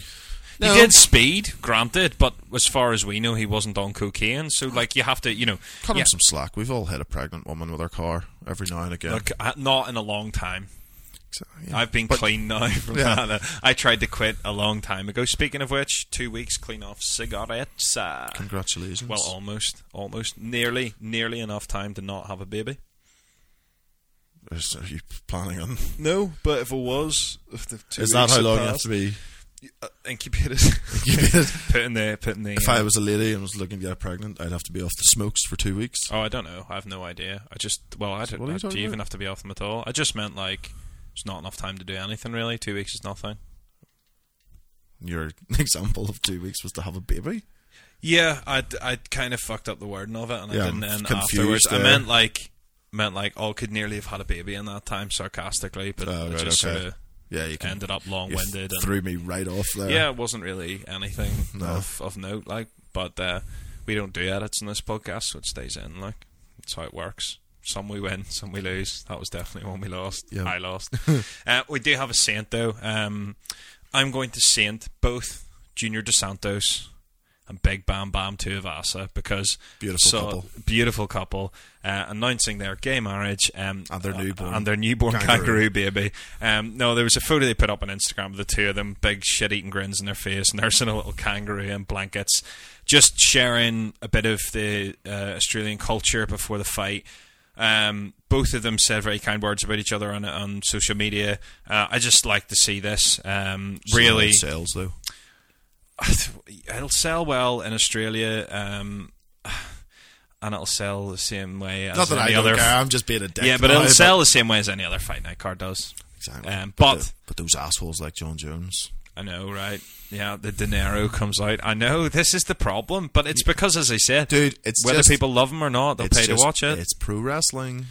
Speaker 2: No.
Speaker 1: He did speed, granted, but as far as we know, he wasn't on cocaine. So, like, you have to, you know,
Speaker 2: Cut
Speaker 1: yeah,
Speaker 2: him some slack. We've all hit a pregnant woman with our car every now and again.
Speaker 1: look, uh, not in a long time.
Speaker 2: So, yeah.
Speaker 1: I've been
Speaker 2: But-
Speaker 1: clean now *laughs* from
Speaker 2: Yeah.
Speaker 1: that. I tried to quit a long time ago. Speaking of which, two weeks clean off cigarettes. Uh,
Speaker 2: Congratulations.
Speaker 1: well, almost, almost, nearly, nearly enough time to not have a baby.
Speaker 2: Are you planning on?
Speaker 1: No, but if it was, if the two
Speaker 2: Is that how long you have to be?
Speaker 1: Uh, incubated?
Speaker 2: Incubated?
Speaker 1: putting the putting the.
Speaker 2: If
Speaker 1: uh,
Speaker 2: I was a lady and was looking to get pregnant, I'd have to be off the smokes for two weeks.
Speaker 1: oh, I don't know. I have no idea. I just well, I don't.
Speaker 2: What are you
Speaker 1: do you even have to be off them at all? I just meant like it's not enough time to do anything really. Two weeks is nothing.
Speaker 2: Your *laughs* example of two weeks was to have a baby.
Speaker 1: Yeah, I I kind of fucked up the wording of it, and
Speaker 2: Yeah,
Speaker 1: I didn't. And afterwards, I meant like meant like oh, could nearly have had a baby in that time, sarcastically, but
Speaker 2: Oh, right,
Speaker 1: just
Speaker 2: okay.
Speaker 1: sort of
Speaker 2: Yeah, you can,
Speaker 1: ended up long-winded. and,
Speaker 2: threw me right off there.
Speaker 1: yeah, it wasn't really anything *laughs*
Speaker 2: No.
Speaker 1: of of note, like. But uh, we don't do edits in this podcast, so it stays in. Like that's how it works. Some we win, some we lose. That was definitely one we lost.
Speaker 2: Yeah.
Speaker 1: I lost. *laughs* uh, we do have a saint though. Um, I'm going to saint both Junior Dos Santos and Big Bam Bam Tuivasa because
Speaker 2: Beautiful
Speaker 1: so-
Speaker 2: couple.
Speaker 1: beautiful couple, uh, announcing their gay marriage um,
Speaker 2: And their
Speaker 1: uh,
Speaker 2: newborn
Speaker 1: and their newborn
Speaker 2: kangaroo.
Speaker 1: kangaroo, baby. Um, no, there was a photo they put up on Instagram of the two of them, big shit-eating grins in their face, *laughs* nursing a little kangaroo in blankets, just sharing a bit of the uh, Australian culture before the fight. Um, both of them said very kind words about each other on on social media. Uh, I just like to see this. Um, really,
Speaker 2: sells though. *sighs*
Speaker 1: it'll sell well in Australia, um, *sighs* and it'll sell the same way as
Speaker 2: Not that
Speaker 1: any
Speaker 2: I
Speaker 1: other.
Speaker 2: care. I'm just being a dick.
Speaker 1: yeah, but it'll sell the same way as any other fight night card does.
Speaker 2: Exactly.
Speaker 1: Um,
Speaker 2: but
Speaker 1: but-
Speaker 2: the- but those assholes like Jon Jones.
Speaker 1: I know, right? Yeah, the dinero comes out. I know this is the problem, but it's because, as I said,
Speaker 2: Dude, it's
Speaker 1: whether
Speaker 2: just-
Speaker 1: people love him or not, they'll pay
Speaker 2: just-
Speaker 1: to watch it.
Speaker 2: It's pro wrestling.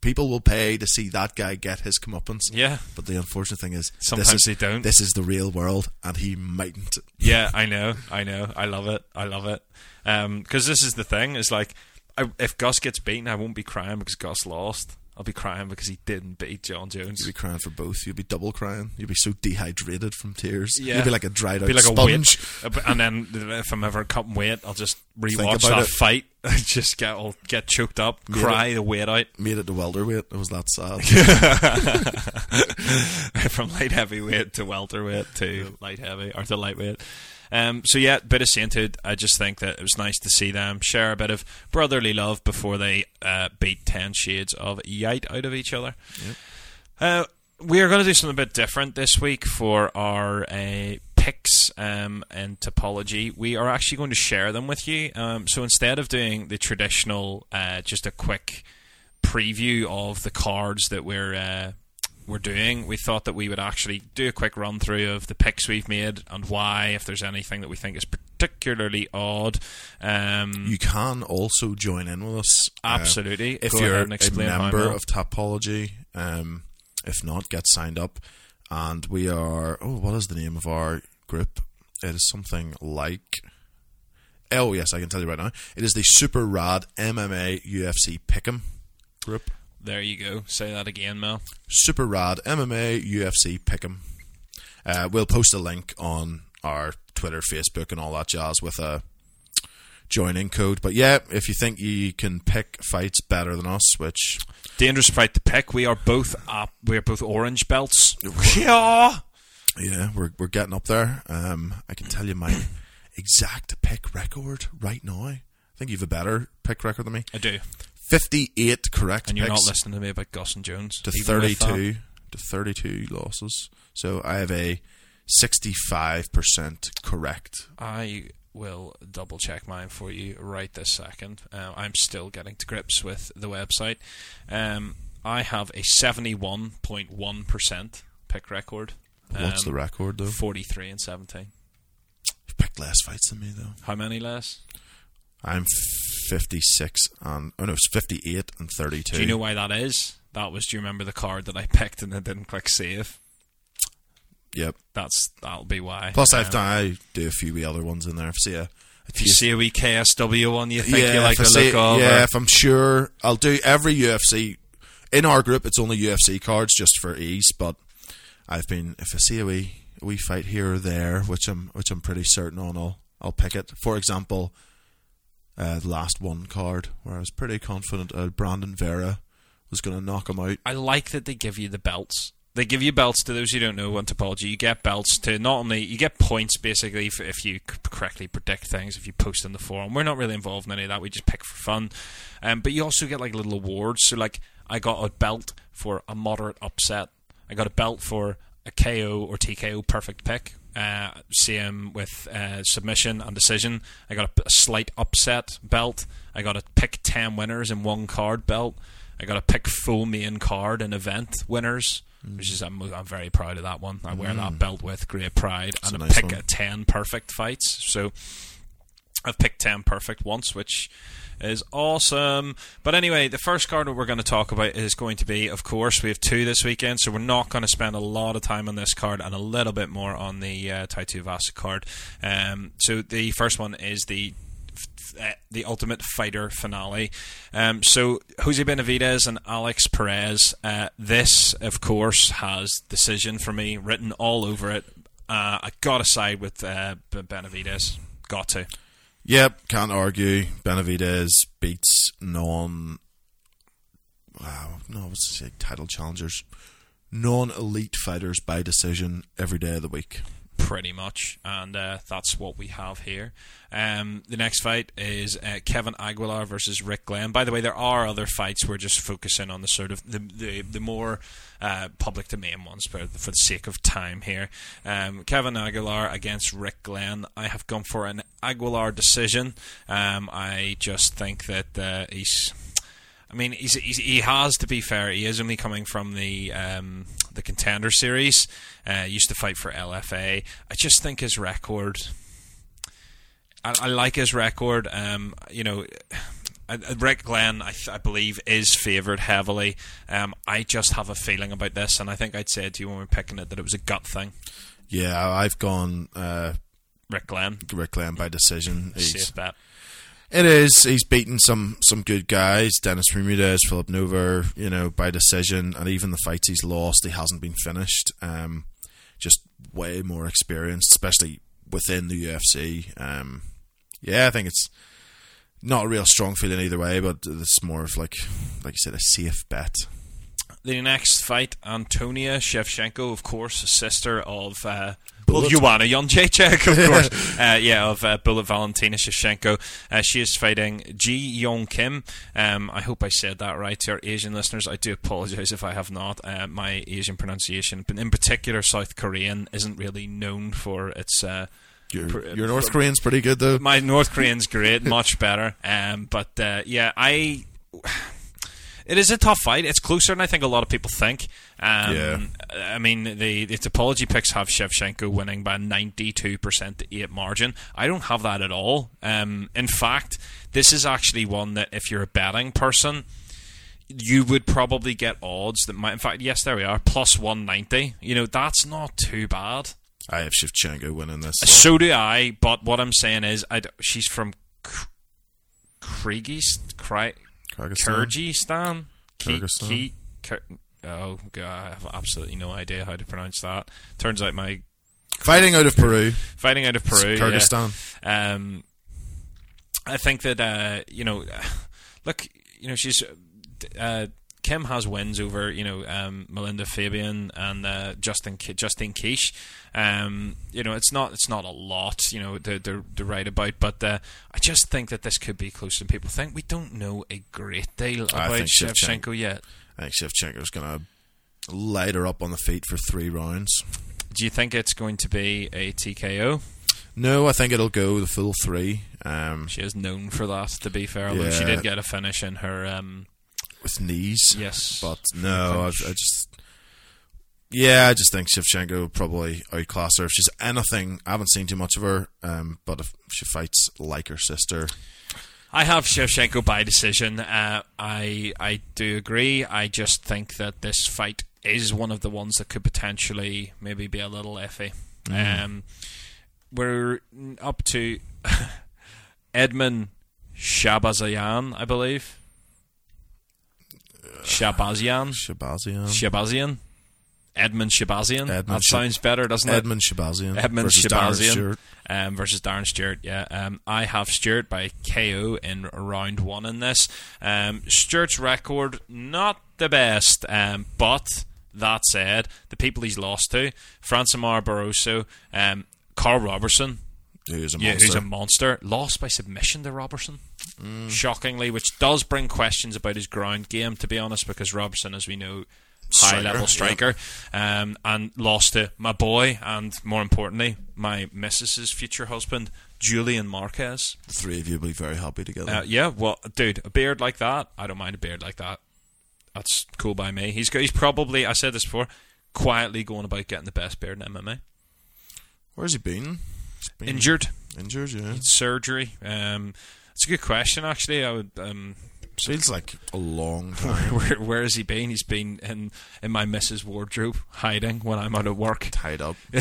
Speaker 2: People will pay to see that guy get his comeuppance.
Speaker 1: Yeah,
Speaker 2: But the unfortunate thing is,
Speaker 1: Sometimes
Speaker 2: this is,
Speaker 1: they don't.
Speaker 2: This is the real world, and he mightn't.
Speaker 1: yeah, I know, I know. I love it. I love it. Um, because this is the thing: is like, I, if Gus gets beaten, I won't be crying because Gus lost. I'll be crying because he didn't beat Jon Jones.
Speaker 2: You'll be crying for both. You'll be double crying. You'll be so dehydrated from tears.
Speaker 1: Yeah.
Speaker 2: You'll be like a dried out
Speaker 1: be like
Speaker 2: sponge.
Speaker 1: a weight, and then if I'm ever cutting weight, I'll just rewatch that
Speaker 2: it.
Speaker 1: fight. *laughs* I just get I'll get choked up,
Speaker 2: Yeah.
Speaker 1: cry the weight out
Speaker 2: Made it to welterweight. It was that sad. *laughs*
Speaker 1: from light heavyweight to welterweight to light heavy or to lightweight. Um, so yeah, bit of sainthood. I just think that it was nice to see them share a bit of brotherly love before they uh, beat ten shades of yite out of each other. Uh, we are going to do something a bit different this week for our uh, picks um, and Tapology. We are actually going to share them with you. Um, so instead of doing the traditional, uh, just a quick preview of the cards that we're uh, we're doing, we thought that we would actually do a quick run through of the picks we've made and why, if there's anything that we think is particularly odd. Um,
Speaker 2: you can also join in with us. uh,
Speaker 1: Absolutely.
Speaker 2: if
Speaker 1: Go
Speaker 2: you're a member of Tapology, um, if not, get signed up. And we are. Oh, what is the name of our group? It is something like. Oh yes, I can tell you right now. It is the Super Rad MMA UFC Pick'em group.
Speaker 1: There you go. Say that again, Mel.
Speaker 2: Super Rad MMA UFC Pick'em. Uh, we'll post a link on our Twitter, Facebook, and all that jazz with a joining code. But yeah, if you think you can pick fights better than us, which
Speaker 1: Dangerous fight to pick. We are both up. We are both orange belts. *laughs* yeah.
Speaker 2: yeah, we're we're getting up there. Um, I can tell you my *laughs* exact pick record right now. I think you've a better pick record than me.
Speaker 1: I do.
Speaker 2: Fifty-eight correct
Speaker 1: And you're
Speaker 2: picks
Speaker 1: not listening to me about Gus and Jones.
Speaker 2: to
Speaker 1: even with that.
Speaker 2: thirty-two to 32 losses. So I have a 65% correct.
Speaker 1: I will double check mine for you right this second. Uh, I'm still getting to grips with the website. Um, I have a 71.1% pick record.
Speaker 2: What's
Speaker 1: Um,
Speaker 2: the record though?
Speaker 1: 43 and 17.
Speaker 2: You've picked less fights than me though.
Speaker 1: How many less?
Speaker 2: I'm 56 and oh no, it's 58 and 32.
Speaker 1: Do you know why that is? That was. Do you remember the card that I picked and I didn't click save?
Speaker 2: Yep.
Speaker 1: That's that'll be why.
Speaker 2: Plus, I've
Speaker 1: Um,
Speaker 2: done I do a few wee other ones in there. See a,
Speaker 1: If you see a wee KSW one, you think you like
Speaker 2: if I
Speaker 1: the
Speaker 2: see-
Speaker 1: look of.
Speaker 2: Yeah, if I'm sure, I'll do every UFC. In our group, it's only UFC cards just for ease. But I've been if I see a wee a wee fight here or there, which I'm which I'm pretty certain on, I'll I'll pick it. For example, uh, the last one card where I was pretty confident uh, Brandon Vera was going to knock him out.
Speaker 1: I like that they give you the belts. They give you belts to those who don't know on Tapology. You get belts to not only you get points basically if, if you correctly predict things. If you post in the forum, we're not really involved in any of that. We just pick for fun. Um, but you also get like little awards. So like I got a belt for a moderate upset. I got a belt for a KO or TKO perfect pick. Uh, same with uh, submission and decision. I got a, a slight upset belt. I got a pick ten winners in one card belt. I got a pick full main card and event winners, which is I'm, I'm very proud of that one. I wear that belt with great pride,
Speaker 2: That's
Speaker 1: and
Speaker 2: a, nice
Speaker 1: pick
Speaker 2: one.
Speaker 1: ten perfect fights. So I've picked 10 perfect once, which is awesome. But anyway, the first card that we're going to talk about is going to be, of course, we have two this weekend, so we're not going to spend a lot of time on this card and a little bit more on the uh, Tai Tuivasa card. Um, so the first one is the uh, the Ultimate Fighter finale. Um, so Jose Benavidez and Alex Perez. Uh, this, of course, has decision for me written all over it. Uh, I got to side with uh, B- Benavidez. Got to.
Speaker 2: Yep, can't argue. Benavidez beats non. Wow, no, what's to say? Title challengers, non-elite fighters by decision every day of the week.
Speaker 1: Pretty much, and uh, that's what we have here. Um, the next fight is uh, Kevin Aguilar versus Rick Glenn. By the way, there are other fights. We're just focusing on the sort of the the, the more uh, public domain ones, but for the sake of time here. Um, Kevin Aguilar against Rick Glenn. I have gone for an Aguilar decision. Um, I just think that uh, he's. I mean, he's, he's, he has to be fair. He is only coming from the um, the contender series. Uh, used to fight for LFA. I just think his record. I, I like his record. Um, you know, uh, uh, Rick Glenn, I, I believe, is favoured heavily. Um, I just have a feeling about this, and I think I'd said to you when we were picking it that it was a gut thing.
Speaker 2: Yeah, I've gone uh,
Speaker 1: Rick Glenn,
Speaker 2: Rick Glenn by decision.
Speaker 1: Safe bet.
Speaker 2: It is. He's beaten some some good guys. Dennis Bermudez, Phillipe Nover, you know, by decision, and even the fights he's lost, he hasn't been finished. Um, just way more experienced, especially within the UFC. Um, yeah, I think it's not a real strong feeling either way, but it's more of like, like you said, a safe bet.
Speaker 1: The next fight, Antonia Shevchenko, of course, sister of uh, well,
Speaker 2: Bullet.
Speaker 1: Joanna Jędrzejczyk, of *laughs* course. uh, yeah, of uh, Bullet Valentina Shevchenko. Uh, she is fighting Ji Yeon Kim. Um, I hope I said that right to our Asian listeners. I do apologize if I have not. Uh, my Asian pronunciation, but in particular, South Korean, isn't really known for its. Uh,
Speaker 2: Your, your North Korean's pretty good though.
Speaker 1: my North *laughs* Korean's great, much better. Um, but uh, yeah, I. It is a tough fight. It's closer than I think a lot of people think. Um,
Speaker 2: Yeah.
Speaker 1: I mean, the, the Tapology picks have Shevchenko winning by 92% to 8 margin. I don't have that at all. Um, in fact, this is actually one that if you're a betting person, you would probably get odds that might. In fact, yes, there we are, plus 190. You know, that's not too bad.
Speaker 2: I have Shevchenko winning this.
Speaker 1: So do I, but what I'm saying is, I she's from Kyrgyz, Kry-
Speaker 2: Kyrgyzstan?
Speaker 1: Kyrgyzstan? Ki- oh god, I have absolutely no idea how to pronounce that. Turns out my
Speaker 2: Fighting out of Peru,
Speaker 1: fighting out of Peru, yeah.
Speaker 2: Kyrgyzstan.
Speaker 1: Um, I think that uh, you know, *sighs* look, you know, she's uh, Kim has wins over you know um, Melinda Fabian and uh, Justin Justine Kish. Um, you know, it's not it's not a lot you know to, to, to write about, but uh, I just think that this could be closer than people think. We don't know a great deal about
Speaker 2: Shevchenko-
Speaker 1: Shevchenko yet.
Speaker 2: I think Shevchenko's going to light her up on the feet for three rounds.
Speaker 1: Do you think it's going to be a TKO?
Speaker 2: No, I think it'll go the full three. Um,
Speaker 1: She is known for that, to be fair. Although she did get a finish in her. Um,
Speaker 2: with knees.
Speaker 1: Yes.
Speaker 2: But no, I, I just. Yeah, I just think Shevchenko probably outclass her. If she's anything, I haven't seen too much of her, um, but if she fights like her sister,
Speaker 1: I have Shevchenko by decision. Uh, I I do agree. I just think that this fight is one of the ones that could potentially maybe be a little iffy. Um, we're up to *laughs* Edmund Shabazayan, I believe. Shabazian,
Speaker 2: Shabazian.
Speaker 1: Shabazian, Edmund Shabazian.
Speaker 2: Edmund
Speaker 1: that sounds better, doesn't it?
Speaker 2: Edmund Shabazian.
Speaker 1: Edmund
Speaker 2: versus Darren
Speaker 1: Shabazian
Speaker 2: Stewart.
Speaker 1: um, versus Darren Stewart. Yeah, um, I have Stewart by KO in round one in this. Um, Stewart's record not the best, um, but that said, the people he's lost to: Francimar Barroso, um, Carl Robertson.
Speaker 2: Who's a
Speaker 1: Yeah,
Speaker 2: monster.
Speaker 1: who's a monster. Lost by submission to Robertson. Shockingly, which does bring questions about his ground game, to be honest, because Robertson, as we know, high
Speaker 2: Striker,
Speaker 1: level
Speaker 2: yeah.
Speaker 1: striker, um, and lost to my boy, and more importantly, my missus's future husband, Julian Marquez.
Speaker 2: the three of you will be very happy together.
Speaker 1: Uh, yeah, well, dude, a beard like that, I don't mind a beard like that. That's cool by me. He's he's probably, I said this before, quietly going about getting the best beard in MMA.
Speaker 2: Where's he been?
Speaker 1: Injured.
Speaker 2: Injured, yeah.
Speaker 1: surgery? Um, it's a good question, actually. I would. Um,
Speaker 2: Feels like a long *laughs* time
Speaker 1: where where has he been? He's been in in my missus' wardrobe, hiding when I'm out of work.
Speaker 2: tied up. *laughs* *laughs*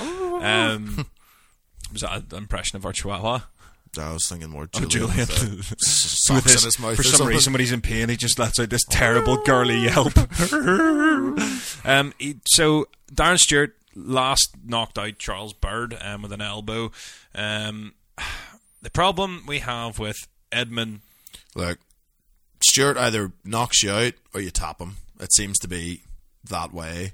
Speaker 1: um, was that an impression of our Chihuahua?
Speaker 2: I was thinking more
Speaker 1: Oh,
Speaker 2: Julian.
Speaker 1: Julian.
Speaker 2: with,
Speaker 1: his-
Speaker 2: in his mouth
Speaker 1: for
Speaker 2: or
Speaker 1: some
Speaker 2: something.
Speaker 1: reason, when he's in pain, he just lets out this terrible girly yelp. um, he, so Darren Stewart last knocked out Charles Byrd um, with an elbow. Um, the problem we have with Edmund
Speaker 2: Look, Stewart either knocks you out or you tap him. It seems to be that way.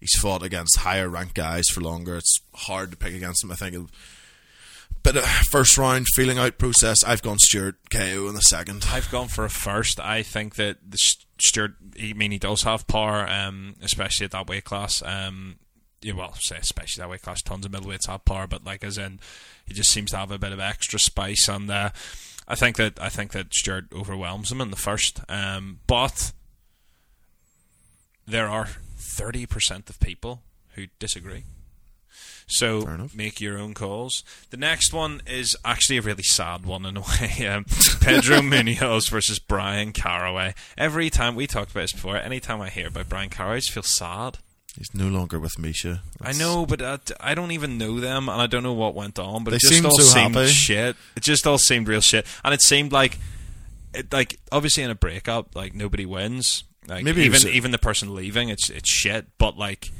Speaker 2: He's fought against higher ranked guys for longer. It's hard to pick against him. I think. But uh, first round feeling out process, I've gone Stewart KO in the second.
Speaker 1: I've gone for a first. I think that the Stewart, I mean, he does have power, um, especially at that weight class. Um, yeah, well, say especially that weight class. Tons of middleweights have power, but like as in, he just seems to have a bit of extra spice. And uh, I think that I think that Stewart overwhelms him in the first. Um, but there are thirty percent of people who disagree. So make your own calls. The next one is actually a really sad one in a *laughs* way. Um, Pedro *laughs* Munhoz versus Bryan Caraway. Every time we talked about this before, anytime I hear about Bryan Caraway, I just feel sad.
Speaker 2: He's no longer with Miesha.
Speaker 1: I know, but I, I don't even know them, and I don't know what went on. But
Speaker 2: They
Speaker 1: it just
Speaker 2: seemed
Speaker 1: all
Speaker 2: so
Speaker 1: seemed
Speaker 2: happy.
Speaker 1: shit. It just all seemed real shit, and it seemed like, it, like obviously in a breakup, like nobody wins. Like
Speaker 2: Maybe
Speaker 1: even
Speaker 2: was
Speaker 1: even the person leaving, it's it's shit. But like,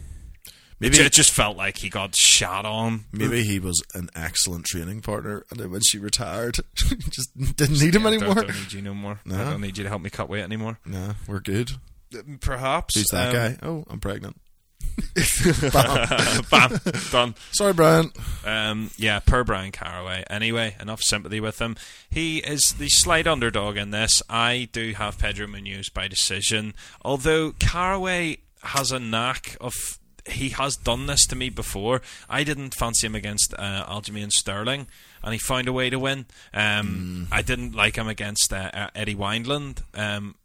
Speaker 2: Maybe
Speaker 1: it, it just felt like he got shot on.
Speaker 2: Maybe he was an excellent training partner, and then when she retired, *laughs* just didn't need him anymore.
Speaker 1: Don't, don't need you no more.
Speaker 2: No.
Speaker 1: I don't need you to help me cut weight anymore.
Speaker 2: Nah, we're good.
Speaker 1: Perhaps.
Speaker 2: Who's that
Speaker 1: um,
Speaker 2: guy? Oh, I'm pregnant. *laughs*
Speaker 1: Bam, *laughs* Bam. done.
Speaker 2: Sorry, Bryan.
Speaker 1: Um, yeah, per Bryan Caraway. Anyway, enough sympathy with him. He is the slight underdog in this. I do have Pedro Munhoz by decision, although Caraway has a knack of. He has done this to me before. I didn't fancy him against uh, Aljamain Sterling, and he found a way to win. Um, I didn't like him against uh, uh, Eddie Wineland. Um,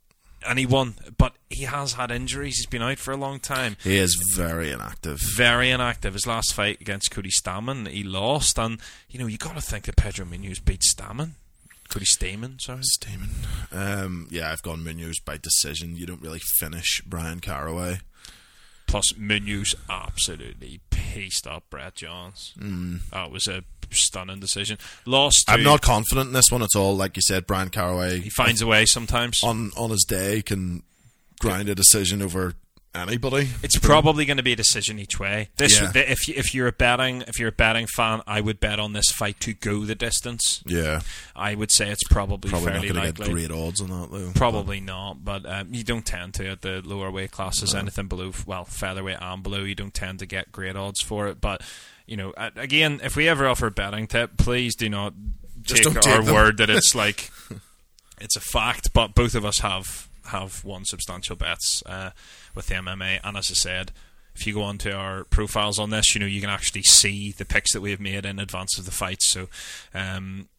Speaker 1: and he won, but he has had injuries. He's been out for a long time
Speaker 2: He is very inactive.
Speaker 1: very inactive. His last fight against Cody Stamann, he lost, and you know you got to think that Pedro Munhoz beat Stamann, Cody Stamann. Sorry,
Speaker 2: Damon. Um, yeah, I've gone Munhoz by decision. You don't really finish Bryan Caraway.
Speaker 1: Plus Munhoz absolutely pieced up Brett Johns. Mm. That was a stunning decision. Lost. To,
Speaker 2: I'm not confident in this one at all. Like you said, Bryan Caraway
Speaker 1: He finds a way sometimes.
Speaker 2: on on his day can grind a decision over anybody.
Speaker 1: It's probably going to be a decision each way. This,
Speaker 2: Yeah.
Speaker 1: the, if you, if you're a betting if you're a betting fan, I would bet on this fight to go the distance.
Speaker 2: Yeah,
Speaker 1: I would say it's probably,
Speaker 2: probably not
Speaker 1: fairly
Speaker 2: going to get
Speaker 1: likely.
Speaker 2: great odds on that though.
Speaker 1: Probably not, but um, you don't tend to at the lower weight classes. Anything below, well, featherweight and below, you don't tend to get great odds for it. But you know, again, if we ever offer a betting tip, please do not
Speaker 2: Just
Speaker 1: take our
Speaker 2: take
Speaker 1: word that *laughs* it's like it's a fact. But both of us have have won substantial bets uh, with the MMA. And as I said, if you go onto our profiles on this, you know you can actually see the picks that we have made in advance of the fight. So. Um,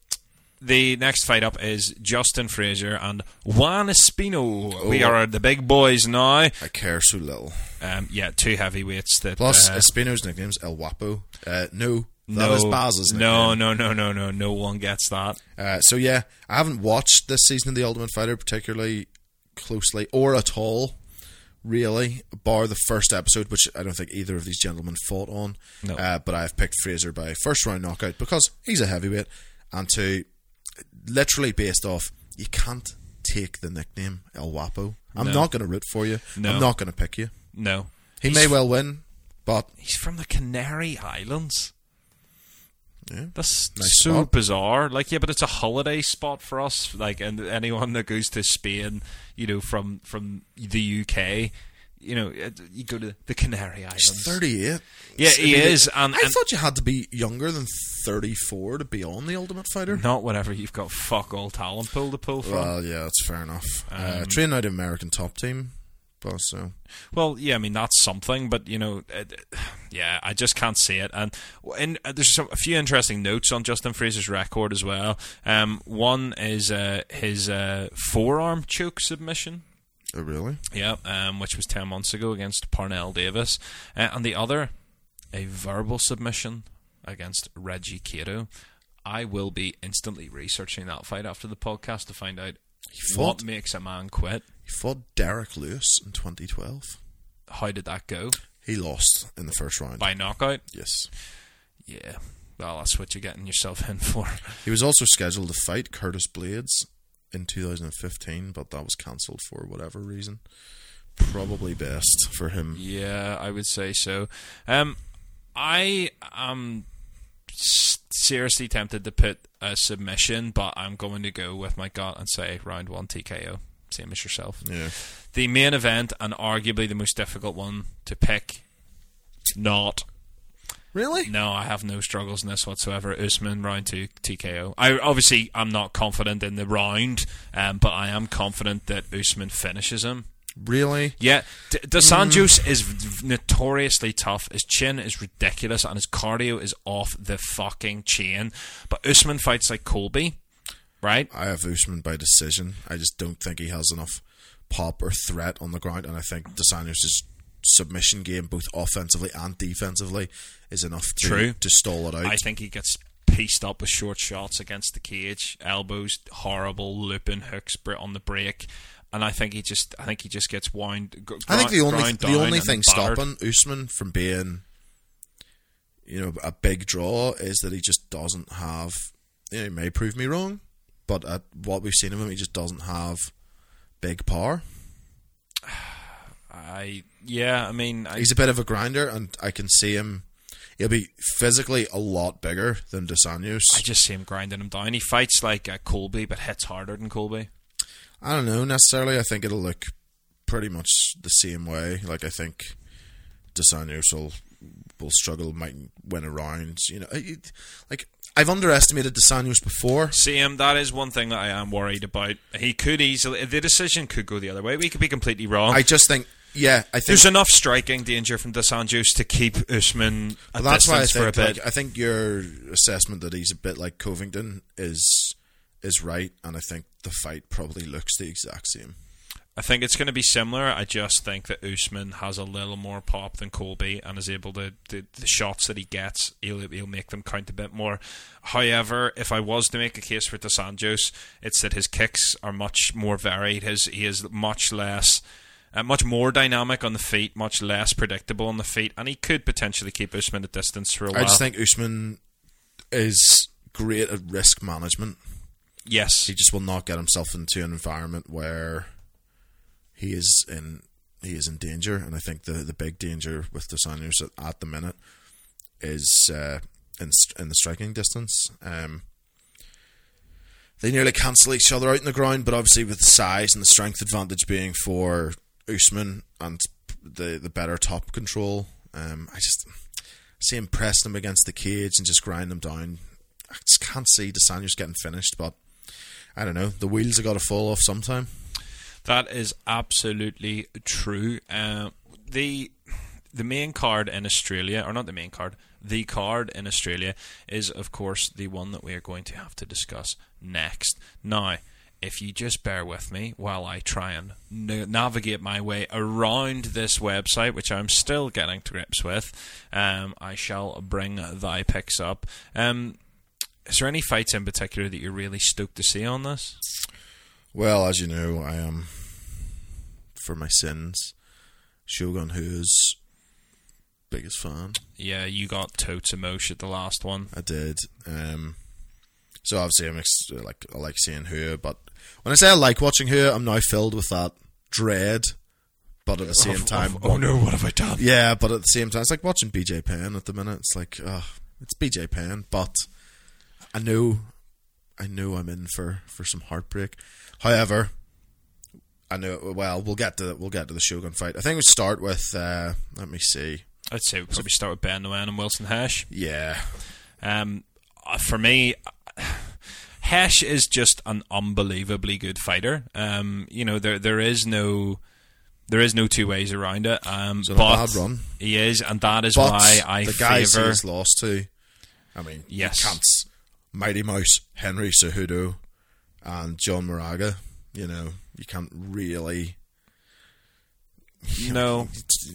Speaker 1: the next fight up is Justin Frazier and Juan Espino. We
Speaker 2: Oh.
Speaker 1: are the big boys now.
Speaker 2: I care so little.
Speaker 1: Um, yeah, two heavyweights that.
Speaker 2: Plus,
Speaker 1: uh,
Speaker 2: Espino's nickname's El Guapo. Uh, no, that
Speaker 1: no,
Speaker 2: is Bas's
Speaker 1: no, no, no, no, no, no one gets that.
Speaker 2: Uh, so yeah, I haven't watched this season of The Ultimate Fighter particularly closely or at all, really, bar the first episode, which I don't think either of these gentlemen fought on.
Speaker 1: No.
Speaker 2: Uh, but I've picked Frazier by first round knockout because he's a heavyweight, and to literally based off, you can't take the nickname El Guapo. I'm
Speaker 1: No.
Speaker 2: not going to root for you.
Speaker 1: No.
Speaker 2: I'm not going to pick you.
Speaker 1: No,
Speaker 2: He
Speaker 1: He's
Speaker 2: may well win, but
Speaker 1: He's from the Canary Islands.
Speaker 2: Yeah.
Speaker 1: That's
Speaker 2: Nice
Speaker 1: so
Speaker 2: spot.
Speaker 1: bizarre. Like, yeah, but it's a holiday spot for us. Like, and anyone that goes to Spain, you know, from from the UK, you know, you go to the Canary
Speaker 2: He's
Speaker 1: Islands.
Speaker 2: 38.
Speaker 1: Yeah, he
Speaker 2: I mean,
Speaker 1: is, and-
Speaker 2: I
Speaker 1: and-
Speaker 2: thought you had to be younger than 34 to be on the Ultimate Fighter.
Speaker 1: Not whenever you've got fuck all talent pool to pull from.
Speaker 2: Well, yeah, that's fair enough. uh,
Speaker 1: Um,
Speaker 2: trained out American top team, so
Speaker 1: Well, yeah, I mean that's something, but you know, it, *sighs* it- yeah, I just can't see it. And, and uh, there's some, a few interesting notes on Justin Frazier's record as well. Um, one is uh, his uh, forearm choke submission.
Speaker 2: oh, really.
Speaker 1: Yeah, um, which was 10 months ago against Parnell Davis. Uh, and the other, a verbal submission against Reggie Cato. I will be instantly researching that fight after the podcast to find out what makes a man quit.
Speaker 2: He fought Derrick Lewis in 2012.
Speaker 1: How did that go?
Speaker 2: He lost in the first round.
Speaker 1: By knockout?
Speaker 2: Yes.
Speaker 1: Yeah. Well, that's what you're getting yourself in for. *laughs*
Speaker 2: He was also scheduled to fight Curtis Blaydes in 2015, but that was cancelled for whatever reason. Probably best for him.
Speaker 1: Yeah, I would say so. Um, I am seriously tempted to put a submission, but I'm going to go with my gut and say round one TKO. Same as yourself.
Speaker 2: Yeah.
Speaker 1: The main event and arguably the most difficult one to pick. Not.
Speaker 2: Really?
Speaker 1: No, I have no struggles in this whatsoever. Usman round two TKO. I obviously I'm not confident in the round, um, but I am confident that Usman finishes him.
Speaker 2: Really?
Speaker 1: Yeah, D- Dos Anjos is notoriously tough. His chin is ridiculous, and his cardio is off the fucking chain. But Usman fights like Colby, right?
Speaker 2: I have Usman by decision. I just don't think he has enough pop or threat on the ground, and I think Dos Anjos' submission game, both offensively and defensively, is enough to,
Speaker 1: True.
Speaker 2: to stall it out.
Speaker 1: I think he gets pieced up with short shots against the cage, elbows, horrible looping hooks br- on the break, and I think he just, I think he just gets wound. Gr-
Speaker 2: I think the only the only thing
Speaker 1: battered.
Speaker 2: stopping Usman from being, you know, a big draw is that he just doesn't have. You know, he may prove me wrong, but at what we've seen of him, he just doesn't have big power.
Speaker 1: I, yeah, I mean, I,
Speaker 2: He's a bit of a grinder, and I can see him. He'll be physically a lot bigger than Dos Anjos.
Speaker 1: I just see him grinding him down. He fights like uh, Colby, but hits harder than Colby.
Speaker 2: I don't know necessarily. I think it'll look pretty much the same way. Like I think Dos Anjos will will struggle, might win a round. You know, it- like I've underestimated Dos Anjos before.
Speaker 1: Same. That is one thing that I am worried about. He could easily. The decision could go the other way. We could be completely wrong.
Speaker 2: I just think, yeah, I think
Speaker 1: There's enough striking danger from Dos Anjos to keep Usman at
Speaker 2: that's why I
Speaker 1: distance for a
Speaker 2: think
Speaker 1: bit.
Speaker 2: like, I think your assessment that he's a bit like Covington is is right, and I think the fight probably looks the exact same.
Speaker 1: I think it's going to be similar. I just think that Usman has a little more pop than Colby and is able to the, the shots that he gets, he'll, he'll make them count a bit more. However, if I was to make a case for Dos Anjos, it's that his kicks are much more varied. His he is much less. Uh, much more dynamic on the feet, much less predictable on the feet, and he could potentially keep Usman at distance for a while.
Speaker 2: I just think Usman is great at risk management.
Speaker 1: yes,
Speaker 2: He just will not get himself into an environment where he is in he is in danger, and I think the the big danger with Dos Anjos at, at the minute is uh, in in the striking distance. Um, they nearly cancel each other out in the ground, but obviously with the size and the strength advantage being for Usman and the the better top control, um, I just see him pressing them against the cage and just grind them down. I just can't see Dos Anjos getting finished, but I don't know. The wheels have got to fall off sometime.
Speaker 1: That is absolutely true. Uh, the the main card in Australia, or not the main card, the card in Australia is, of course, the one that we are going to have to discuss next. Now, if you just bear with me while I try and na- navigate my way around this website, which I'm still getting to grips with, um, I shall bring thy picks up. Um, is there any fights in particular that you're really stoked to see on this?
Speaker 2: Well, as you know, I am for my sins Shogun who's biggest fan.
Speaker 1: Yeah, you got totes emotion at the last one.
Speaker 2: I did. Um, so obviously, I'm ex- like I like seeing her, but when I say I like watching her, I'm now filled with that dread. But at the same time,
Speaker 1: oh no, what have I done?
Speaker 2: yeah. But at the same time, it's like watching BJ Penn at the minute. It's like, oh, it's BJ Penn, but I know, I know I'm in for for some heartbreak. However, I know. Well, we'll get to we'll get to the Shogun fight. I think we start with. Uh, let me see.
Speaker 1: I'd say we probably start with Ben Nguyen and Wilson Reis.
Speaker 2: Yeah,
Speaker 1: Um, uh, for me, *sighs* Reis is just an unbelievably good fighter. Um, you know, there there is no there is no two ways around it. Um,
Speaker 2: He's on a
Speaker 1: but
Speaker 2: bad run.
Speaker 1: he is, and that is
Speaker 2: but
Speaker 1: why I
Speaker 2: the guys
Speaker 1: favor.
Speaker 2: he's lost to. I mean,
Speaker 1: Yes.
Speaker 2: you can't s- Mighty Mouse, Henry Cejudo, and John Moraga. You know, you can't really
Speaker 1: No,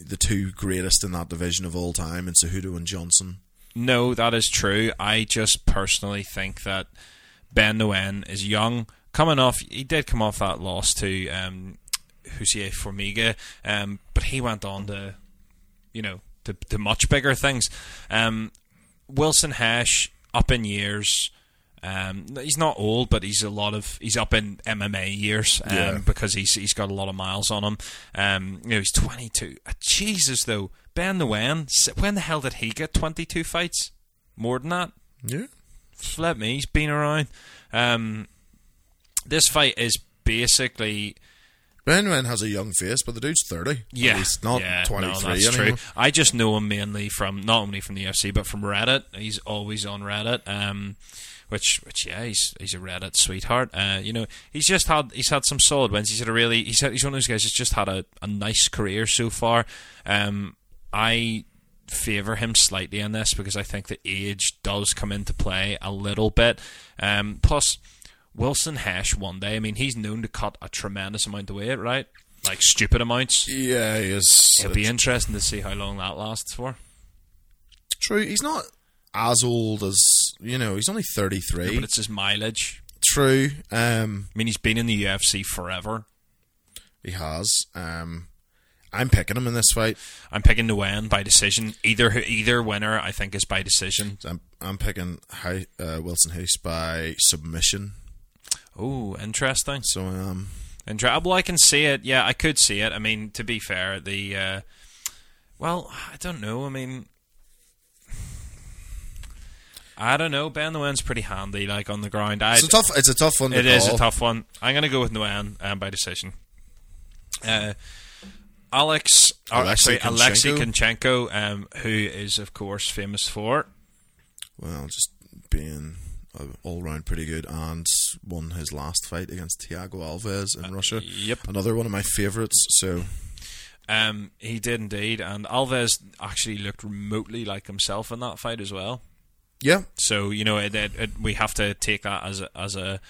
Speaker 2: the two greatest in that division of all time, and Cejudo and Johnson.
Speaker 1: No, that is true. I just personally think that Ben Nguyen is young, coming off. He did come off that loss to um, Jussier Formiga, um, but he went on to, you know, to, to much bigger things. Um, Wilson Reis, up in years. Um, he's not old, but he's a lot of he's up in MMA years um,
Speaker 2: Yeah.
Speaker 1: because he's he's got a lot of miles on him. Um, you know, he's 22. Uh, Jesus, though, Ben Nguyen, when the hell did he get 22 fights? More than that?
Speaker 2: Yeah,
Speaker 1: Flip me, he's been around. Um, this fight is basically
Speaker 2: Ben Nguyen has a young face, but the dude's thirty.
Speaker 1: yeah,
Speaker 2: he's not
Speaker 1: yeah,
Speaker 2: twenty
Speaker 1: no, that's
Speaker 2: anymore.
Speaker 1: true. I just know him mainly from not only from the UFC but from Reddit. He's always on Reddit. Um, which, which, yeah, he's he's a Reddit sweetheart. Uh, you know, he's just had he's had some solid wins. He's had a really he's had, he's one of those guys who's just had a, a nice career so far. Um, I favor him slightly in this because I think the age does come into play a little bit. Um, plus, Wilson Reis one day. I mean, he's known to cut a tremendous amount of weight, right? Like stupid amounts.
Speaker 2: Yeah, he is.
Speaker 1: It'll be interesting to see how long that lasts for.
Speaker 2: True, he's not as old as you know. He's only thirty three.
Speaker 1: But it's his mileage.
Speaker 2: True, um,
Speaker 1: I mean, he's been in the UFC forever.
Speaker 2: he has. Um, I'm picking him in this fight.
Speaker 1: I'm picking Nguyen by decision. Either either winner, I think, is by decision.
Speaker 2: I'm I'm picking Hi, uh, Wilson House by submission.
Speaker 1: Oh, interesting.
Speaker 2: So um,
Speaker 1: well, I can see it. Yeah, I could see it. I mean, to be fair, the uh, well, I don't know. I mean, I don't know. Ben Nguyen's pretty handy, like on the ground. I,
Speaker 2: it's a tough. It's a tough one. To
Speaker 1: It is a tough one. I'm going to go with Nguyen um, by decision. Uh, Alex,
Speaker 2: Alexei
Speaker 1: Alexei
Speaker 2: Kunchenko.
Speaker 1: Kunchenko, um, who is of course famous for
Speaker 2: Well, just being all round pretty good, and won his last fight against Thiago Alves in Russia.
Speaker 1: Uh, yep.
Speaker 2: another one of my favourites. So
Speaker 1: Um, he did indeed, and Alves actually looked remotely like himself in that fight as well.
Speaker 2: Yeah,
Speaker 1: So you know, it, it, it, we have to take that as a, as a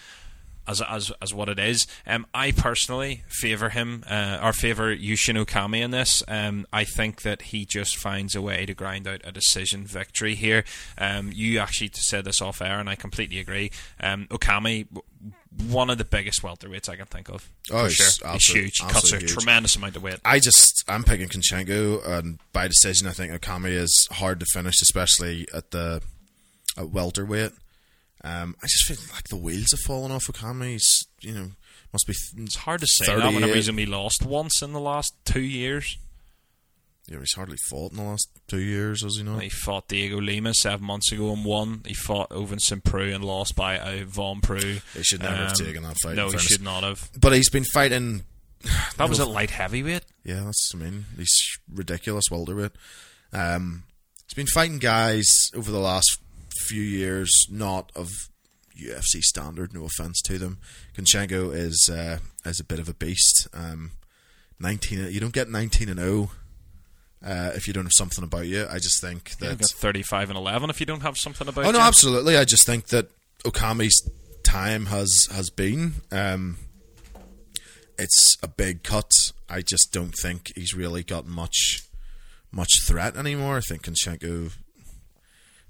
Speaker 1: as as as what it is. Um, I personally favor him uh, or favor Yushin Okami in this. Um, I think that he just finds a way to grind out a decision victory here. Um, you actually said this off air, and I completely agree. Um, Okami. One of the biggest welterweights I can think of.
Speaker 2: Oh,
Speaker 1: sure. He's huge. He cuts a
Speaker 2: huge.
Speaker 1: tremendous amount of weight.
Speaker 2: I just I'm picking Kunchenko, and by decision, I think Okami is hard to finish, especially at the at welterweight. Um, I just feel like the wheels have fallen off Okami. He's you know must be
Speaker 1: It's hard to say that whenever
Speaker 2: 38.
Speaker 1: he's only lost once in the last two years.
Speaker 2: know, he's hardly fought in the last two years, has he not?
Speaker 1: He fought Diego Lima seven months ago and won. He fought Ovin St. And lost by uh, Von Preux.
Speaker 2: He should never have
Speaker 1: Um,
Speaker 2: taken that fight.
Speaker 1: No, he
Speaker 2: fairness.
Speaker 1: should not have.
Speaker 2: But he's been fighting. *sighs*
Speaker 1: That was a light heavyweight.
Speaker 2: Yeah, that's I mean he's ridiculous welterweight. Um, he's been fighting guys over the last few years, not of UFC standard. No offense to them. Kunchenko is uh, is a bit of a beast. Um, nineteen. You don't get nineteen and zero uh, if you don't have something about you. I just think
Speaker 1: You
Speaker 2: that.
Speaker 1: got 35 and 11 if you don't have something about you.
Speaker 2: Oh no,
Speaker 1: you.
Speaker 2: absolutely. I just think that Okami's time has has been. Um, it's a big cut. I just don't think he's really got much much threat anymore. I think Kunchenko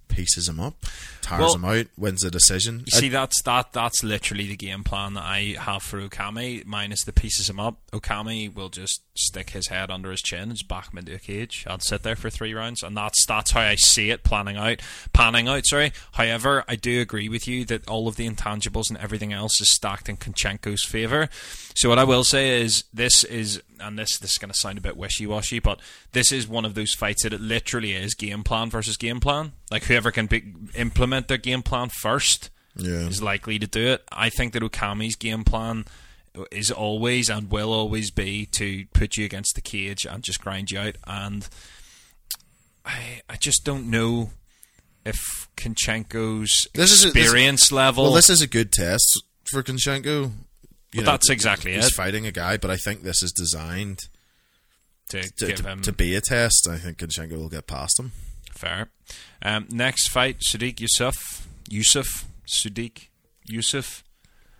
Speaker 2: pieces him up, tires
Speaker 1: Well-
Speaker 2: him out, wins the decision.
Speaker 1: You see, that's that. That's literally the game plan that I have for Okami. Minus the pieces him up, Okami will just stick his head under his chin and just back him into a cage. I'll sit there for three rounds, and that's that's how I see it planning out, panning out. Sorry. However, I do agree with you that all of the intangibles and everything else is stacked in Kunchenko's favor. So what I will say is this is, and this this is going to sound a bit wishy washy, but this is one of those fights that it literally is game plan versus game plan. Like whoever can be, implement their game plan first
Speaker 2: Yeah.
Speaker 1: is likely to do it. I think that Okami's game plan is always and will always be to put you against the cage and just grind you out. And I I just don't know if Kunchenko's
Speaker 2: This is a- this-
Speaker 1: experience level.
Speaker 2: Well, this is a good test for Konchenko. You
Speaker 1: Well, that's exactly
Speaker 2: he's
Speaker 1: it.
Speaker 2: He's fighting a guy, but I think this is designed
Speaker 1: to,
Speaker 2: to,
Speaker 1: give
Speaker 2: to,
Speaker 1: him
Speaker 2: to be a test. I think Kunchenko will get past him.
Speaker 1: Fair. Um, next fight, Sadiq Yusuf. Yusuf. Sadiq Yusuf.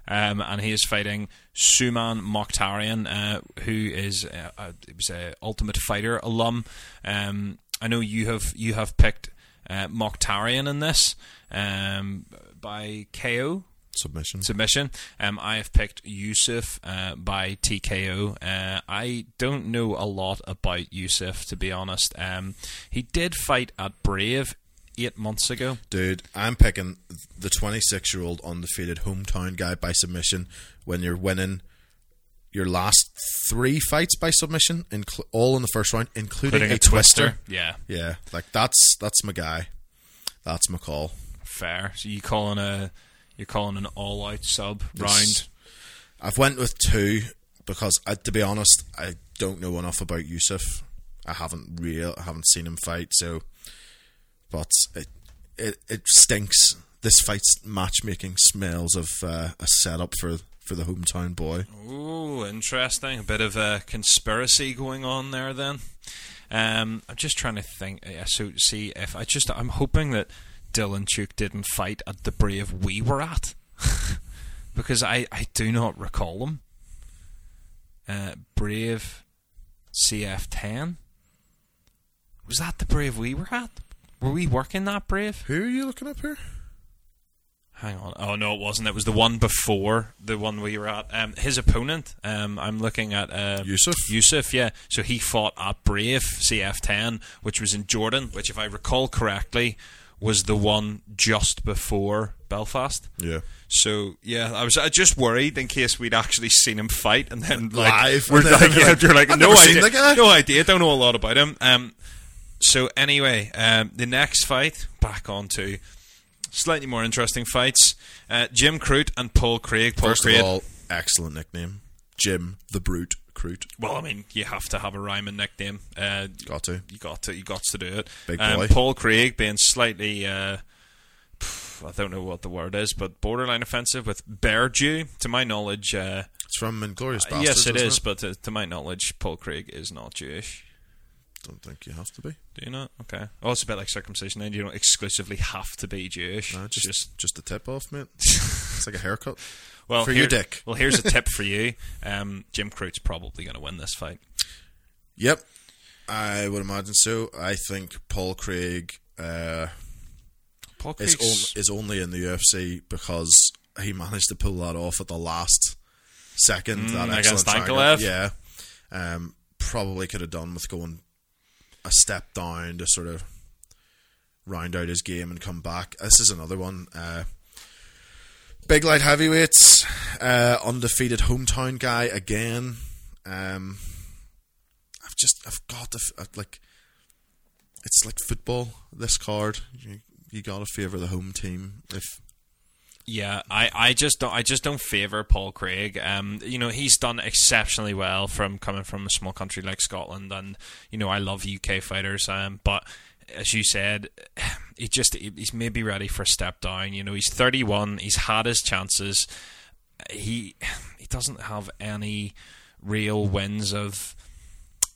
Speaker 1: Um, and he is fighting Suman Mokhtarian, uh, who is uh, uh, it was a Ultimate Fighter alum. Um, I know you have you have picked uh, Mokhtarian in this um, by KO
Speaker 2: Submission.
Speaker 1: submission. Um, I have picked Yusuf uh, by TKO. Uh, I don't know a lot about Yusuf to be honest. Um, he did fight at Brave eight months ago.
Speaker 2: Dude, I'm picking the 26 year old undefeated hometown guy by submission when you're winning your last three fights by submission, incl- all in the first round, including,
Speaker 1: Putting
Speaker 2: a,
Speaker 1: a twister.
Speaker 2: twister.
Speaker 1: Yeah,
Speaker 2: Yeah, like that's that's my guy. That's my call.
Speaker 1: fair. So you calling a you're calling an all out sub round.
Speaker 2: I've went with two because, I, to be honest, I don't know enough about Yusuf. I haven't real, I haven't seen him fight, so. But it it, it stinks. This fight's matchmaking smells of uh, a setup for for the hometown boy.
Speaker 1: Ooh, interesting. A bit of a conspiracy going on there then. Um, I'm just trying to think. Yeah, so see if I just I'm hoping that Dylan Chuk didn't fight at the Brave we were at *laughs* because I I do not recall him. Uh, Brave CF10 was that the Brave we were at? Were we working that Brave?
Speaker 2: Who are you looking up here?
Speaker 1: Hang on. Oh no, it wasn't. It was the one before the one we were at. Um, his opponent. Um, I'm looking at uh,
Speaker 2: Yusuf?
Speaker 1: Yusuf, yeah. So he fought at Brave CF10, which was in Jordan, which, if I recall correctly, was the one just before Belfast.
Speaker 2: Yeah.
Speaker 1: So yeah, I was I just worried in case we'd actually seen him fight, and then like
Speaker 2: Live,
Speaker 1: we're *laughs* like, yeah,
Speaker 2: like,
Speaker 1: you're like
Speaker 2: "I've
Speaker 1: no idea,
Speaker 2: the guy."
Speaker 1: no idea, don't know a lot about him. Um, so anyway, um, the next fight back on to slightly more interesting fights. Uh, Jim Crute and Paul Craig. Paul
Speaker 2: First
Speaker 1: Craig.
Speaker 2: of all, excellent nickname, Jim the Brute Crute.
Speaker 1: well, I mean, you have to have a rhyming nickname. Uh,
Speaker 2: Got to.
Speaker 1: you got to, you got to do it.
Speaker 2: Big
Speaker 1: um,
Speaker 2: boy.
Speaker 1: Paul Craig being slightly, uh, I don't know what the word is, but borderline offensive with bear Jew. To my knowledge, uh,
Speaker 2: It's from Inglourious
Speaker 1: uh,
Speaker 2: Basterds.
Speaker 1: yes, it is. But uh, to my knowledge, Paul Craig is not Jewish.
Speaker 2: Don't think you have to be.
Speaker 1: Do you not? Okay. Oh, it's a bit like circumcision. Then you don't exclusively have to be Jewish.
Speaker 2: No, just,
Speaker 1: just
Speaker 2: just a tip off, mate. *laughs* it's like a haircut.
Speaker 1: Well
Speaker 2: for
Speaker 1: here-
Speaker 2: your dick.
Speaker 1: Well, here's a *laughs* tip for you. Um, Jim Crute's probably going to win this fight.
Speaker 2: Yep, I would imagine so. I think Paul Craig uh,
Speaker 1: Paul
Speaker 2: is, on, is only in the UFC because he managed to pull that off at the last second. that
Speaker 1: Mm, against
Speaker 2: excellent.
Speaker 1: Ankalaev?
Speaker 2: yeah. Um, probably could have done with going a step down to sort of round out his game and come back. This is another one. Uh, big light heavyweights, uh, undefeated hometown guy again. Um, I've just I've got to I've, like it's like football. This card you, you got to favor the home team if
Speaker 1: Yeah, I, I just don't I just don't favor Paul Craig. Um, you know he's done exceptionally well from coming from a small country like Scotland, and you know I love UK fighters. Um, but as you said, *sighs* he just he's maybe ready for a step down. You know, he's 31. He's had his chances. He *sighs* he doesn't have any real wins of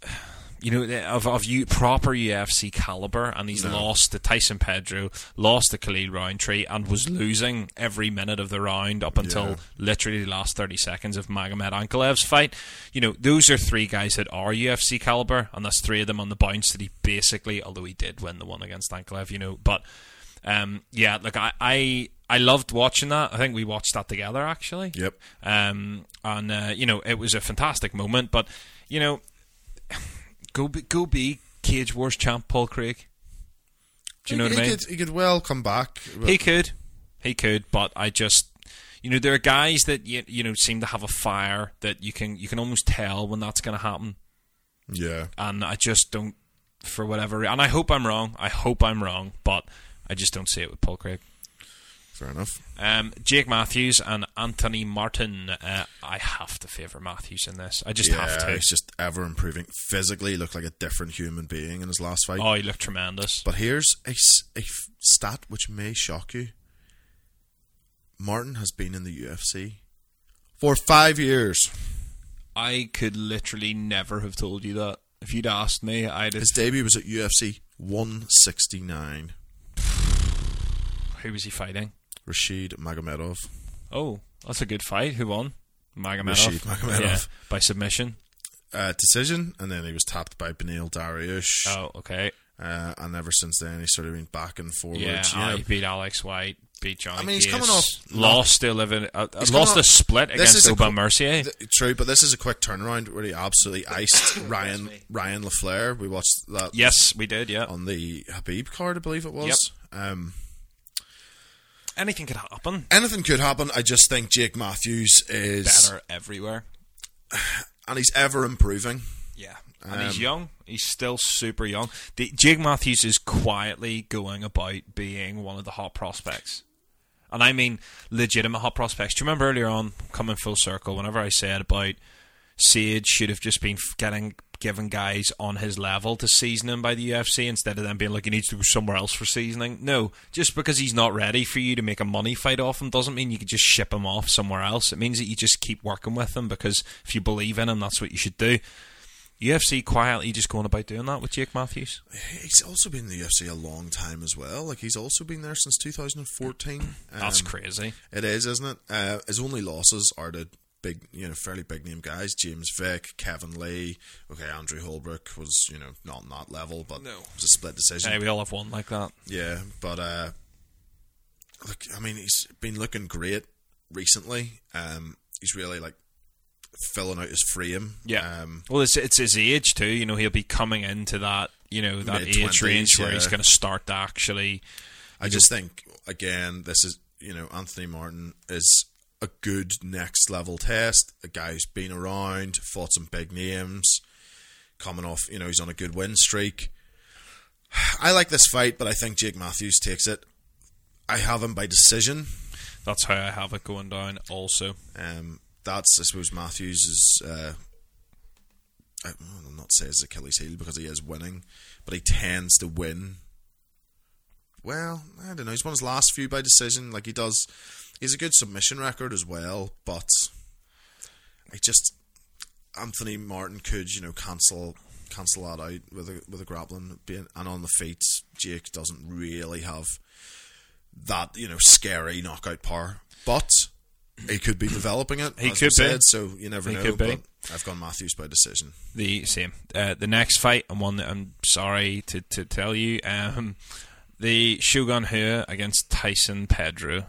Speaker 1: *sighs* you know of of you proper UFC caliber, and he's lost to Tyson Pedro, lost to Khalil Rountree, and was losing every minute of the round up until
Speaker 2: Yeah.
Speaker 1: literally the last thirty seconds of Magomed Ankalaev's fight. You know, those are three guys that are UFC caliber, and that's three of them on the bounce that he basically, although he did win the one against Ankalev, you know, but um, yeah, look, I. I I loved watching that. I think we watched that together actually.
Speaker 2: Yep.
Speaker 1: Um, and uh, you know, it was a fantastic moment. But you know, go be, go be Cage Wars champ Paul Craig. Do you know
Speaker 2: he,
Speaker 1: what I mean?
Speaker 2: Could, he could well come back.
Speaker 1: He could, he could, but I just, you know, there are guys that you you know seem to have a fire that you can you can almost tell when that's going to happen,
Speaker 2: yeah.
Speaker 1: and I just don't, for whatever, and I hope I'm wrong. I hope I'm wrong, but I just don't see it with Paul Craig.
Speaker 2: Fair enough.
Speaker 1: Um, Jake Matthews and Anthony Martin. Uh, I have to favour Matthews in this. I just
Speaker 2: yeah,
Speaker 1: have to.
Speaker 2: he's just ever improving. Physically, he looked like a different human being in his last fight.
Speaker 1: Oh, he looked tremendous.
Speaker 2: But here's a, a stat which may shock you. Martin has been in the UFC for five years.
Speaker 1: I could literally never have told you that. If you'd asked me, I'd have.
Speaker 2: His debut was at UFC 169.
Speaker 1: Who was he fighting?
Speaker 2: Rashid Magomedov.
Speaker 1: Oh, that's a good fight. Who won? Magomedov.
Speaker 2: Rashid Magomedov.
Speaker 1: Yeah, by submission.
Speaker 2: Uh, decision, and then he was tapped by Beneil Dariush.
Speaker 1: Oh, okay.
Speaker 2: Uh, and ever since then, he's sort of been back and forwards.
Speaker 1: Yeah,
Speaker 2: know,
Speaker 1: he beat Alex White, beat Johnny
Speaker 2: I mean, he's
Speaker 1: Case,
Speaker 2: coming off-
Speaker 1: Lost live in, uh,
Speaker 2: He's
Speaker 1: lost
Speaker 2: coming
Speaker 1: a split against
Speaker 2: is a
Speaker 1: Aubin
Speaker 2: qu-
Speaker 1: Mercier.
Speaker 2: th- true, but this is a quick turnaround where he absolutely iced Ryan Ryan LaFlare. We watched that
Speaker 1: yes, we did, yeah.
Speaker 2: on the Khabib card, I believe it was. Um,
Speaker 1: Anything could happen.
Speaker 2: anything could happen. I just think Jake Matthews is,
Speaker 1: Better everywhere. *sighs*
Speaker 2: and he's ever improving.
Speaker 1: Yeah, and he's
Speaker 2: Um,
Speaker 1: young. He's still super young. The, Jake Matthews is quietly going about being one of the hot prospects, and I mean legitimate hot prospects. Do you remember earlier on, coming full circle, whenever I said about Sage should have just been f- given guys on his level to season him by the UFC instead of them being like he needs to go somewhere else for seasoning. No, just because he's not ready for you to make a money fight off him doesn't mean you could just ship him off somewhere else. It means that you just keep working with him because if you believe in him, that's what you should do. UFC quietly just going about doing that with Jake Matthews.
Speaker 2: He's also been in the UFC a long time as well. Like he's also been there since 2014.
Speaker 1: That's
Speaker 2: Um,
Speaker 1: crazy.
Speaker 2: It is, isn't it? Uh, his only losses are to big, you know, fairly big name guys: James Vick, Kevin Lee. Okay, Andrew Holbrook was, you know, not on that level, but
Speaker 1: No.
Speaker 2: it was a split decision.
Speaker 1: Hey, we all have one like that.
Speaker 2: Yeah, but uh, look, I mean, he's been looking great recently. Um, he's really like filling out his frame. Yeah. Um,
Speaker 1: well, it's it's his age too. You know, he'll be coming into that you know that age
Speaker 2: Mid-twenties,
Speaker 1: range where
Speaker 2: yeah.
Speaker 1: he's going to start to actually.
Speaker 2: I just think again, this is you know Anthony Martin is a good next level test. A guy who's been around, fought some big names, coming off. You know, he's on a good win streak. *sighs* I like this fight, but I think Jake Matthews takes it. I have him by decision.
Speaker 1: That's how I have it going down. Also,
Speaker 2: Um, that's I suppose Matthews is. Uh, I, I'll not say his Achilles heel because he is winning, but he tends to win. Well, I don't know. He's won his last few by decision. Like he does, he's a good submission record as well. But I just Anthony Martin could you know cancel cancel that out with a with a grappling being and on the feet. Jake doesn't really have that you know scary knockout power, but he could be developing it.
Speaker 1: He could
Speaker 2: we
Speaker 1: be.
Speaker 2: so you never
Speaker 1: He
Speaker 2: know.
Speaker 1: could be.
Speaker 2: I've gone Matthews by decision.
Speaker 1: the same. Uh, the next fight, and one that I'm sorry to to tell you, um, the Shogun Rua against Tyson Pedro.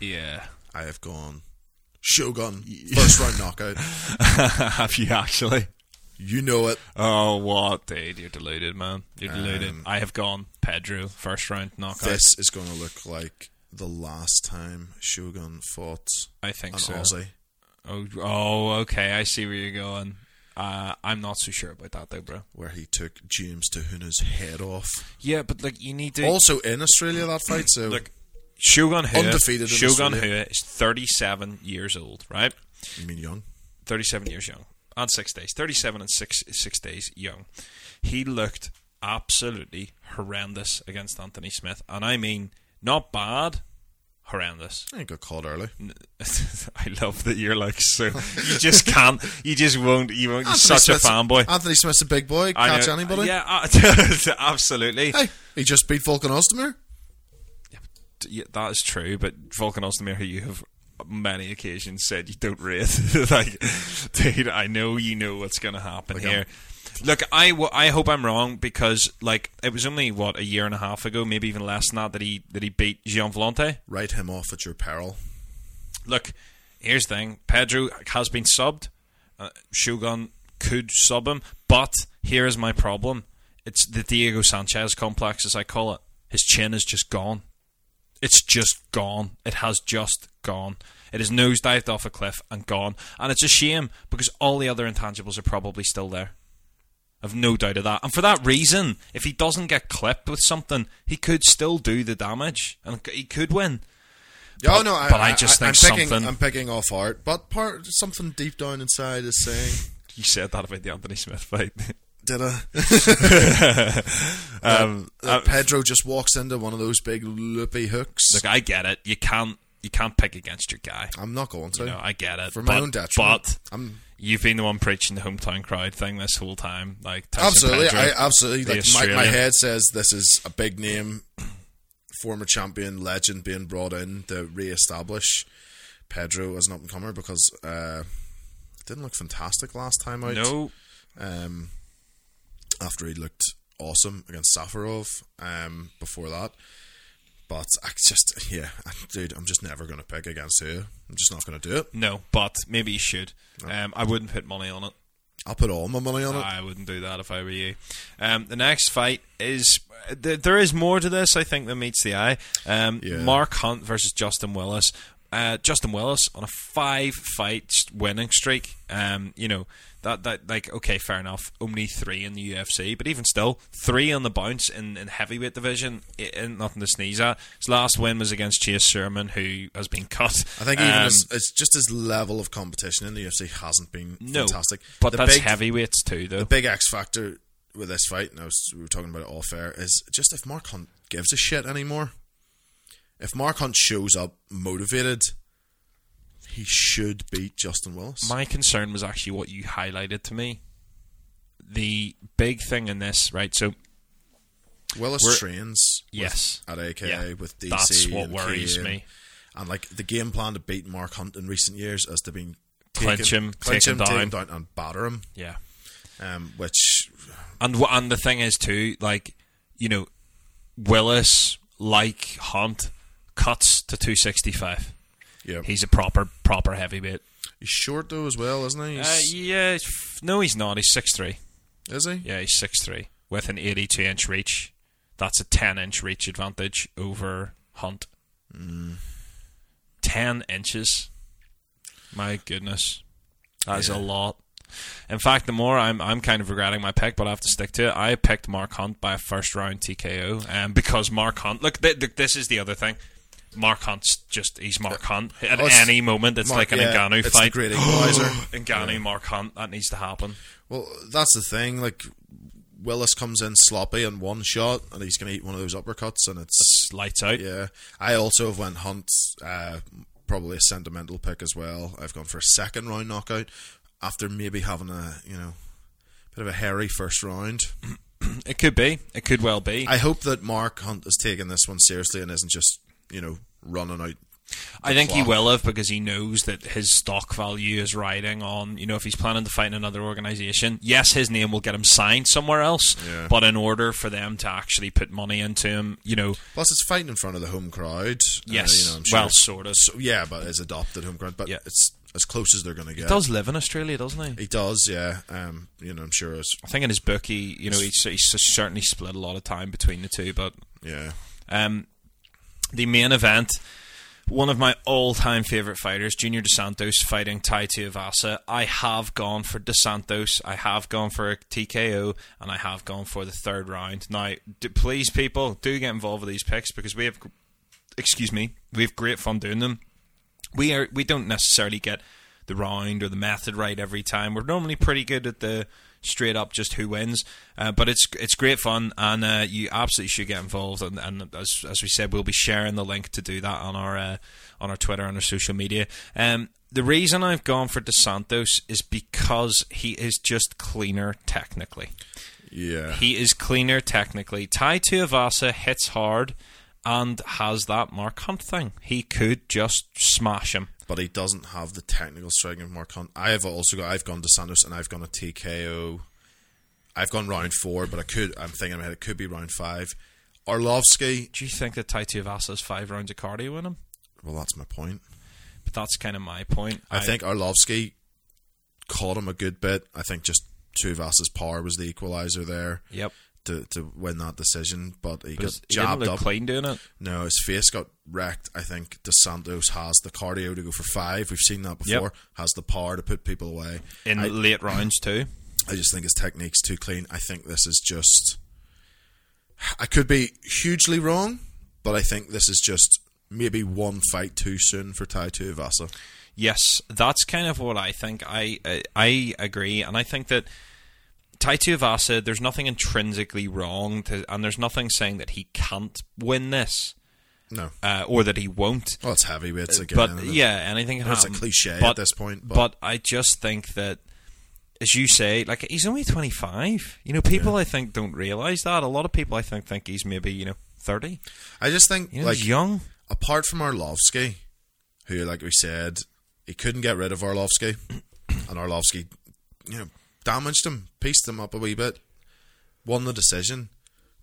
Speaker 1: Yeah,
Speaker 2: I have gone Shogun first round knockout. *laughs*
Speaker 1: have you actually?
Speaker 2: You know it.
Speaker 1: Oh, what, dude? You're deluded, man. You're deluded.
Speaker 2: Um,
Speaker 1: I have gone Pedro first round knockout.
Speaker 2: This is going to look like the last time Shogun fought
Speaker 1: I think so.
Speaker 2: Aussie.
Speaker 1: Oh, oh, okay. I see where you're going. Uh, I'm not so sure about that though, bro.
Speaker 2: Where he took James Te Huna's head off.
Speaker 1: Yeah, but like you need to
Speaker 2: Also in Australia that fight. So
Speaker 1: look. Shogun Rua,
Speaker 2: Undefeated
Speaker 1: Shogun Rua is 37 years old, right?
Speaker 2: you mean young?
Speaker 1: 37 years young. and six days, thirty-seven and six six days young. He looked absolutely horrendous against Anthony Smith, and I mean not bad, horrendous.
Speaker 2: I got called early. *laughs*
Speaker 1: I love that you're like so. You just can't. You just won't. You won't. You're
Speaker 2: Anthony
Speaker 1: such a fanboy.
Speaker 2: Anthony Smith's a big boy. Catch anybody?
Speaker 1: Yeah, uh, *laughs* absolutely.
Speaker 2: Hey, he just beat Volkan Ozdemir.
Speaker 1: Yeah, that is true, but Volkan Ozdemir, who you have many occasions said you don't rate, *laughs* like, dude, I know you know what's going to happen
Speaker 2: Like,
Speaker 1: here. Look, I, w- I hope I'm wrong because like it was only what a year and a half ago, maybe even less than that, that he that he beat Gian Villante.
Speaker 2: Write him off at your peril.
Speaker 1: Look, here's the thing: Pedro has been subbed. Uh, Shogun could sub him, but here is my problem: it's the Diego Sanchez complex, as I call it. His chin is just gone. It's just gone. It has just gone. It is nosedived off a cliff and gone. And it's a shame because all the other intangibles are probably still there. I've no doubt of that. And for that reason, if he doesn't get clipped with something, he could still do the damage and he could win.
Speaker 2: Yeah, oh, no, I,
Speaker 1: but I just
Speaker 2: I,
Speaker 1: think
Speaker 2: am picking,
Speaker 1: something-
Speaker 2: I'm picking off art, but part something deep down inside is saying, *laughs*
Speaker 1: You said that about the Anthony Smith fight. *laughs*
Speaker 2: "Did I?" *laughs* *laughs*
Speaker 1: um, uh,
Speaker 2: Pedro just walks into one of those big loopy hooks.
Speaker 1: look, I get it. You can't you can't pick against your guy.
Speaker 2: I'm not going to.
Speaker 1: You know, I get it.
Speaker 2: For my own detriment.
Speaker 1: But
Speaker 2: I'm
Speaker 1: you've been the one preaching the hometown crowd thing this whole time. Like Tyson
Speaker 2: absolutely,
Speaker 1: Pedro,
Speaker 2: I absolutely like my, my head says this is a big name, former champion, legend being brought in to re-establish Pedro as an up and comer because uh, it didn't look fantastic last time out.
Speaker 1: No,
Speaker 2: um, after he looked awesome against Safarov um, before that. But I just, yeah, dude, I'm just never going to pick against you. I'm just not going to do it.
Speaker 1: no, but maybe you should. Um, I wouldn't put money on it.
Speaker 2: I'll put all my money on it.
Speaker 1: I wouldn't do that if I were you. Um, the next fight is th- there is more to this. I think than meets the eye. Um,
Speaker 2: Yeah.
Speaker 1: Mark Hunt versus Justin Willis. Uh, Justin Willis on a five-fight winning streak. Um, you know that that like okay, fair enough. Only three in the UFC, but even still, three on the bounce in, in heavyweight division. i ain't nothing to sneeze at. His last win was against Chase Sherman, who has been cut.
Speaker 2: I think even
Speaker 1: Um,
Speaker 2: his, it's just his level of competition in the UFC hasn't been
Speaker 1: no,
Speaker 2: fantastic.
Speaker 1: but
Speaker 2: the
Speaker 1: that's
Speaker 2: big,
Speaker 1: heavyweights too, though.
Speaker 2: The big X factor with this fight, and I was, we were talking about it off air, is just if Mark Hunt gives a shit anymore. If Mark Hunt shows up motivated, he should beat Justin Willis.
Speaker 1: My concern was actually what you highlighted to me. The big thing in this, right? So
Speaker 2: Willis
Speaker 1: We're-
Speaker 2: trains with-
Speaker 1: Yes.
Speaker 2: at AKA
Speaker 1: Yeah.
Speaker 2: with DC.
Speaker 1: That's what worries me.
Speaker 2: And like the game plan to beat Mark Hunt in recent years has to be
Speaker 1: Clinch him,
Speaker 2: clinch
Speaker 1: take
Speaker 2: him,
Speaker 1: him
Speaker 2: take him
Speaker 1: down.
Speaker 2: down, and batter him.
Speaker 1: yeah,
Speaker 2: Um, which
Speaker 1: and and the thing is too, like you know, Willis like Hunt cuts to two sixty five.
Speaker 2: Yeah,
Speaker 1: He's a proper proper heavyweight.
Speaker 2: he's short though as well, isn't he?
Speaker 1: Uh, yeah, no, he's not. He's six three.
Speaker 2: is he?
Speaker 1: Yeah, he's six three with an eighty two inch reach. That's a ten inch reach advantage over Hunt.
Speaker 2: Mm.
Speaker 1: Ten inches. My goodness, that is
Speaker 2: Yeah.
Speaker 1: a lot. In fact, the more I'm, I'm kind of regretting my pick, but I have to stick to it. I picked Mark Hunt by a first round TKO, um, because Mark Hunt. Look, th- th- this is the other thing. Mark Hunt's just he's Mark Hunt. At
Speaker 2: Oh,
Speaker 1: any moment, it's
Speaker 2: Mark-
Speaker 1: like an
Speaker 2: yeah,
Speaker 1: Ngannou
Speaker 2: it's
Speaker 1: fight.
Speaker 2: great equalizer. *gasps*
Speaker 1: Ngannou, Mark Hunt, that needs to happen.
Speaker 2: Well, that's the thing. Like Willis comes in sloppy in one shot, and he's going to eat one of those uppercuts, and it's
Speaker 1: It's lights out.
Speaker 2: yeah. I also have went Hunt, uh, probably a sentimental pick as well. I've gone for a second round knockout after maybe having a you know bit of a hairy first round. *clears throat*
Speaker 1: It could be. It could well be.
Speaker 2: I hope that Mark Hunt has taken this one seriously and isn't just you know running out.
Speaker 1: I think he will have because he knows that his stock value is riding on, you know, if he's planning to fight in another organization, yes, his name will get him signed somewhere else,
Speaker 2: Yeah.
Speaker 1: but in order for them to actually put money into him, you know,
Speaker 2: Plus, it's fighting in front of the home crowd. Uh,
Speaker 1: yes,
Speaker 2: you know, I'm sure
Speaker 1: well, sort of.
Speaker 2: so, yeah, but it's adopted home crowd. But
Speaker 1: Yeah.
Speaker 2: it's as close as they're going to get.
Speaker 1: He does live in Australia, doesn't he?
Speaker 2: He does, yeah. Um, you know, I'm sure it's
Speaker 1: I think in his book, he, you know, he's, he's certainly split a lot of time between the two, but
Speaker 2: yeah.
Speaker 1: Um, the main event, one of my all-time favorite fighters, Junior Dos Santos, fighting Tai Tuivasa. I have gone for Dos Santos. I have gone for a TKO, and I have gone for the third round. Now, d- please, people, do get involved with these picks because we have, excuse me, we have great fun doing them. We are we don't necessarily get the round or the method right every time. We're normally pretty good at the straight up just who wins, uh, but it's it's great fun, and uh, you absolutely should get involved. And, and as as we said, we'll be sharing the link to do that on our uh, on our Twitter and our social media. Um, the reason I've gone for Dos Santos is because he is just cleaner technically.
Speaker 2: Yeah.
Speaker 1: He is cleaner technically. Tai Tuivasa hits hard and has that Mark Hunt thing. He could just smash him.
Speaker 2: But he doesn't have the technical striking of Mark Hunt. I have also got I've gone to Santos and I've gone a TKO. I've gone round four, but I could I'm thinking in my head it could be round five. Arlovsky,
Speaker 1: Do you think that Tai five rounds of cardio in him?
Speaker 2: well that's my point.
Speaker 1: But that's kind of my point.
Speaker 2: I, think Arlovsky caught him a good bit. I think just Tuivasa's power was the equalizer there
Speaker 1: Yep.
Speaker 2: To, to win that decision, but he
Speaker 1: But
Speaker 2: got
Speaker 1: he didn't
Speaker 2: jabbed
Speaker 1: look
Speaker 2: up.
Speaker 1: clean doing it.
Speaker 2: No, his face got wrecked. I think Dos Santos has the cardio to go for five. We've seen that before. Has the power to put people away.
Speaker 1: In
Speaker 2: I,
Speaker 1: late rounds too.
Speaker 2: I just think his technique's too clean. I think this is just. I could be hugely wrong, but I think this is just maybe one fight too soon for Tai Tuivasa.
Speaker 1: Yes, that's kind of what I think. I I, I agree, and I think that Tai Tuivasa, there's nothing intrinsically wrong, to, and there's nothing saying that he can't win this
Speaker 2: No,
Speaker 1: uh, or that he won't.
Speaker 2: well, it's heavyweights again.
Speaker 1: but yeah, anything can
Speaker 2: It's a cliche
Speaker 1: but,
Speaker 2: at this point,
Speaker 1: But,
Speaker 2: but-
Speaker 1: I just think that, as you say, like he's only 25. You know, people I think don't realize that. A lot of people I think think he's maybe you know 30.
Speaker 2: I just think
Speaker 1: You know,
Speaker 2: like
Speaker 1: he's young.
Speaker 2: apart from Arlovsky, who, like we said, he couldn't get rid of Arlovsky, and Arlovsky, you know, damaged him, pieced him up a wee bit, won the decision.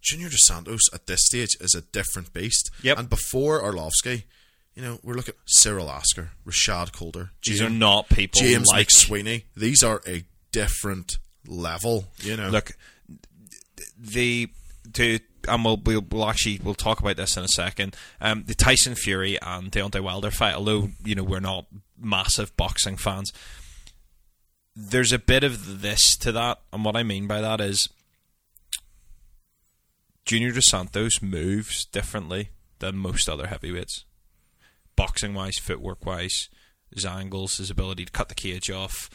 Speaker 2: Junior Dos Santos at this stage is a different beast.
Speaker 1: Yep.
Speaker 2: And before Arlovsky, you know, we're looking at Cyril Asker, Rashad Coulter,
Speaker 1: These are
Speaker 2: James,
Speaker 1: not people
Speaker 2: James
Speaker 1: like
Speaker 2: McSweeney. These are a different level. You know,
Speaker 1: look the to and we'll, we'll we'll actually we'll talk about this in a second. Um, the Tyson Fury and Deontay Wilder fight, although you know we're not massive boxing fans, there's a bit of this to that, and what I mean by that is Junior Dos Santos moves differently than most other heavyweights, boxing wise, footwork wise, his angles, his ability to cut the cage off,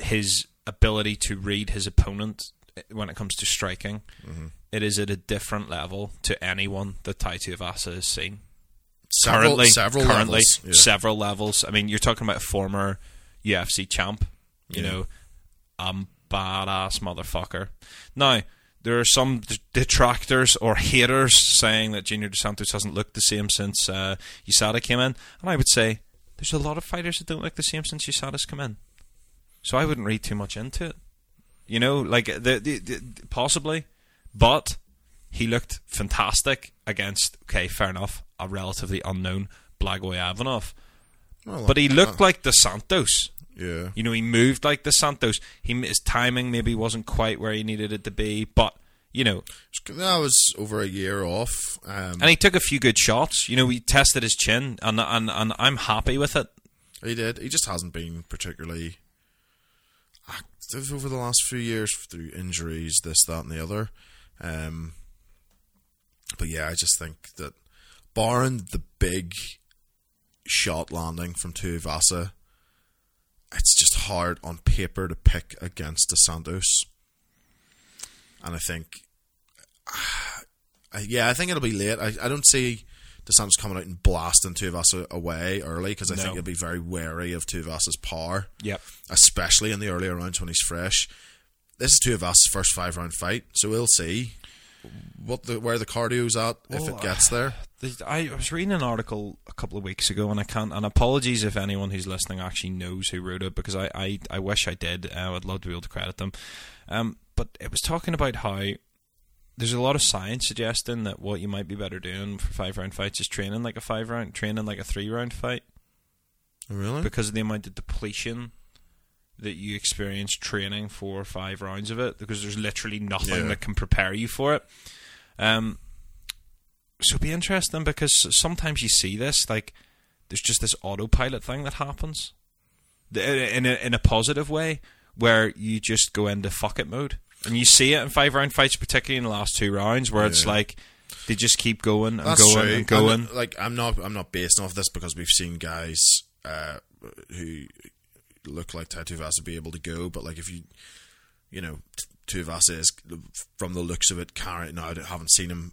Speaker 1: his ability to read his opponent when it comes to striking. Mm-hmm. It is at a different level to anyone that Tai Tuivasa has seen
Speaker 2: several,
Speaker 1: currently.
Speaker 2: several
Speaker 1: currently,
Speaker 2: levels. Yeah.
Speaker 1: several levels. I mean, you're talking about a former UFC champ. You
Speaker 2: Yeah.
Speaker 1: know, a badass motherfucker. Now, there are some d- detractors or haters saying that Junior Dos Santos hasn't looked the same since uh, USADA came in, and I would say there's a lot of fighters that don't look the same since USADA's come in. So I wouldn't read too much into it. You know, like the, the, the possibly, but he looked fantastic against. Okay, fair enough, a relatively unknown Blagoy Ivanov,
Speaker 2: Well,
Speaker 1: but he looked
Speaker 2: uh,
Speaker 1: like the Santos.
Speaker 2: Yeah.
Speaker 1: You know, he moved like the Santos. He his timing maybe wasn't quite where he needed it to be, but you know,
Speaker 2: That was over a year off. Um,
Speaker 1: and he took a few good shots. You know, he tested his chin, and and and I'm happy with it.
Speaker 2: He did. He just hasn't been particularly active over the last few years through injuries, this, that, and the other. Um, but yeah, I just think that barring the big shot landing from Tuivasa, it's just hard on paper to pick against the Santos. And I think, *sighs* I- yeah, I think it'll be late. I, I don't see the Santos coming out and blasting Tuivasa away early because I
Speaker 1: No.
Speaker 2: think he'll be very wary of Tuivasa's power
Speaker 1: Yep.
Speaker 2: especially in the earlier rounds when he's fresh. This is Tuivasa's first five round fight, so we'll see what the where the cardio's at if it gets there. *sighs*
Speaker 1: I was reading an article a couple of weeks ago, and I can't. And apologies if anyone who's listening actually knows who wrote it, because I, I, I wish I did. Uh, I'd love to be able to credit them. Um, but it was talking about how there's a lot of science suggesting that what you might be better doing for five round fights is training like a five round, training like a three round fight,
Speaker 2: Really?
Speaker 1: because of the amount of depletion that you experience training four or five rounds of it, because there's literally nothing
Speaker 2: Yeah.
Speaker 1: that can prepare you for it. Um, so it'll be interesting because sometimes you see this like there's just this autopilot thing that happens in a, in a positive way where you just go into fuck it mode and you see it in five round fights particularly in the last two rounds where it's like they just keep going and
Speaker 2: That's
Speaker 1: going
Speaker 2: true.
Speaker 1: and going
Speaker 2: I'm- like I'm not I'm not basing off this because we've seen guys uh, who look like Tai Tuivasa would be able to go, but like if you, you know, T- Tuivasa is from the looks of it carrying. Now I haven't seen him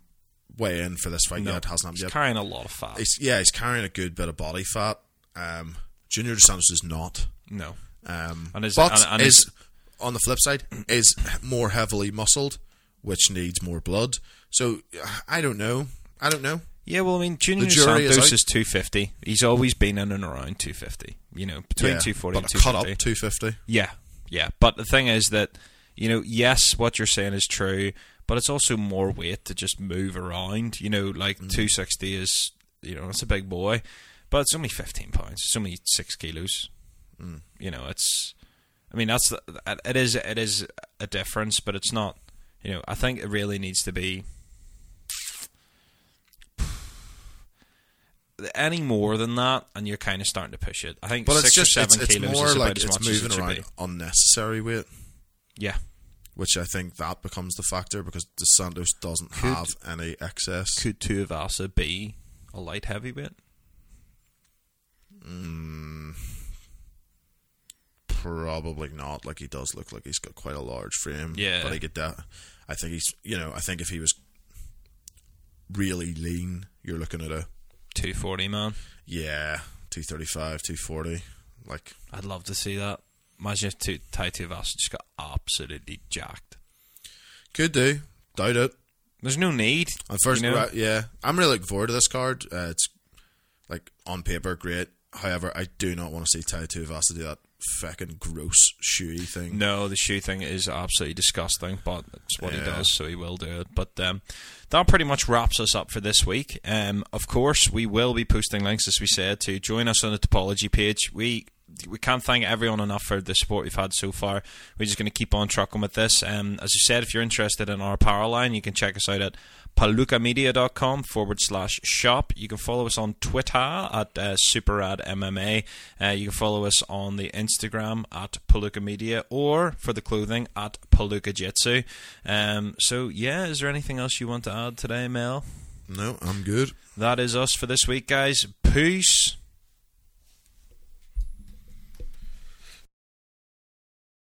Speaker 2: weigh in for this fight
Speaker 1: No,
Speaker 2: yet. Hasn't happened
Speaker 1: he's
Speaker 2: yet.
Speaker 1: carrying a lot of fat.
Speaker 2: He's, yeah, he's carrying a good bit of body fat. Um, Junior Dos Santos is not.
Speaker 1: no.
Speaker 2: Um,
Speaker 1: And is-
Speaker 2: but
Speaker 1: and- and
Speaker 2: is
Speaker 1: is-
Speaker 2: on the flip side *clears throat* is more heavily muscled, which needs more blood. So I don't know. I don't know.
Speaker 1: Yeah, well, I mean, Junior
Speaker 2: jury is
Speaker 1: Santos is, 250. He's always been in and around 250. You know, between
Speaker 2: yeah,
Speaker 1: 240
Speaker 2: but
Speaker 1: and
Speaker 2: a cut up
Speaker 1: 250.
Speaker 2: two fifty.
Speaker 1: Yeah, yeah. But the thing is that, you know, yes, what you're saying is true, but it's also more weight to just move around. You know, like
Speaker 2: Mm.
Speaker 1: 260 is, you know, it's a big boy, but it's only 15 pounds. It's only six kilos.
Speaker 2: Mm.
Speaker 1: You know, it's. I mean, that's the, it is it is a difference, but it's not. You know, I think it really needs to be any more than that, and you're kind of starting to push it. I think
Speaker 2: But
Speaker 1: six
Speaker 2: it's just
Speaker 1: or
Speaker 2: it's,
Speaker 1: seven
Speaker 2: it's
Speaker 1: kilos
Speaker 2: more
Speaker 1: is about
Speaker 2: like
Speaker 1: as
Speaker 2: it's
Speaker 1: much as it
Speaker 2: moving
Speaker 1: should
Speaker 2: around
Speaker 1: be.
Speaker 2: unnecessary weight,
Speaker 1: Yeah,
Speaker 2: which I think that becomes the factor because Dos Santos doesn't
Speaker 1: Could-
Speaker 2: have any excess.
Speaker 1: could Tuivasa be a light heavyweight? Mm.
Speaker 2: Probably not. Like he does look like he's got quite a large frame.
Speaker 1: Yeah.
Speaker 2: but I get that. I think he's. You know, I think if he was really lean, you're looking at a
Speaker 1: 240 man.
Speaker 2: yeah, two thirty five, two forty. Like
Speaker 1: I'd love to see that. Imagine if Tu- Tai Tuivasa just got absolutely jacked.
Speaker 2: could do. Doubt it.
Speaker 1: There's no need.
Speaker 2: And first,
Speaker 1: you know?
Speaker 2: right, yeah, I'm really looking forward to this card. Uh, it's like on paper great. However, I do not want to see Tai Tuivasa do that fucking gross shoey thing.
Speaker 1: No, the shoe thing is absolutely disgusting, but it's what he does, so he will do it. But um, that pretty much wraps us up for this week. Um, of course, we will be posting links, as we said, to join us on the Tapology page. We we can't thank everyone enough for the support we've had so far. We're just going to keep on trucking with this. Um, as I said, if you're interested in our power line, you can check us out at palookamedia.com forward slash shop. You can follow us on Twitter at uh, SuperRadMMA. Uh, you can follow us on the Instagram at Palooka Media or for the clothing at Palooka Jitsu. Um, so, yeah, is there anything else you want to add today, Mel?
Speaker 2: No, I'm good.
Speaker 1: That is us for this week, guys. Peace.